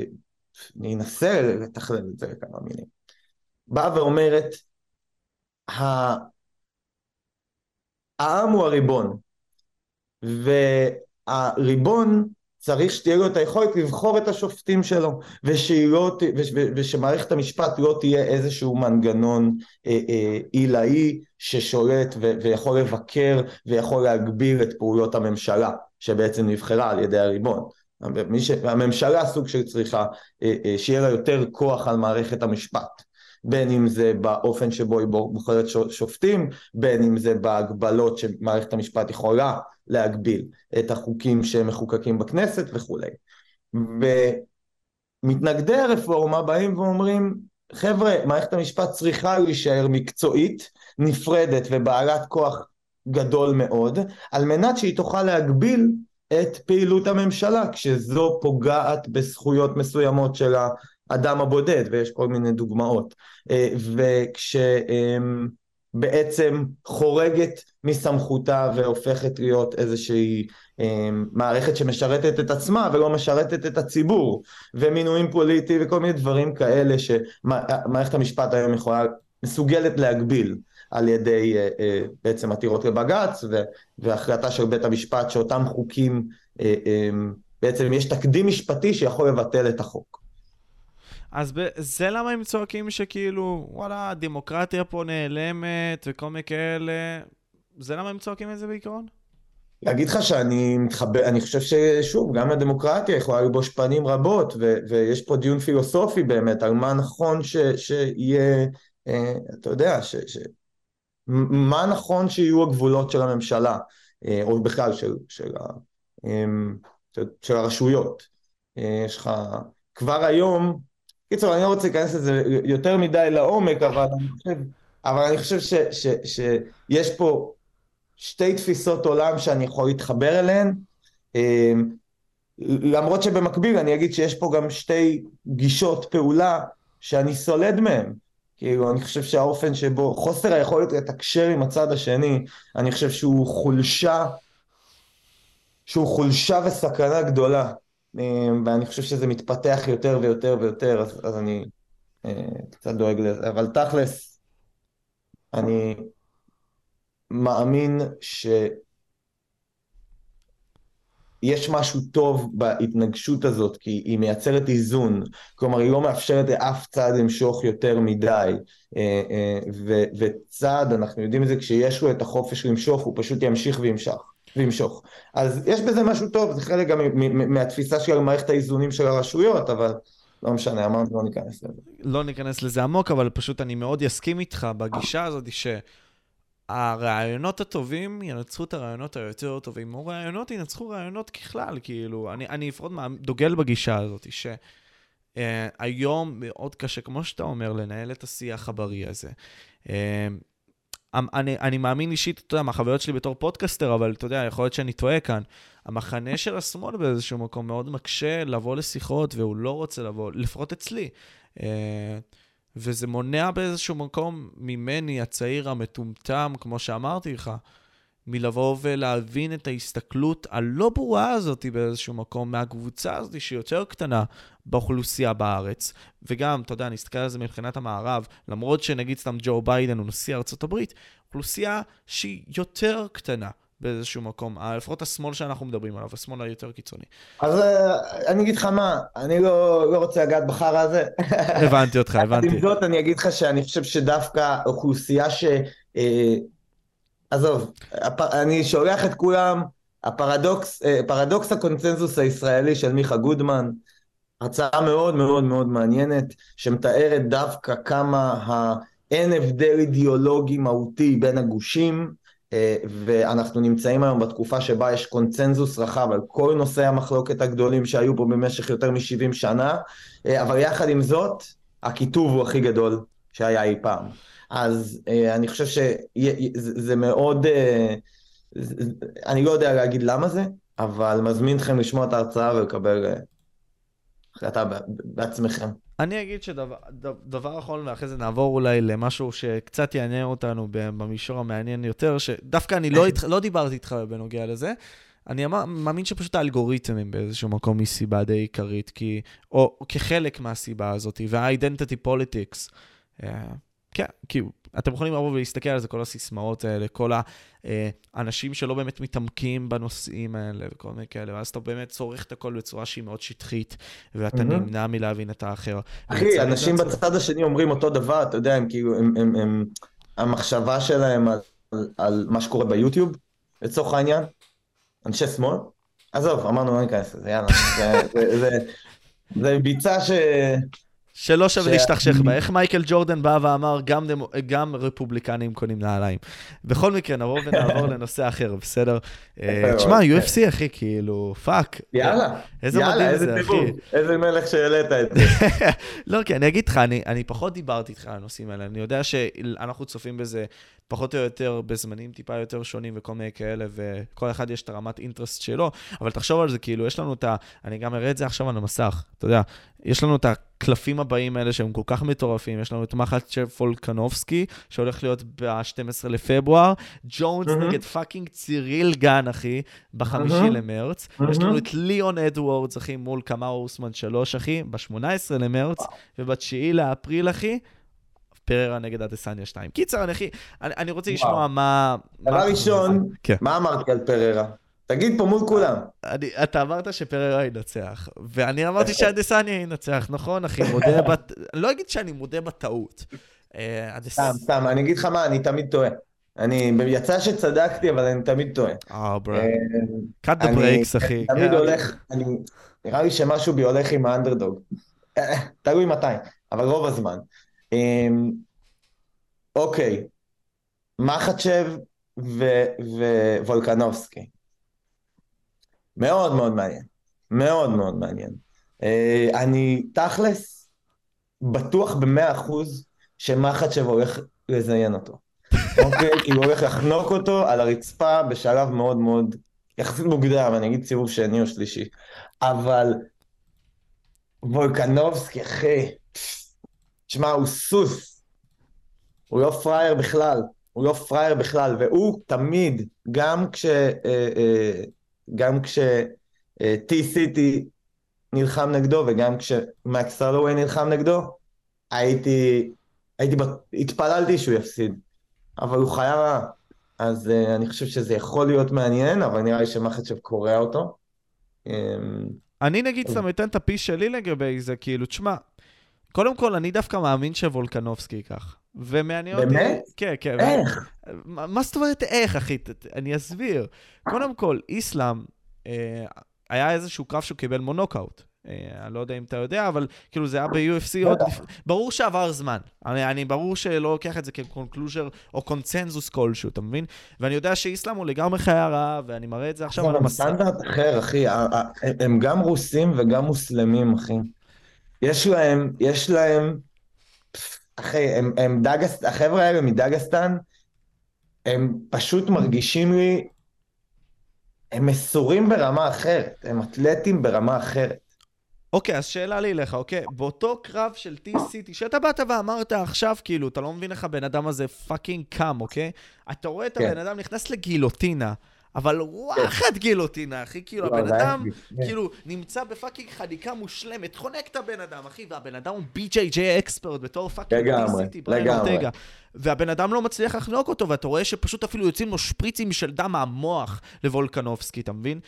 אני אנסה לתכלל את זה לכמה מילים. באה ואומרת, העם הוא הריבון, והריבון צריך שתהיה לו את היכולת לבחור את השופטים שלו, לא, ושמערכת המשפט לא תהיה איזשהו מנגנון אה, אה, עילאי ששולט ויכול לבקר ויכול להגביל את פעולות הממשלה, שבעצם נבחרה על ידי הריבון. הממשלה סוג של צריכה אה, שיהיה לה יותר כוח על מערכת המשפט. בין אם זה באופן שבו היא בוחרת שופטים, בין אם זה בהגבלות שמערכת המשפט יכולה להגביל את החוקים שמחוקקים בכנסת וכולי. ומתנגדי הרפורמה באים ואומרים, חבר'ה, מערכת המשפט צריכה להישאר מקצועית, נפרדת ובעלת כוח גדול מאוד, על מנת שהיא תוכל להגביל את פעילות הממשלה כשזו פוגעת בזכויות מסוימות של האדם הבודד, ויש כל מיני דוגמאות. אה, וכשבעצם חורגת מסמכותה והופכת להיות איזושהי אה, מערכת שמשרתת את עצמה ולא משרתת את הציבור, ומינויים פוליטיים וכל מיני דברים כאלה שמערכת המשפט היום יכולה מסוגלת להגביל על ידי אה, אה, בעצם עתירות לבג"ץ והחלטה של בית המשפט שאותם חוקים, אה, אה, בעצם יש תקדים משפטי שיכול לבטל את החוק. אז זה למה הם צועקים שכאילו, וואלה, הדמוקרטיה פה נעלמת וכל מיני כאלה, זה למה הם צועקים את זה בעיקרון? להגיד לך שאני מתחבר, אני חושב ששוב, גם הדמוקרטיה יכולה ללבוש פנים רבות, ו- ויש פה דיון פילוסופי באמת, על מה נכון ש- שיהיה, אה, אתה יודע, ש- ש- מה נכון שיהיו הגבולות של הממשלה, אה, או בכלל של, של, אה, של, של הרשויות. אה, יש לך, כבר היום, קיצור, אני לא רוצה להיכנס לזה יותר מדי לעומק, אבל אני חושב, אבל אני חושב ש, ש, ש, שיש פה שתי תפיסות עולם שאני יכול להתחבר אליהן, אמ, למרות שבמקביל אני אגיד שיש פה גם שתי גישות פעולה שאני סולד מהן. כאילו, אני חושב שהאופן שבו, חוסר היכולת לתקשר עם הצד השני, אני חושב שהוא חולשה, שהוא חולשה וסכנה גדולה. אמ, ואני חושב שזה מתפתח יותר ויותר ויותר, אז, אז אני אה, קצת דואג לזה. אבל תכלס, אני מאמין שיש משהו טוב בהתנגשות הזאת, כי היא מייצרת איזון, כלומר היא לא מאפשרת לאף צד למשוך יותר מדי, אה, אה, ו- וצד, אנחנו יודעים את זה, כשיש לו את החופש למשוך, הוא פשוט ימשיך וימשך. וימשוך. אז יש בזה משהו טוב, זה חלק גם מהתפיסה של מערכת האיזונים של הרשויות, אבל לא משנה, אמרנו לא ניכנס לזה. לא ניכנס לזה עמוק, אבל פשוט אני מאוד אסכים איתך בגישה הזאת ש... הרעיונות הטובים ינצחו את הרעיונות היותר טובים, או רעיונות ינצחו רעיונות ככלל, כאילו, אני, אני לפחות דוגל בגישה הזאת, שהיום uh, מאוד קשה, כמו שאתה אומר, לנהל את השיח הבריא הזה. Uh, אני, אני מאמין אישית, אתה יודע, מהחוויות שלי בתור פודקאסטר, אבל אתה יודע, יכול להיות שאני טועה כאן. המחנה של השמאל באיזשהו מקום מאוד מקשה לבוא לשיחות, והוא לא רוצה לבוא, לפחות אצלי. Uh, וזה מונע באיזשהו מקום ממני, הצעיר המטומטם, כמו שאמרתי לך, מלבוא ולהבין את ההסתכלות הלא ברורה הזאת באיזשהו מקום, מהקבוצה הזאת שהיא יותר קטנה באוכלוסייה בארץ. וגם, אתה יודע, נסתכל על זה מבחינת המערב, למרות שנגיד סתם ג'ו ביידן הוא נשיא ארצות הברית, אוכלוסייה שהיא יותר קטנה. באיזשהו מקום, לפחות השמאל שאנחנו מדברים עליו, השמאל היותר קיצוני. אז אה, אני אגיד לך מה, אני לא, לא רוצה לגעת בחרא הזה. הבנתי אותך, הבנתי. עם זאת אני אגיד לך שאני חושב שדווקא אוכלוסייה ש... עזוב, אני שולח את כולם, הפרדוקס, אה, פרדוקס הקונצנזוס הישראלי של מיכה גודמן, הרצאה מאוד מאוד מאוד מעניינת, שמתארת דווקא כמה אין הבדל אידיאולוגי מהותי בין הגושים, אה, ואנחנו נמצאים היום בתקופה שבה יש קונצנזוס רחב על כל נושאי המחלוקת הגדולים שהיו פה במשך יותר מ-70 שנה, אה, אבל יחד עם זאת, הקיטוב הוא הכי גדול שהיה אי פעם. אז אה, אני חושב שזה מאוד, אני לא יודע להגיד למה זה, אבל מזמין אתכם לשמוע את ההרצאה ולקבל החלטה בעצמכם. אני אגיד שדבר אחרון, ואחרי זה נעבור אולי למשהו שקצת יעניין אותנו במישור המעניין יותר, שדווקא אני לא, לא דיברתי איתך בנוגע לזה. אני אמר, מאמין שפשוט האלגוריתמים באיזשהו מקום היא סיבה די עיקרית, כי, או, או כחלק מהסיבה הזאת, וה-identity politics. אה, כן, כי אתם יכולים לבוא ולהסתכל על זה, כל הסיסמאות האלה, כל האנשים שלא באמת מתעמקים בנושאים האלה וכל מיני כאלה, ואז אתה באמת צורך את הכל בצורה שהיא מאוד שטחית, ואתה mm-hmm. נמנע מלהבין את האחר. אחי, אנשים בצד השני אומרים אותו דבר, אתה יודע, הם כאילו, הם, הם, הם, המחשבה שלהם על, על, על מה שקורה ביוטיוב, לצורך העניין, אנשי שמאל, עזוב, אמרנו לא ניכנס לזה, יאללה, זה, זה, זה, זה ביצה ש... שלא שווה להשתכשך בה. איך מייקל ג'ורדן בא ואמר, גם, דמו, גם רפובליקנים קונים נעליים. בכל מקרה, נבוא ונעבור לנושא אחר, בסדר? אה, תשמע, UFC, אחי, כאילו, fuck. יאללה, איזה מדהים זה, אחי. איזה מלך שהעלית את זה. לא, כי אני אגיד לך, אני, אני פחות דיברתי איתך על הנושאים האלה. אני יודע שאנחנו צופים בזה פחות או יותר בזמנים טיפה יותר שונים וכל מיני כאלה, וכל אחד יש את הרמת interest שלו, אבל תחשוב על זה, כאילו, יש לנו את ה... אני גם אראה את זה עכשיו על המסך, אתה יודע, יש לנו את הקלפים הבאים האלה שהם כל כך מטורפים, יש לנו את מחצ'ב וולקנובסקי, שהולך להיות ב-12 לפברואר, ג'ונס mm-hmm. נגד fucking ציריל גן, אחי, בחמישי mm-hmm. למרץ, mm-hmm. יש לנו את ליאון אדוורדס, אחי, מול קמארו אוסמן 3, אחי, ב-18 למרץ, וב-9 לאפריל, אחי, פררה נגד אדסניה 2. קיצר, אני, אני, אני רוצה. לשמוע מה... דבר מה- ראשון, כן. מה אמרתי על פררה? תגיד פה מול כולם. אני, אתה אמרת שפררה ינצח, ואני אמרתי. שאדסניה ינצח, נכון, אחי? מודה בת... לא אגיד שאני מודה בטעות. אה. סתם, סתם, אני אגיד לך מה, אני תמיד טועה. אני, יצא שצדקתי, אבל אני תמיד טועה. אה, ברו. אה, the אני breaks, אחי. תמיד כן. הולך, אני, נראה לי שמשהו בי הולך עם האנדרדוג. אה, תלוי מתי, אבל רוב הזמן. אמ, אוקיי, מחצ'ב ווולקנובסקי. מאוד מאוד מעניין. מאוד מאוד מעניין. אה, אני תכלס בטוח במאה אחוז שמחצ'ב הולך לזיין אותו. אוקיי? כי הוא הולך לחנוק אותו על הרצפה בשלב מאוד מאוד יחסית מוקדם, אני אגיד סיבוב שני או שלישי. אבל וולקנובסקי, אחי, תשמע, הוא סוס. הוא לא פראייר בכלל. הוא לא פראייר בכלל, והוא תמיד, גם כש... אה, אה, גם כש... אה, T-City נלחם נגדו, וגם כשמקס סלווי נלחם נגדו, הייתי... הייתי... התפללתי שהוא יפסיד. אבל הוא חיה רע. אז uh, אני חושב שזה יכול להיות מעניין, אבל נראה לי שמחצ'ב קורע אותו. Um, אני נגיד. סתם אתן את הפי שלי לגבי זה, כאילו, תשמע, קודם כל, אני דווקא מאמין שוולקנובסקי ייקח. ומעניין אותי... באמת? כן, כן. איך? מה מה זאת אומרת איך, אחי? אני אסביר. קודם כל, איסלאם, אה, היה איזשהו קרב שהוא קיבל מונוקאוט. אה, אני לא יודע אם אתה יודע, אבל כאילו זה היה ב-UFC עוד... בטח. לפ- ברור שעבר זמן. אני, אני ברור שלא לוקח את זה כ conclusion או קונצנזוס כלשהו, אתה מבין? ואני יודע שאיסלאם הוא לגמרי חיה רעה, ואני מראה את זה עכשיו על אבל הם המסך. סטנדרט אחר, אחי. הם גם רוסים וגם מוסלמים, אחי. יש להם, יש להם... אחי, הם, הם דגס... החבר'ה האלה מדגסטן, הם פשוט מרגישים לי... הם מסורים ברמה אחרת. הם אתלטים ברמה אחרת. אוקיי, אז שאלה לי אליך, אוקיי? באותו קרב של T-City, שאתה באת ואמרת עכשיו, כאילו, אתה לא מבין איך הבן אדם הזה fucking קם, אוקיי? אתה רואה את כן. הבן אדם נכנס לגיליוטינה, אבל וואחד גיליוטינה, אחי, כאילו, הבן אדם, לפני. כאילו, נמצא ב fucking חניקה מושלמת, חונק את הבן אדם, אחי, והבן אדם הוא BJJ expert בתור fucking לגמרי, בריין לגמרי. אורטגה. והבן אדם לא מצליח לחנוק אותו, ואתה רואה שפשוט אפילו יוצאים לו שפריצים של דם מהמוח לוולקנובסקי, אתה מבין?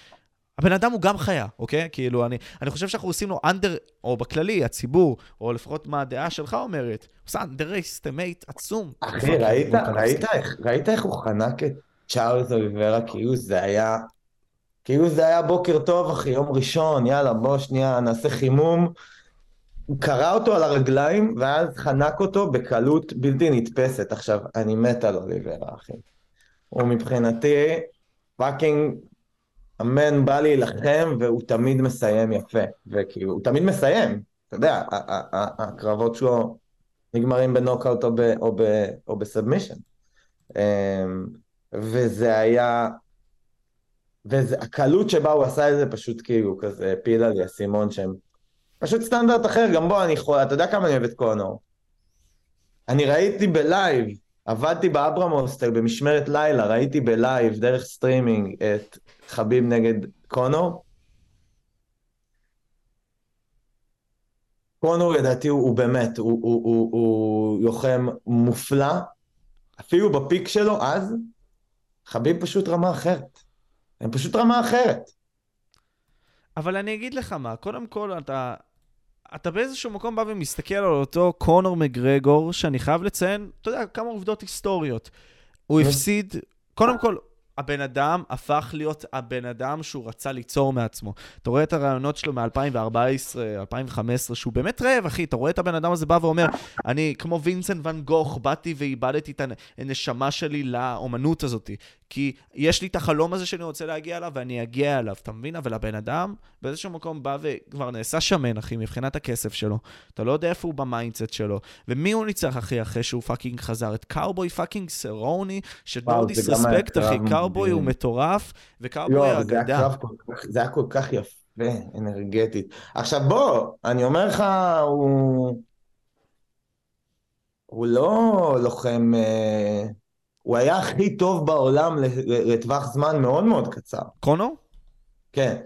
הבן אדם הוא גם חיה, אוקיי? כאילו, אני, אני חושב שאנחנו עושים לו under, או בכללי, הציבור, או לפחות מה הדעה שלך אומרת, הוא עושה underestimate עצום. אחי, ראית. ראית, איך- ראית איך הוא חנק את צ'ארלס אוליברה? כאילו זה היה... כאילו זה היה בוקר טוב, אחי, יום ראשון, יאללה, בוא שנייה, נעשה חימום. הוא קרע אותו על הרגליים, ואז חנק אותו בקלות בלתי נתפסת. עכשיו, אני מת על אוליברה, אחי. הוא מבחינתי, fucking, אמן, בא להילחם, והוא תמיד מסיים יפה. וכאילו, הוא תמיד מסיים. אתה יודע, הקרבות שלו נגמרים בנוקאוט או, ב submission. וזה היה... והקלות שבה הוא עשה את זה פשוט כאילו כזה הפילה לי אסימון שהם פשוט סטנדרט אחר, גם בוא אני יכול, אתה יודע כמה אני אוהב את קונור. אני ראיתי ב live, עבדתי באברהם הוסטל במשמרת לילה, ראיתי ב live דרך סטרימינג את חביב נגד קונור. קונור לדעתי הוא, הוא באמת, הוא, הוא, הוא, הוא לוחם מופלא, אפילו בפיק שלו אז, חביב פשוט רמה אחרת. הם פשוט רמה אחרת. אבל אני אגיד לך מה, קודם כל, אתה, אתה באיזשהו מקום בא ומסתכל על אותו קונור מגרגור, שאני חייב לציין, אתה יודע, כמה עובדות היסטוריות. הוא. הפסיד, קודם כל, הבן אדם הפך להיות הבן אדם שהוא רצה ליצור מעצמו. אתה רואה את הרעיונות שלו מ-2014, 2015, שהוא באמת רעב, אחי. אתה רואה את הבן אדם הזה בא ואומר, אני כמו וינסנט ואן גוך, באתי ואיבדתי את הנשמה שלי לאומנות הזאת. כי יש לי את החלום הזה שאני רוצה להגיע אליו, ואני אגיע אליו, אתה מבין? אבל הבן אדם באיזשהו מקום בא וכבר נעשה שמן, אחי, מבחינת הכסף שלו. אתה לא יודע איפה הוא ב mindset שלו. ומי הוא ניצח, אחי, אחרי שהוא fucking חזר? את קאובוי fucking סרוני, שדו וואו, זה גם היה disrespect, אחי. קאובוי הוא. מטורף, וקאובוי היה אגדה. זה היה כל כך יפה, אנרגטית. עכשיו בוא, אני אומר לך, הוא... הוא לא לוחם... אה, הוא היה הכי טוב בעולם לטווח זמן מאוד מאוד קצר. קונור? כן,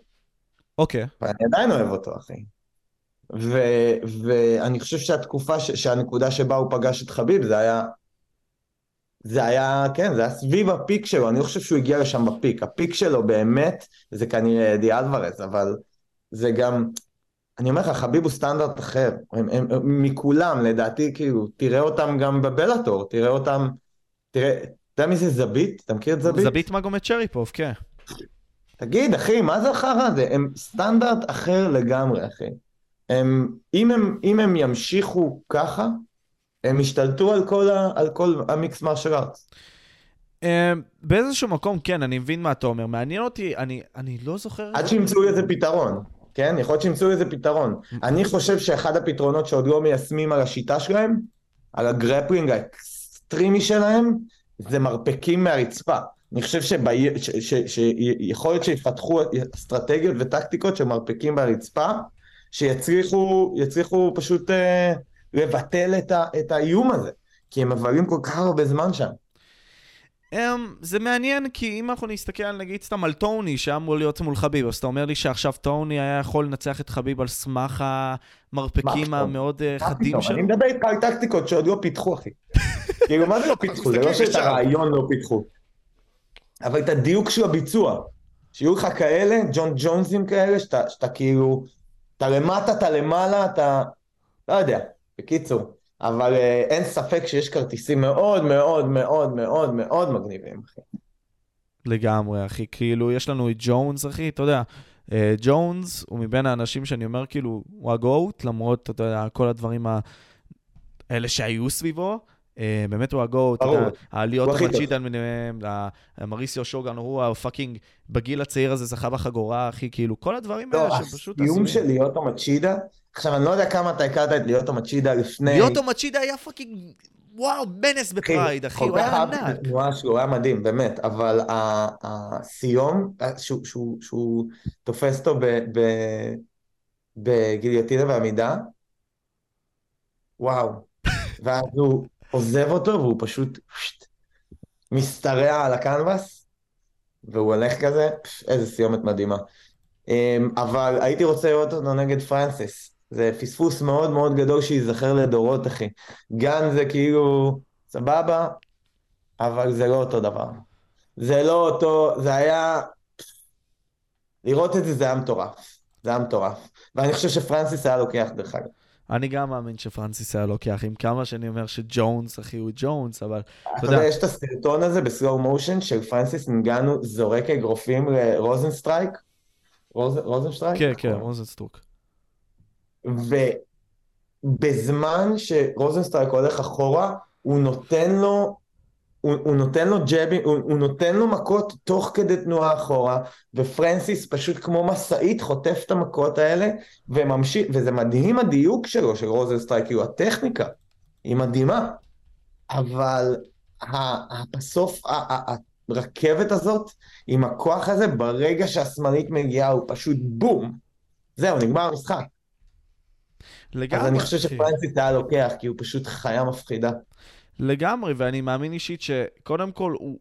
אוקיי. ואני עדיין אוהב אותו, אחי. ואני חושב שהתקופה, ש- שהנקודה שבה הוא פגש את חביב, זה היה... זה היה, כן, זה היה סביב הפיק שלו, אני לא חושב שהוא הגיע לשם בפיק. הפיק שלו באמת, זה כנראה אדי אלוורז, אבל זה גם, אני אומר לך, חביב הוא סטנדרט אחר. הם, הם, הם, מכולם, לדעתי, כאילו, תראה אותם גם בבלאטור, תראה אותם, תראה, אתה יודע מי זה זבית? אתה מכיר את זבית? זבית מגומד צ'ריפוב, כן. תגיד, אחי, מה זה החרא הזה? הם סטנדרט אחר לגמרי, אחי. הם, אם, הם, אם הם ימשיכו ככה, הם השתלטו על כל, ה, על כל ה mixed martial arts. אמ, באיזשהו מקום, כן, אני מבין מה אתה אומר. מעניין אותי, אני, אני לא זוכר... עד שימצאו איזה פתרון, כן? יכול להיות שימצאו איזה פתרון. אני חושב שאחד הפתרונות שעוד לא מיישמים על השיטה שלהם, על ה grappling האקסטרימי שלהם, זה מרפקים מהרצפה. אני חושב שיכול להיות שיפתחו אסטרטגיות וטקטיקות של מרפקים מהרצפה, שיצליחו פשוט אה, לבטל את, ה, את האיום הזה, כי הם מבלים כל כך הרבה זמן שם. Um, זה מעניין, כי אם אנחנו נסתכל נגיד סתם על טוני, שהיה אמור להיות מול חביב, אז אתה אומר לי שעכשיו טוני היה יכול לנצח את חביב על סמך המרפקים המאוד uh, חדים שלו? אני מדבר איתך על טקטיקות שעוד לא פיתחו, אחי. כאילו, מה זה לא פיתחו? זה לא שאת הרעיון לא פיתחו. אבל את הדיוק של הביצוע. שיהיו לך כאלה, ג'ון ג'ונסים כאלה, שאתה כאילו, אתה למטה, אתה למעלה, אתה... לא יודע. בקיצור. אבל אה, אין ספק שיש כרטיסים מאוד מאוד מאוד מאוד מאוד מגניבים, אחי. לגמרי, אחי. כאילו, יש לנו את ג'ונס, אחי, אתה יודע. אה, ג'ונס הוא מבין האנשים שאני אומר, כאילו, הוא הגוט, למרות, אתה יודע, כל הדברים האלה שהיו סביבו. אה, באמת הוא הגוט, הליוטו מצ'ידה למיניהם, מאוריסיו שוגון, הוא ה fucking, בגיל הצעיר הזה זכה בחגורה, אחי, כאילו, כל הדברים האלה לא, שפשוט... הסיום של ליאוטו מצ'ידה, עכשיו, אני לא יודע כמה אתה הכרת את ליאוטו מצ'ידה לפני... ליאוטו מצ'ידה היה fucking... וואו, מנס בפרייד, אחי, הוא היה ענק. הוא היה מדהים, באמת, אבל הסיום, שהוא תופס אותו בגיליוטינה בעמידה, וואו. ואז הוא עוזב אותו והוא פשוט משתרע על הקנבס, והוא הולך כזה, איזה סיומת מדהימה. אמ, אבל הייתי רוצה לראות אותו נגד פרנסיס. זה פספוס מאוד מאוד גדול שייזכר לדורות, אחי. גן זה כאילו, סבבה, אבל זה לא אותו דבר. זה לא אותו, זה היה... לראות את זה זה היה מטורף. זה היה מטורף. ואני חושב שפרנסיס היה לוקח, דרך אגב. אני גם מאמין שפרנסיס היה לוקח, עם כמה שאני אומר שג'ונס, אחי, הוא ג'ונס, אבל אתה יודע... יש את הסרטון הזה ב slow motion של פרנסיס נגענו זורק אגרופים לרוזנסטרייק? רוזנסטרייק? כן, כן, רוזנסטרוק. ובזמן שרוזנסטרייק הולך אחורה, הוא נותן לו, הוא, הוא נותן לו ג'אבים, הוא, הוא נותן לו מכות תוך כדי תנועה אחורה, ופרנסיס פשוט כמו משאית חוטף את המכות האלה, וממשיך, וזה מדהים הדיוק שלו, של רוזנסטרייק, כאילו הטכניקה, היא מדהימה, אבל בסוף הרכבת הזאת, עם הכוח הזה, ברגע שהשמאלית מגיעה, הוא פשוט בום. זהו, נגמר המשחק. לגמרי. אז אני חושב שפרנסיס היה לוקח, כי הוא פשוט חיה מפחידה. לגמרי, ואני מאמין אישית שקודם כל הוא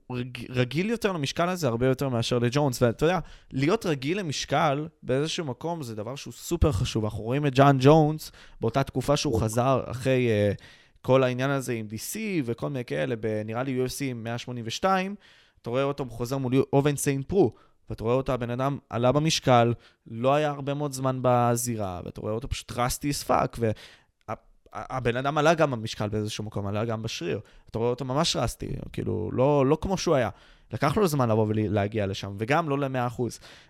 רגיל יותר למשקל הזה הרבה יותר מאשר לג'ונס, ואתה יודע, להיות רגיל למשקל באיזשהו מקום זה דבר שהוא סופר חשוב. אנחנו רואים את ג'אן ג'ונס באותה תקופה שהוא חזר אחרי uh, כל העניין הזה עם DC וכל מיני כאלה, נראה לי UFC 182, אתה רואה אותו חוזר מול אובן סיין פרו. ואתה רואה אותו, הבן אדם עלה במשקל, לא היה הרבה מאוד זמן בזירה, ואתה רואה אותו פשוט רסטי fuck, והבן אדם עלה גם במשקל באיזשהו מקום, עלה גם בשריר. אתה רואה אותו ממש רסטי, כאילו, לא, לא כמו שהוא היה. לקח לו זמן לבוא ולהגיע לשם, וגם לא ל-100%.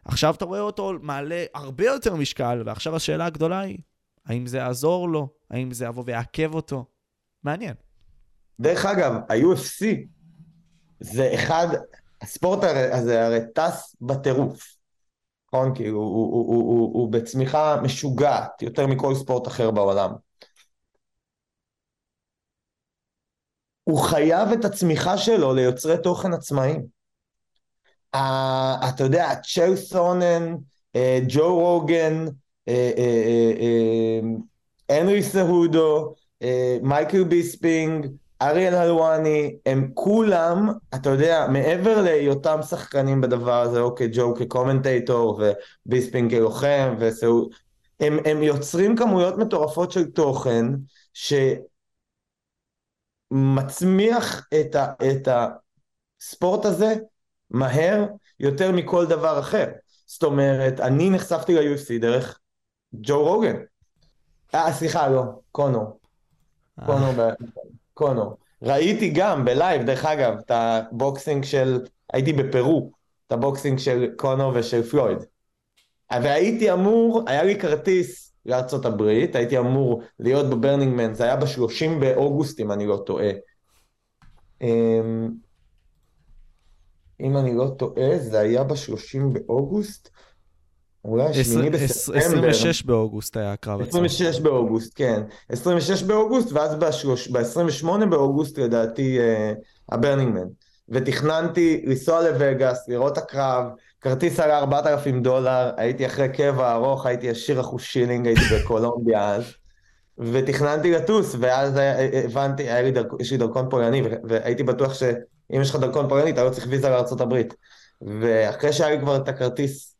עכשיו אתה רואה אותו מעלה הרבה יותר משקל, ועכשיו השאלה הגדולה היא, האם זה יעזור לו? האם זה יבוא ויעכב אותו? מעניין. דרך אגב, ה-UFC זה אחד, הספורט הזה הרי טס בטירוף, נכון? כי הוא, הוא, הוא, הוא, הוא, הוא בצמיחה משוגעת יותר מכל ספורט אחר בעולם. הוא חייב את הצמיחה שלו ליוצרי תוכן עצמאיים. אתה יודע, צ'ל סונן, uh, ג'ו רוגן, הנרי סהודו, מייקל ביספינג, אריאל הלואני, הם כולם, אתה יודע, מעבר להיותם שחקנים בדבר הזה, אוקיי, ג'ו כ commentator וביספינג כלוחם, וסהודו, הם, הם יוצרים כמויות מטורפות של תוכן שמצמיח את, ה, את הספורט הזה מהר יותר מכל דבר אחר. זאת אומרת, אני נחשפתי ל-UFC דרך ג'ו רוגן. אה, סליחה, לא, קונור. קונור, ב... קונור. ראיתי גם ב live, דרך אגב, את הבוקסינג של, הייתי בפרו, את הבוקסינג של קונור ושל פלויד. והייתי אמור, היה לי כרטיס לארצות הברית, הייתי אמור להיות ב Burning Man, זה היה ב-30 באוגוסט אם אני לא טועה. אמ, אם אני לא טועה, זה היה ב-30 באוגוסט, אולי שמיני בספטמבר. 26 באוגוסט היה הקרב עצמו. 26 באוגוסט, כן. 26 באוגוסט, ואז ב-28 באוגוסט לדעתי אה, ה Burning Man. ותכננתי לנסוע לווגאס, לראות הקרב, כרטיס עלה 4,000 דולר, הייתי אחרי קבע ארוך, הייתי עשיר אחושילינג, הייתי בקולומביה אז, ותכננתי לטוס, ואז הבנתי, היה לי דרכ... יש לי דרכון פולני, והייתי בטוח שאם יש לך דרכון פולני, אתה לא צריך ויזה לארה"ב. ואחרי שהיה לי כבר את הכרטיס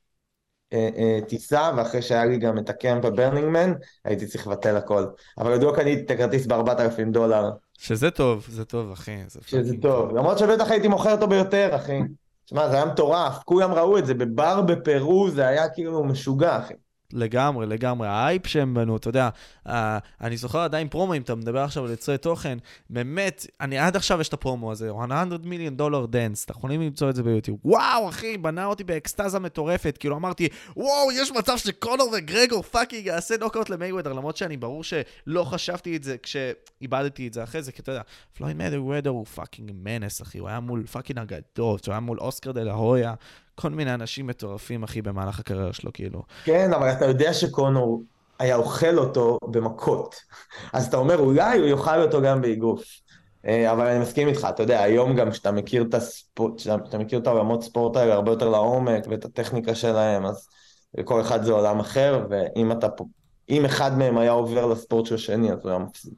טיסה, ואחרי שהיה לי גם את הקמפ בברנינגמן, הייתי צריך לבטל הכל. אבל בדיוק קניתי את הכרטיס ב-4,000 דולר. שזה טוב, זה טוב, אחי. שזה טוב. למרות שבטח הייתי מוכר אותו ביותר, אחי. תשמע, זה היה מטורף, כולם ראו את זה, בבר בפרו זה היה כאילו משוגע, אחי. לגמרי, לגמרי. האייפ שהם בנו, אתה יודע, uh, אני זוכר עדיין פרומו, אם אתה מדבר עכשיו על יוצרי תוכן, באמת, אני עד עכשיו יש את הפרומו הזה, 100 million dollar dance, אתם יכולים למצוא את זה ביוטיוב. וואו, אחי, בנה אותי באקסטזה מטורפת, כאילו אמרתי, וואו, יש מצב שקונור וגרגור פאקינג יעשה נוקאוט למייוודר, למרות שאני ברור שלא חשבתי את זה כשעיבדתי את זה אחרי זה, כי אתה יודע, פלויד מייוודר הוא fucking menace, אחי, הוא היה מול fucking אגדות, הוא היה מול אוסקר דה לה הויה. כל מיני אנשים מטורפים, אחי, במהלך הקריירה שלו, כאילו. כן, אבל אתה יודע שקונור היה אוכל אותו במכות. אז אתה אומר, אולי הוא יאכל אותו גם באגרוף. אה, אבל אני מסכים איתך, אתה יודע, היום גם כשאתה מכיר את הספורט, כשאתה מכיר את העולמות ספורט האלה הרבה יותר לעומק ואת הטכניקה שלהם, אז לכל אחד זה עולם אחר, ואם אתה פה, אם אחד מהם היה עובר לספורט של השני, אז הוא היה מפסיד.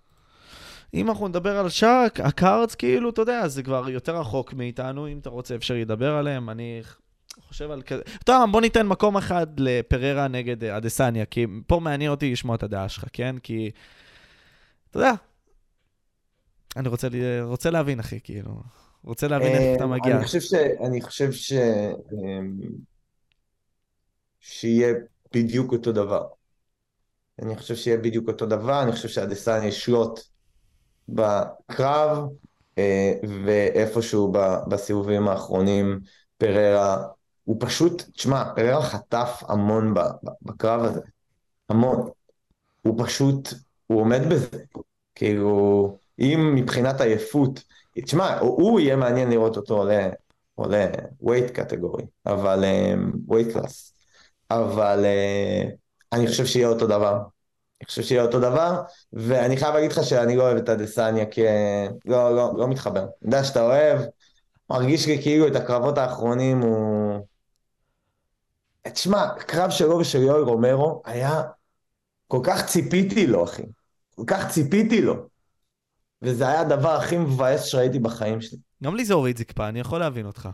אם אנחנו נדבר על שאר ה cards, כאילו, אתה יודע, זה כבר יותר רחוק מאיתנו, אם אתה רוצה אפשר לדבר עליהם, אני חושב על כזה... טוב, בוא ניתן מקום אחד לפררה נגד אדסניה, כי פה מעניין אותי לשמוע את הדעה שלך, כן? כי, אתה יודע, אני רוצה, רוצה להבין, אחי, כאילו, רוצה להבין איך אתה אה, מגיע. אני חושב ש... אני חושב ש... אמ, שיהיה בדיוק אותו דבר. אני חושב שיהיה בדיוק אותו דבר, אני חושב שאדסניה ישלוט בקרב, אה, ואיפשהו בסיבובים האחרונים פררה הוא פשוט, תשמע, פררה חטף המון בקרב הזה, המון. הוא פשוט, הוא עומד בזה. כאילו, אם מבחינת עייפות, תשמע, הוא יהיה מעניין לראות אותו עולה, עולה weight category, אבל, weight um, class, אבל uh, אני חושב שיהיה אותו דבר. אני חושב שיהיה אותו דבר, ואני חייב להגיד לך שאני לא אוהב את הדסניה, כי לא, לא, לא מתחבר. אני יודע שאתה אוהב, מרגיש לי כאילו את הקרבות האחרונים הוא... תשמע, הקרב שלו ושל יואל רומרו היה... כל כך ציפיתי לו, אחי. כל כך ציפיתי לו. וזה היה הדבר הכי מבאס שראיתי בחיים שלי. גם לי זה הוריד זקפה, אני יכול להבין אותך.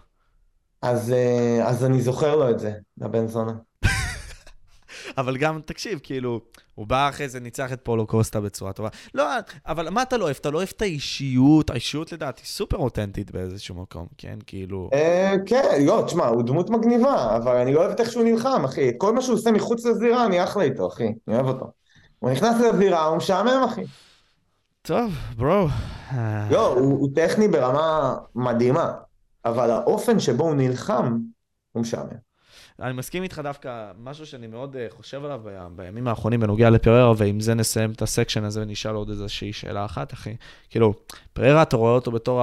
אז, אה, אז אני זוכר לו את זה, לבן זונה. אבל גם, תקשיב, כאילו, הוא בא אחרי זה, ניצח את פולו קוסטה בצורה טובה. לא, אבל מה אתה לא אוהב? אתה לא אוהב את האישיות, האישיות לדעתי סופר אותנטית באיזשהו מקום, כן? כאילו... אה, כן, לא, תשמע, הוא דמות מגניבה, אבל אני לא אוהב את איך שהוא נלחם, אחי. כל מה שהוא עושה מחוץ לזירה, אני אחלה איתו, אחי. אני אוהב אותו. הוא נכנס לזירה, הוא משעמם, אחי. טוב, ברו. לא, הוא טכני ברמה מדהימה, אבל האופן שבו הוא נלחם, הוא משעמם. אני מסכים איתך דווקא, משהו שאני מאוד uh, חושב עליו בימים האחרונים בנוגע לפררה, ועם זה נסיים את ה section הזה ונשאל עוד איזושהי שאלה אחת, אחי. כאילו, פררה, אתה רואה אותו בתור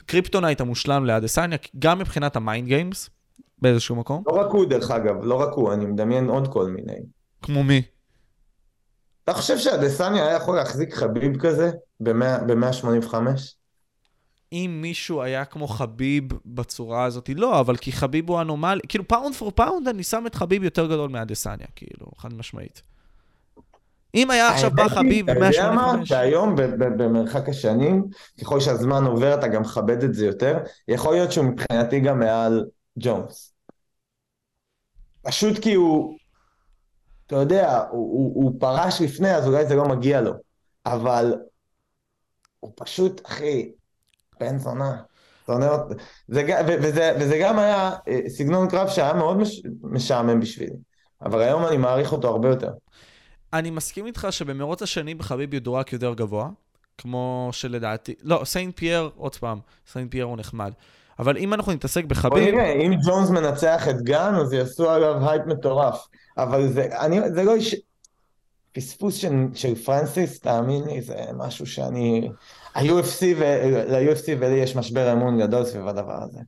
ה kryptonite המושלם ליד אדסניה, גם מבחינת ה mind games, באיזשהו מקום. לא רק הוא, דרך אגב, לא רק הוא, אני מדמיין עוד כל מיני. כמו מי? אתה חושב שאדסניה היה יכול להחזיק חביב כזה ב-185? אם מישהו היה כמו חביב בצורה הזאת, לא, אבל כי חביב הוא anomaly, כאילו pound for pound אני שם את חביב יותר גדול מאדסניה, כאילו, חד משמעית. אם היה עכשיו בא חביב ב-185... אתה יודע מה? שהיום במרחק השנים, ככל שהזמן עובר אתה גם מכבד את זה יותר, יכול להיות שהוא מבחינתי גם מעל ג'ונס. פשוט כי הוא... אתה יודע, הוא, הוא, הוא פרש לפני, אז אולי זה לא מגיע לו. אבל הוא פשוט, אחי, בן זונה. שונא אותו. זה, וזה, וזה גם היה אה, סגנון קרב שהיה מאוד מש, משעמם בשבילי. אבל היום אני מעריך אותו הרבה יותר. אני מסכים איתך שבמרוץ השנים חביב ידורג יותר גבוה, כמו שלדעתי, לא, סיינט פייר, עוד פעם, סיינט פייר הוא נחמד. אבל אם אנחנו נתעסק בחביב, נראה, אם ג'ונס מנצח את גן, אז יעשו עליו הייפ מטורף. אבל זה, אני, זה לא. פספוס של, של פרנסיס, תאמין לי, זה משהו שאני... ה-UFC, ו... ל-UFC ולי יש משבר אמון גדול סביב הדבר הזה.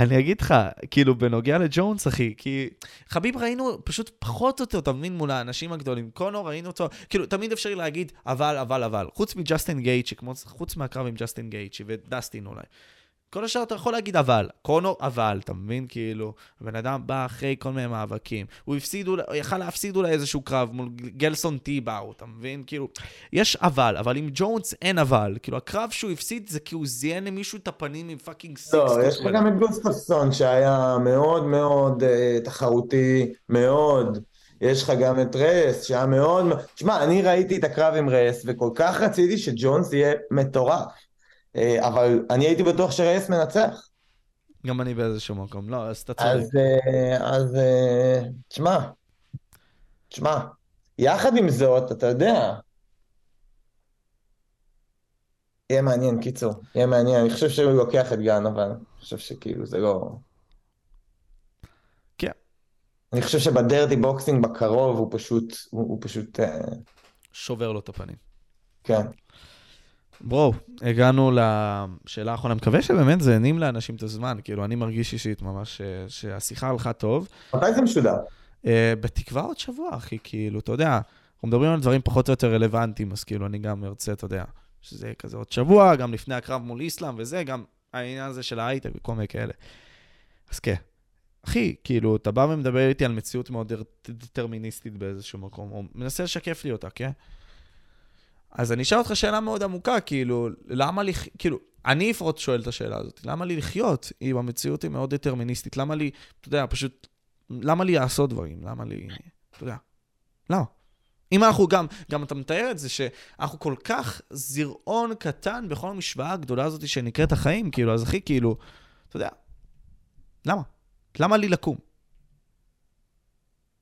אני אגיד לך, כאילו, בנוגע לג'ונס, אחי, כי חביב ראינו פשוט פחות אותו, אתה מבין, מול האנשים הגדולים. קונור, ראינו אותו, כאילו, תמיד אפשרי להגיד, אבל, אבל, אבל. חוץ מג'סטין גייצ'י, חוץ מהקרב עם ג'סטין גייצ'י ודסטין אולי. כל השאר אתה יכול להגיד אבל, קונור אבל, אתה מבין? כאילו, הבן אדם בא אחרי כל מיני מאבקים. הוא הפסיד, הוא יכל להפסיד אולי איזשהו קרב מול גלסון טיבאו, אתה מבין? כאילו, יש אבל, אבל עם ג'ונס אין אבל. כאילו, הקרב שהוא הפסיד זה כי הוא זיין למישהו את הפנים עם fucking six. לא, יש לך גם את גוסטפסון שהיה מאוד מאוד אה, תחרותי, מאוד. יש לך גם את רייס שהיה מאוד... תשמע, אני ראיתי את הקרב עם רייס וכל כך רציתי שג'ונס יהיה מטורף. אה, אבל אני הייתי בטוח שרייס מנצח. גם אני באיזשהו מקום. לא, אז אתה צודק. אז, אה, אז אה, תשמע, תשמע, יחד עם זאת, אתה יודע, יהיה מעניין, קיצור, יהיה מעניין. אני חושב שהוא לוקח את גן, אבל אני חושב שכאילו זה לא... כן. אני חושב שב-dirty boxing בקרוב הוא פשוט, הוא, הוא פשוט, שובר לו את הפנים. כן. bro, הגענו לשאלה האחרונה. מקווה שבאמת זה הנעים לאנשים את הזמן. כאילו, אני מרגיש אישית ממש אה, שהשיחה הלכה טוב. מתי זה משודר? אה, בתקווה עוד שבוע, אחי, כאילו, אתה יודע, אנחנו מדברים על דברים פחות או יותר רלוונטיים, אז כאילו, אני גם ארצה, אתה יודע, שזה יהיה כזה עוד שבוע, גם לפני הקרב מול איסלאם וזה, גם העניין הזה של ההייטק וכל מיני כאלה. אז כן. אחי, כאילו, אתה בא ומדבר איתי על מציאות מאוד דטרמיניסטית באיזשהו מקום, או מנסה לשקף לי אותה, כן? אז אני אשאל אותך שאלה מאוד עמוקה, כאילו, למה לי, כאילו, אני לפחות שואל את השאלה הזאת, למה לי לחיות אם המציאות היא מאוד דטרמיניסטית? למה לי, אתה יודע, פשוט, למה לי לעשות דברים? למה לי, אתה יודע, למה? אם אנחנו גם, גם אתה מתאר את זה שאנחנו כל כך זרעון קטן בכל המשוואה הגדולה הזאת שנקראת החיים, כאילו, אז אחי, כאילו, אתה יודע, למה? למה לי לקום?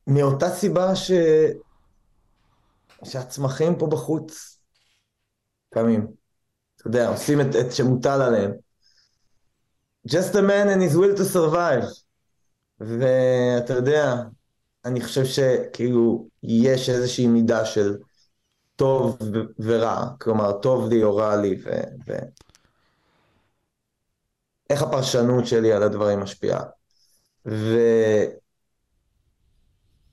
מאותה סיבה ש... שהצמחים פה בחוץ קמים. אתה יודע, עושים את, את שמוטל עליהם. Just a man and his will to survive. ואתה יודע, אני חושב שכאילו יש איזושהי מידה של טוב ורע, כלומר טוב לי או רע לי, ו... ו... איך הפרשנות שלי על הדברים משפיעה.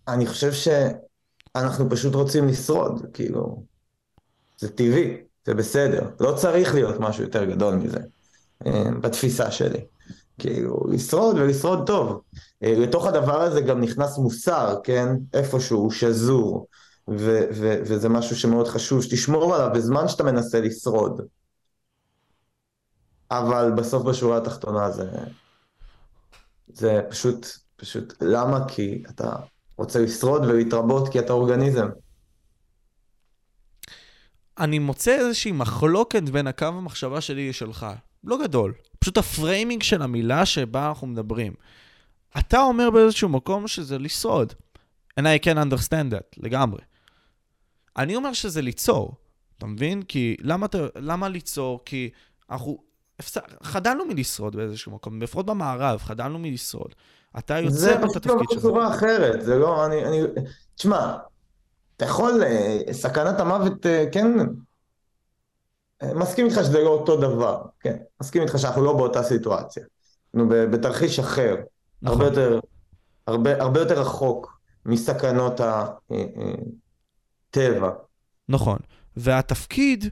ואני חושב שאנחנו פשוט רוצים לשרוד, כאילו, זה טבעי, זה בסדר, לא צריך להיות משהו יותר גדול מזה, אה, בתפיסה שלי. כאילו, לשרוד ולשרוד טוב. אה, לתוך הדבר הזה גם נכנס מוסר, כן? איפשהו, שזור, ו- ו- וזה משהו שמאוד חשוב, שתשמור עליו בזמן שאתה מנסה לשרוד. אבל בסוף בשורה התחתונה זה, זה פשוט, פשוט, למה? כי אתה רוצה לשרוד ולהתרבות כי אתה אורגניזם. אני מוצא איזושהי מחלוקת בין הקו המחשבה שלי לשלך. לא גדול. פשוט ה framing של המילה שבה אנחנו מדברים. אתה אומר באיזשהו מקום שזה לשרוד. And I can understand that, לגמרי. אני אומר שזה ליצור, אתה מבין? כי למה, אתה, למה ליצור? כי אנחנו הפס... חדלנו מלשרוד באיזשהו מקום, לפחות במערב, חדלנו מלשרוד. אתה זה יוצר את פשוט לא התפקיד שלך. בצורה אחרת, זה לא, אני, אני, תשמע, אתה יכול, אה, סכנת המוות, אה, כן, אה, מסכים איתך שזה לא אותו דבר, כן, מסכים איתך שאנחנו לא באותה סיטואציה. אנחנו בתרחיש אחר, נכון. הרבה יותר, הרבה, הרבה יותר רחוק מסכנות הטבע. נכון. והתפקיד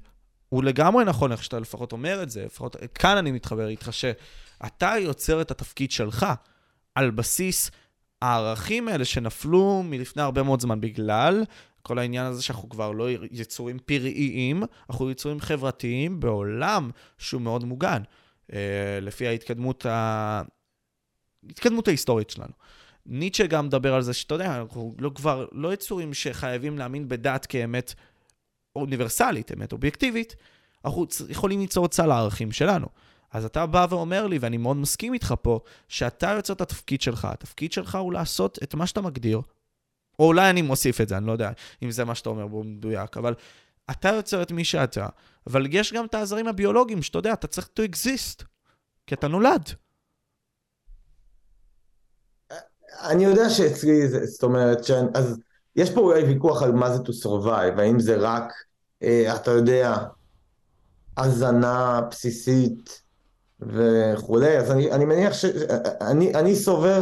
הוא לגמרי נכון איך שאתה לפחות אומר את זה, לפחות כאן אני מתחבר איתך, שאתה יוצר את התפקיד שלך על בסיס הערכים האלה שנפלו מלפני הרבה מאוד זמן בגלל כל העניין הזה שאנחנו כבר לא יצורים פראיים, אנחנו יצורים חברתיים בעולם שהוא מאוד מוגן, אה, לפי ההתקדמות, ה... ההתקדמות ההיסטורית שלנו. ניטשה גם מדבר על זה, שאתה יודע, אנחנו לא כבר, לא יצורים שחייבים להאמין בדת כאמת אוניברסלית, אמת אובייקטיבית, אנחנו יכולים ליצור את סל הערכים שלנו. אז אתה בא ואומר לי, ואני מאוד מסכים איתך פה, שאתה יוצר את התפקיד שלך. התפקיד שלך הוא לעשות את מה שאתה מגדיר, או אולי אני מוסיף את זה, אני לא יודע אם זה מה שאתה אומר במדויק, אבל אתה יוצר את מי שאתה, אבל יש גם את העזרים הביולוגיים, שאתה יודע, אתה צריך to exist, כי אתה נולד. אני יודע שאצלי, זה, זאת אומרת, שאני, אז יש פה אולי ויכוח על מה זה to survive, האם זה רק, אה, אתה יודע, הזנה בסיסית וכולי, אז אני, אני מניח ש... אני, אני סובר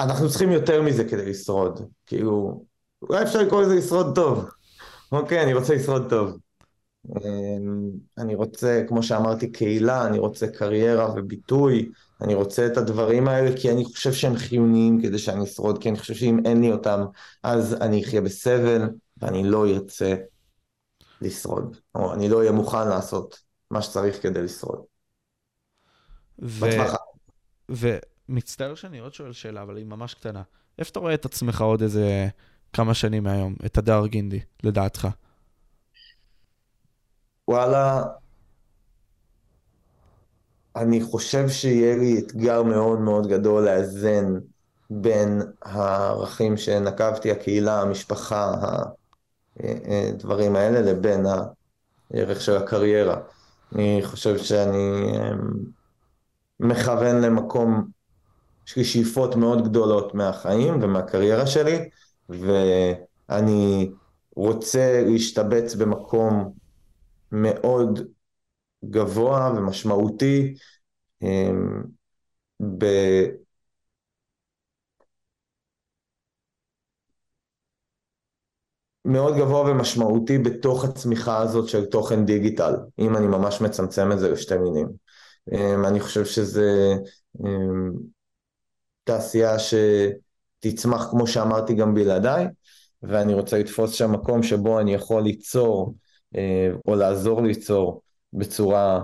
שאנחנו צריכים יותר מזה כדי לשרוד, כאילו, אולי אפשר לקרוא לזה לשרוד טוב. אוקיי, אני רוצה לשרוד טוב. אמ, אני רוצה, כמו שאמרתי, קהילה, אני רוצה קריירה וביטוי, אני רוצה את הדברים האלה כי אני חושב שהם חיוניים כדי שאני אשרוד, כי אני חושב שאם אין לי אותם, אז אני אחיה בסבל ואני לא ארצה לשרוד, או אני לא אהיה מוכן לעשות מה שצריך כדי לשרוד. ו... ומצטער שאני עוד שואל שאלה, אבל היא ממש קטנה. איפה אתה רואה את עצמך עוד איזה כמה שנים מהיום, את הדר גינדי, לדעתך? וואלה, אני חושב שיהיה לי אתגר מאוד מאוד גדול לאזן בין הערכים שנקבתי, הקהילה, המשפחה, הדברים האלה, לבין הערך של הקריירה. אני חושב שאני אמ, מכוון למקום, יש לי שאיפות מאוד גדולות מהחיים ומהקריירה שלי, ואני רוצה להשתבץ במקום מאוד גבוה ומשמעותי אמ, ב... מאוד גבוה ומשמעותי בתוך הצמיחה הזאת של תוכן דיגיטל, אם אני ממש מצמצם את זה לשתי מילים. אמ, אני חושב שזה אמ, תעשייה שתצמח, כמו שאמרתי, גם בלעדיי, ואני רוצה לתפוס שם מקום שבו אני יכול ליצור, אה, או לעזור ליצור, בצורה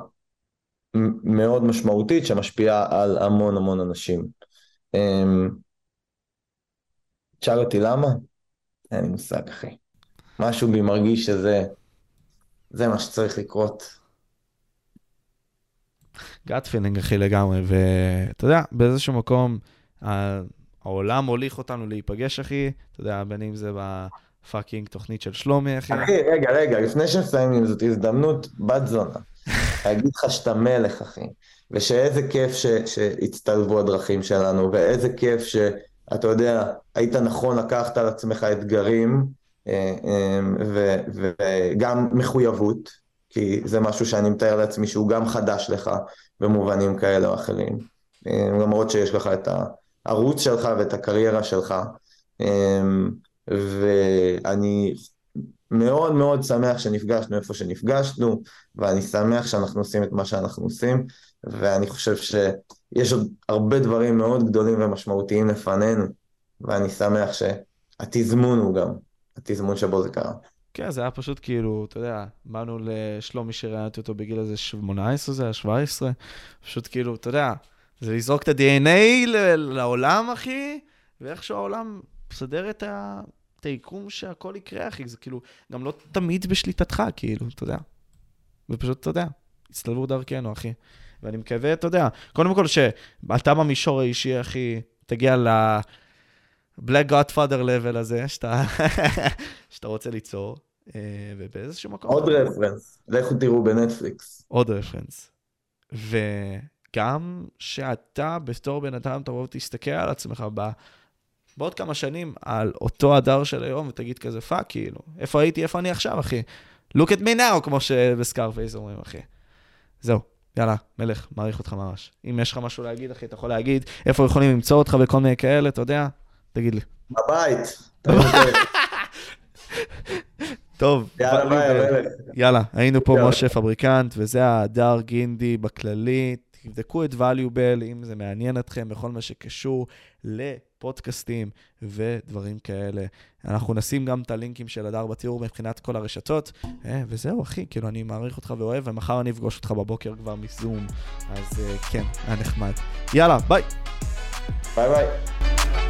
מאוד משמעותית שמשפיעה על המון המון אנשים. אמ, תשאל אותי למה? אין לי מושג, אחי. משהו בי מרגיש שזה זה מה שצריך לקרות. gut feeling, אחי, לגמרי. ואתה יודע, באיזשהו מקום, העולם הוליך אותנו להיפגש, אחי. אתה יודע, בין אם זה ב fucking תוכנית של שלומי, אחי. אחי, רגע, רגע, לפני שנסיים זאת הזדמנות בת זונה. להגיד לך שאתה מלך, אחי. ושאיזה כיף ש, שהצטלבו הדרכים שלנו, ואיזה כיף שאתה יודע, היית נכון לקחת על עצמך אתגרים, אה, אה, ו, וגם מחויבות, כי זה משהו שאני מתאר לעצמי שהוא גם חדש לך במובנים כאלה או אחרים. אה, למרות שיש לך את הערוץ שלך ואת הקריירה שלך. ואני מאוד מאוד שמח שנפגשנו איפה שנפגשנו, ואני שמח שאנחנו עושים את מה שאנחנו עושים, ואני חושב שיש עוד הרבה דברים מאוד גדולים ומשמעותיים לפנינו, ואני שמח שהתזמון הוא גם, התזמון שבו זה קרה. כן, זה היה פשוט כאילו, אתה יודע, באנו לשלומי שראיינתי אותו בגיל איזה 18 זה היה 17, פשוט כאילו, אתה יודע, זה לזרוק את ה-DNA לעולם, אחי, ואיכשהו העולם מסדר את ה... את היקום שהכל יקרה, אחי, זה כאילו, גם לא תמיד בשליטתך, כאילו, אתה יודע. ופשוט, אתה יודע, הצטלבו דרכנו, אחי. ואני מקווה, אתה יודע, קודם כל שאתה במישור האישי, אחי, תגיע ל... black godfather level הזה, שאתה, שאתה רוצה ליצור, אה, ובאיזשהו מקום... עוד רפרנס, לכו תראו בנטפליקס. עוד רפרנס. וגם שאתה, בתור בן אדם, תבוא ותסתכל על עצמך ב... בעוד כמה שנים על אותו הדר של היום, ותגיד כזה, fuck, כאילו, איפה הייתי, איפה אני עכשיו, אחי? look at me now, כמו שבסקארפייס אומרים, אחי. זהו, יאללה, מלך, מעריך אותך ממש. אם יש לך משהו להגיד, אחי, אתה יכול להגיד, איפה יכולים למצוא אותך וכל מיני כאלה, אתה יודע, תגיד לי. בבית. טוב, יאללה, ביי, יאללה, היינו פה משה פבריקנט, וזה הדר גינדי בכללי. תבדקו את valuable, אם זה מעניין אתכם בכל מה שקשור לפודקאסטים ודברים כאלה. אנחנו נשים גם את הלינקים של הדר בתיאור מבחינת כל הרשתות, אה, וזהו, אחי, כאילו, אני מעריך אותך ואוהב, ומחר אני אפגוש אותך בבוקר כבר מזום, אז אה, כן, היה נחמד. יאללה, ביי. ביי ביי.